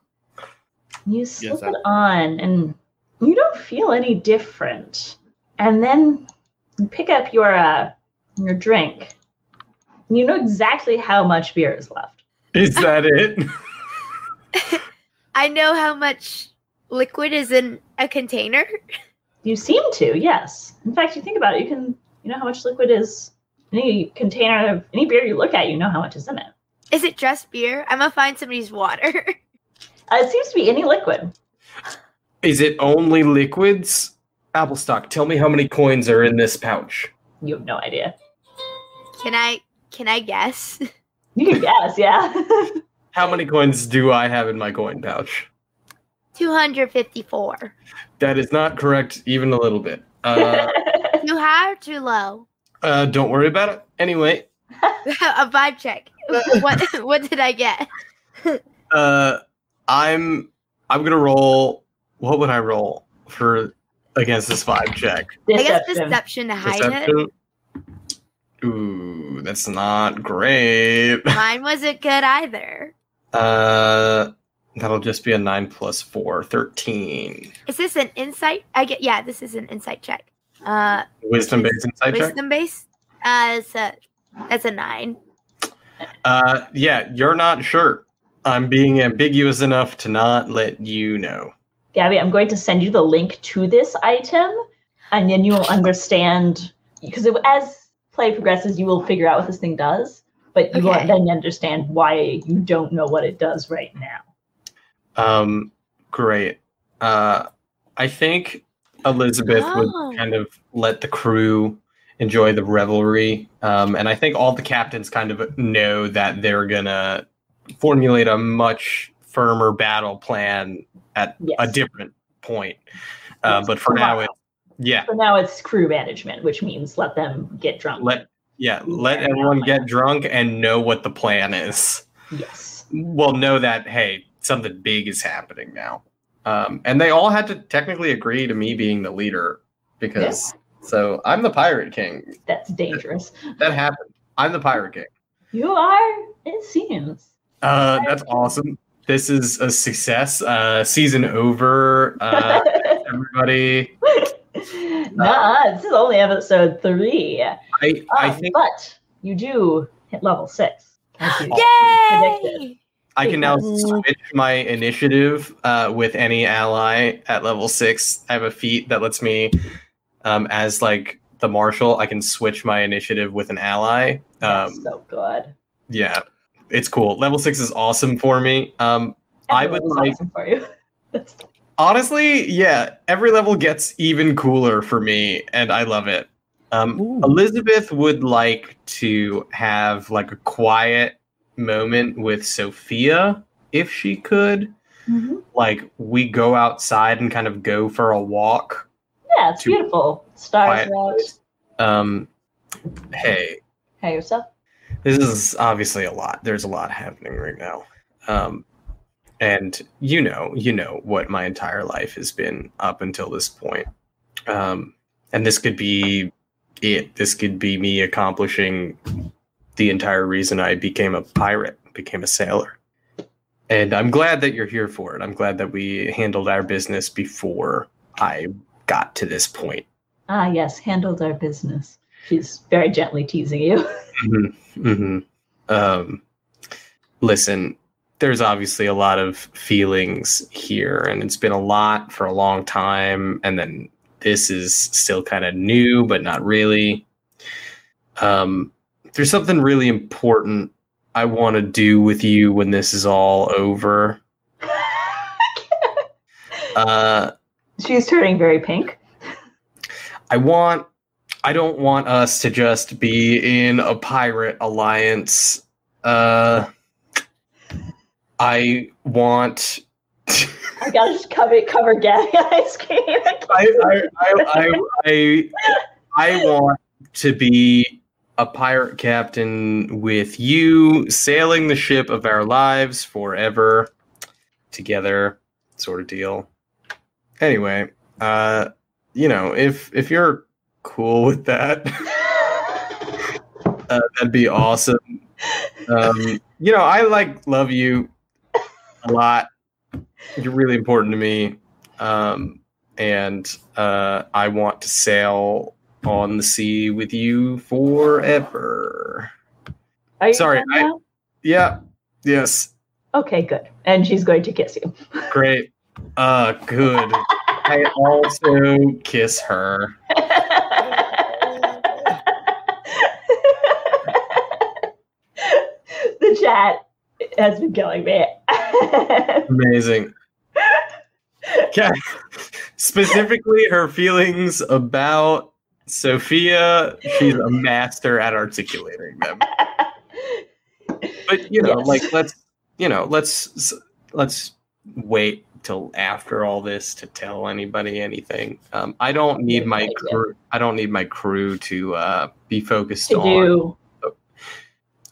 You slip I- it on, and you don't feel any different. And then you pick up your uh, your drink. And you know exactly how much beer is left. is that it? I know how much liquid is in a container. You seem to, yes. In fact, you think about it, you can you know how much liquid is any container of any beer you look at, you know how much is in it. Is it just beer? I'm gonna find somebody's water. Uh, it seems to be any liquid. Is it only liquids? Applestock, tell me how many coins are in this pouch. You have no idea. can I? Can I guess? You can guess, yeah. How many coins do I have in my coin pouch? Two hundred fifty-four. That is not correct, even a little bit. Uh, Too high or too low? uh, don't worry about it. Anyway, a vibe check. What? What did I get? uh, I'm I'm gonna roll. What would I roll for against this vibe check? I guess Deception. deception to hide it. Perception. Ooh, that's not great. Mine wasn't good either. Uh, That'll just be a 9 plus 4, 13. Is this an insight? I get yeah, this is an insight check. Uh Wisdom based insight check? wisdom base? Uh it's a it's a nine. Uh, yeah, you're not sure. I'm being ambiguous enough to not let you know. Gabby, I'm going to send you the link to this item, and then you will understand. Because it- as play progresses, you will figure out what this thing does, but you Okay. will then understand why you don't know what it does right now. Um, great. Uh, I think Elizabeth Oh. would kind of let the crew enjoy the revelry. Um, and I think all the captains kind of know that they're gonna formulate a much firmer battle plan at Yes. a different point. Uh, Yes, but for now, tomorrow. Yeah, For now, it's crew management, which means let them get drunk. let yeah let everyone get drunk and know what the plan is. yes. well know that hey something big is happening now. Um, and they all had to technically agree to me being the leader because so i'm the pirate king. That's dangerous. that happened. I'm the pirate king. You are, it seems. uh, that's awesome. This is a success. Uh, season over. Uh, everybody nah, this is only episode three. i i Um, think but you do hit level six. as you predicted. Yay! i can now switch my initiative uh, with any ally at level six i have a feat that lets me um, as like the marshal i can switch my initiative with an ally That's um, so good. yeah it's cool level six is awesome for me um, I would like- awesome for you. Honestly yeah every level gets even cooler for me and i love it um, elizabeth would like to have like a quiet moment with sophia if she could Mhm. like we go outside and kind of go for a walk Yeah, it's beautiful. Stars out. um hey Hey, yourself. this is obviously a lot there's a lot happening right now um and you know you know what my entire life has been up until this point um and this could be it this could be me accomplishing the entire reason i became a pirate became a sailor and i'm glad that you're here for it i'm glad that we handled our business before i got to this point Ah, yes, handled our business. She's very gently teasing you. Hmm. Hmm. Um, listen, there's obviously a lot of feelings here, and it's been a lot for a long time. And then this is still kind of new, but not really. Um, there's something really important I want to do with you when this is all over. Uh, She's turning very pink. I want I don't want us to just be in a pirate alliance. Uh I want I gotta just cover cover Gabby ice cream. I, I, I, I, I, I want to be a pirate captain with you, sailing the ship of our lives forever together, sort of deal. Anyway, uh, you know, if if you're cool with that, uh, that'd be awesome. Um, you know, I like love you a lot. You're really important to me. Um, and uh, I want to sail on the sea with you forever. Are you Sorry, I- Yeah. Yes. Okay, good. And she's going to kiss you. Great. Uh, good. I also kiss her. the chat has been killing me. Amazing. Okay. Specifically, her feelings about Sophia. She's a master at articulating them. But you know, Yes. like let's you know, let's let's wait till after all this to tell anybody anything. Um, I don't need my crew. I don't need my crew to uh, be focused to on. do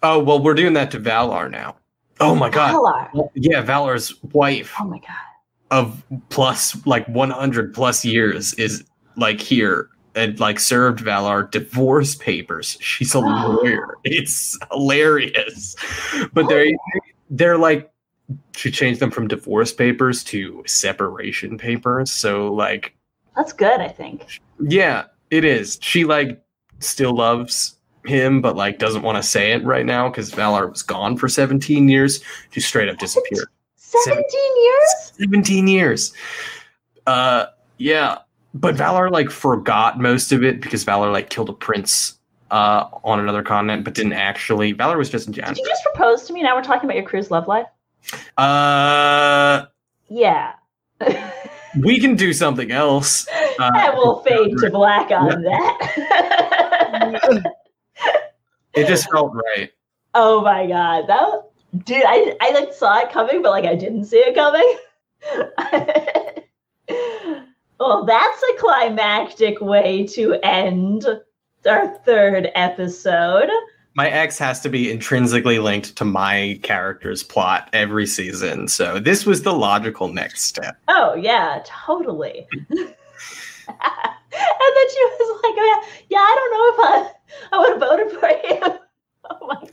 Oh well, we're doing that to Valar now. Oh my god. Well, yeah, Valar's wife Oh my god. of plus like 100 plus years is like here and like served Valar divorce papers. She's a lawyer. It's hilarious. But they're they're like she changed them from divorce papers to separation papers. So like That's good, I think. yeah, it is. She like still loves him, but like doesn't want to say it right now because Valar was gone for 17 years. She straight up disappeared. 17 years? 17 years. Uh yeah. But Valar like forgot most of it because Valar like killed a prince uh on another continent, but didn't actually. Valar was just in Did you just propose to me? Now we're talking about your crew's love life? Uh Yeah. we can do something else. Uh, I will fade to black on that. It just felt right. oh my god. That dude, I I like saw it coming, but like I didn't see it coming. well, that's a climactic way to end our third episode. My ex has to be intrinsically linked to my character's plot every season, so this was the logical next step. Oh yeah, totally. and then she was like, oh, "Yeah, yeah, I don't know if I I would have voted for you." Oh my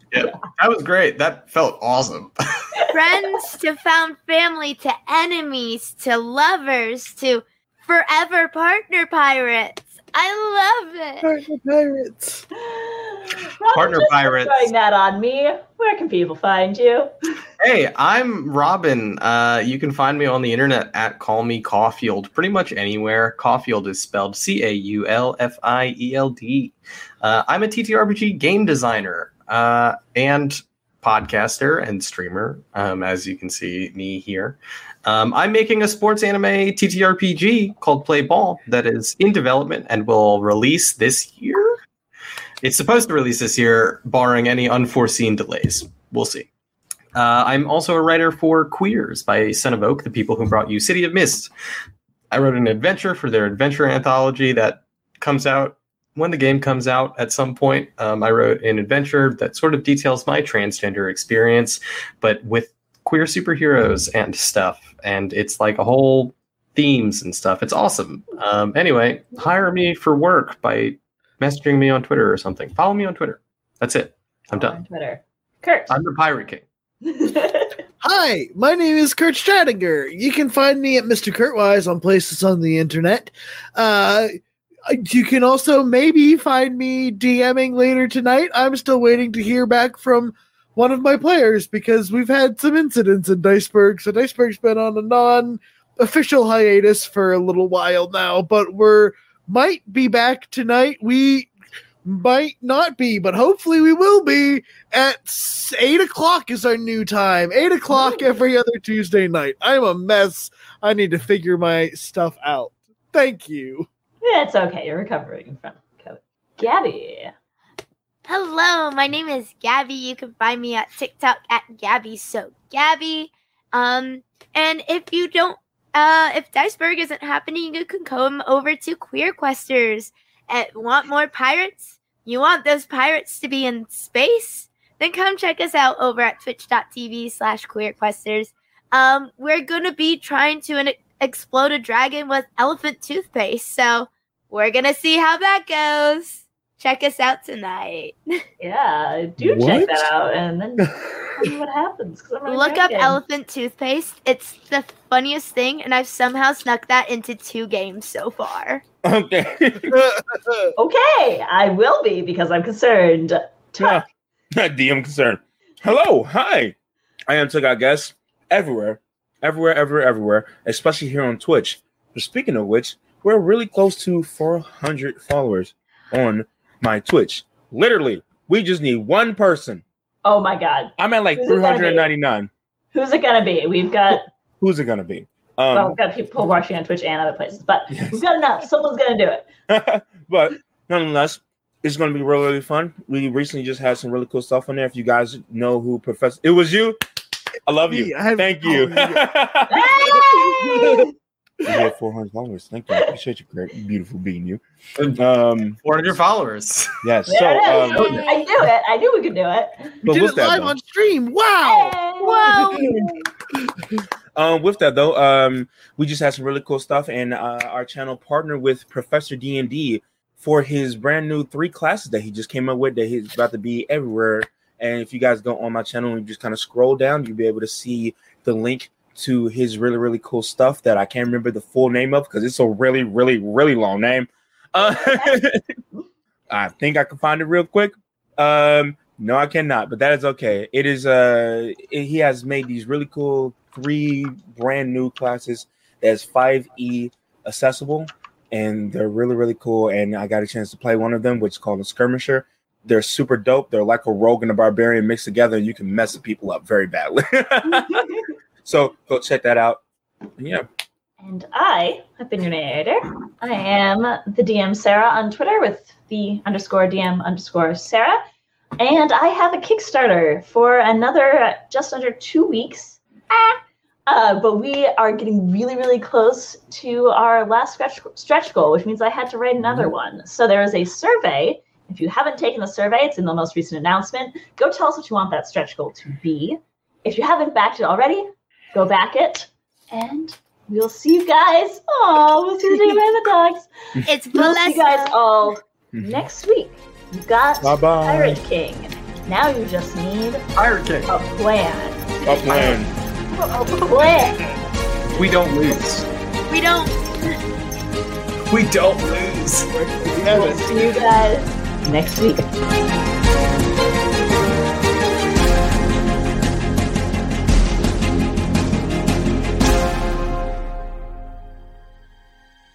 That was great. That felt awesome. Friends to found family to enemies to lovers to forever partner pirates. I love it. Partner pirates. Robin, Partner just pirates. Throwing that on me. Where can people find you? Hey, I'm Robin. Uh, you can find me on the internet at Call Me Caulfield, pretty much anywhere. Caulfield is spelled C A U L F I E L D. Uh, I'm a TTRPG game designer uh, and podcaster and streamer, um, as you can see me here. Um, I'm making a sports anime TTRPG called Play Ball that is in development and will release this year. It's supposed to release this year, barring any unforeseen delays. We'll see. Uh, I'm also a writer for Queers by Son of Oak, the people who brought you City of Mist. I wrote an adventure for their adventure anthology that comes out when the game comes out at some point. Um, I wrote an adventure that sort of details my transgender experience, but with queer superheroes and stuff. And it's like a whole themes and stuff. It's awesome. Um, anyway, hire me for work by messaging me on Twitter or something. Follow me on Twitter. That's it. I'm On done. Twitter. Kurt. I'm the Pirate King. Hi, my name is Kurt Stridinger. You can find me at Mr. Kurtwise on places on the internet. Uh, you can also maybe find me DMing later tonight. I'm still waiting to hear back from one of my players because we've had some incidents in Diceberg. So Diceberg's been on a non-official hiatus for a little while now, but we're might be back tonight. We might not be, but hopefully we will be at eight o'clock is our new time. Eight o'clock every other Tuesday night. I'm a mess. I need to figure my stuff out. Thank you. Yeah, it's okay. You're recovering from COVID. Gabby. Hello, my name is Gabby. You can find me at TikTok at Gabby So Gabby. Um, and if you don't, uh, if Diceberg isn't happening, you can come over to Queer Questers. And want more pirates? You want those pirates to be in space? Then come check us out over at twitch.tv slash queerquesters. Um, we're gonna be trying to an- explode a dragon with elephant toothpaste, so we're gonna see how that goes. Check us out tonight. Yeah, do What? check that out and then see what happens. I'm really Look up thinking. elephant toothpaste. It's the funniest thing, and I've somehow snuck that into two games so far. Okay. Okay, I will be because I'm concerned. Yeah. DM concerned. Hello, hi. I am Took Out Guest everywhere, everywhere, everywhere, everywhere, especially here on Twitch. But speaking of which, we're really close to 400 followers on my Twitch. Literally, we just need one person. Oh my god. I'm at like Who's it 399. Who's it gonna be? We've got Who's it gonna be? well, Um, we've got people watching on Twitch and other places, but Yes. we've got enough. Someone's gonna do it. but nonetheless, it's going to be really, really fun. We recently just had some really cool stuff on there. If you guys know who Professor, it was you. I love you. Me, I have- Thank you. Oh, Hey! You have 400 followers. Thank you. I appreciate you, great, beautiful being you. Um, 400 followers. yes. There So, um, I knew it. I knew we could do it. We but did it live though, on stream. Wow. Whoa! um, with that though, um, we just had some really cool stuff, and uh, our channel partnered with Professor D and D for his brand new three classes that he just came up with. That he's about to be everywhere And if you guys go on my channel and you just kind of scroll down, you'll be able to see the link to his really, really cool stuff that I can't remember the full name of because it's a really, really, really long name. Uh, I think I can find it real quick. Um, no, I cannot, but that is okay. It is uh it- he has made these really cool three brand new classes that's 5e accessible and they're really really cool and I got a chance to play one of them which is called a skirmisher. They're super dope. They're like a rogue and a barbarian mixed together and you can mess people up very badly. so go check that out. Yeah. And I have been your narrator. I am the DM Sarah on Twitter with the underscore DM underscore Sarah. And I have a Kickstarter for another just under two weeks. Ah. Uh, but we are getting really, really close to our last stretch, stretch goal, which means I had to write another one. So there is a survey. If you haven't taken the survey, it's in the most recent announcement. Go tell us what you want that stretch goal to be. If you haven't backed it already, go back it. And we'll see you guys. Oh, we'll see you by the dogs. It's We'll see you guys Valessa. all mm-hmm. next week. You got Bye bye. Pirate King. Now you just need Pirate King. a plan. Up land. A plan. We don't lose. We don't. We don't lose. We'll see you guys next week.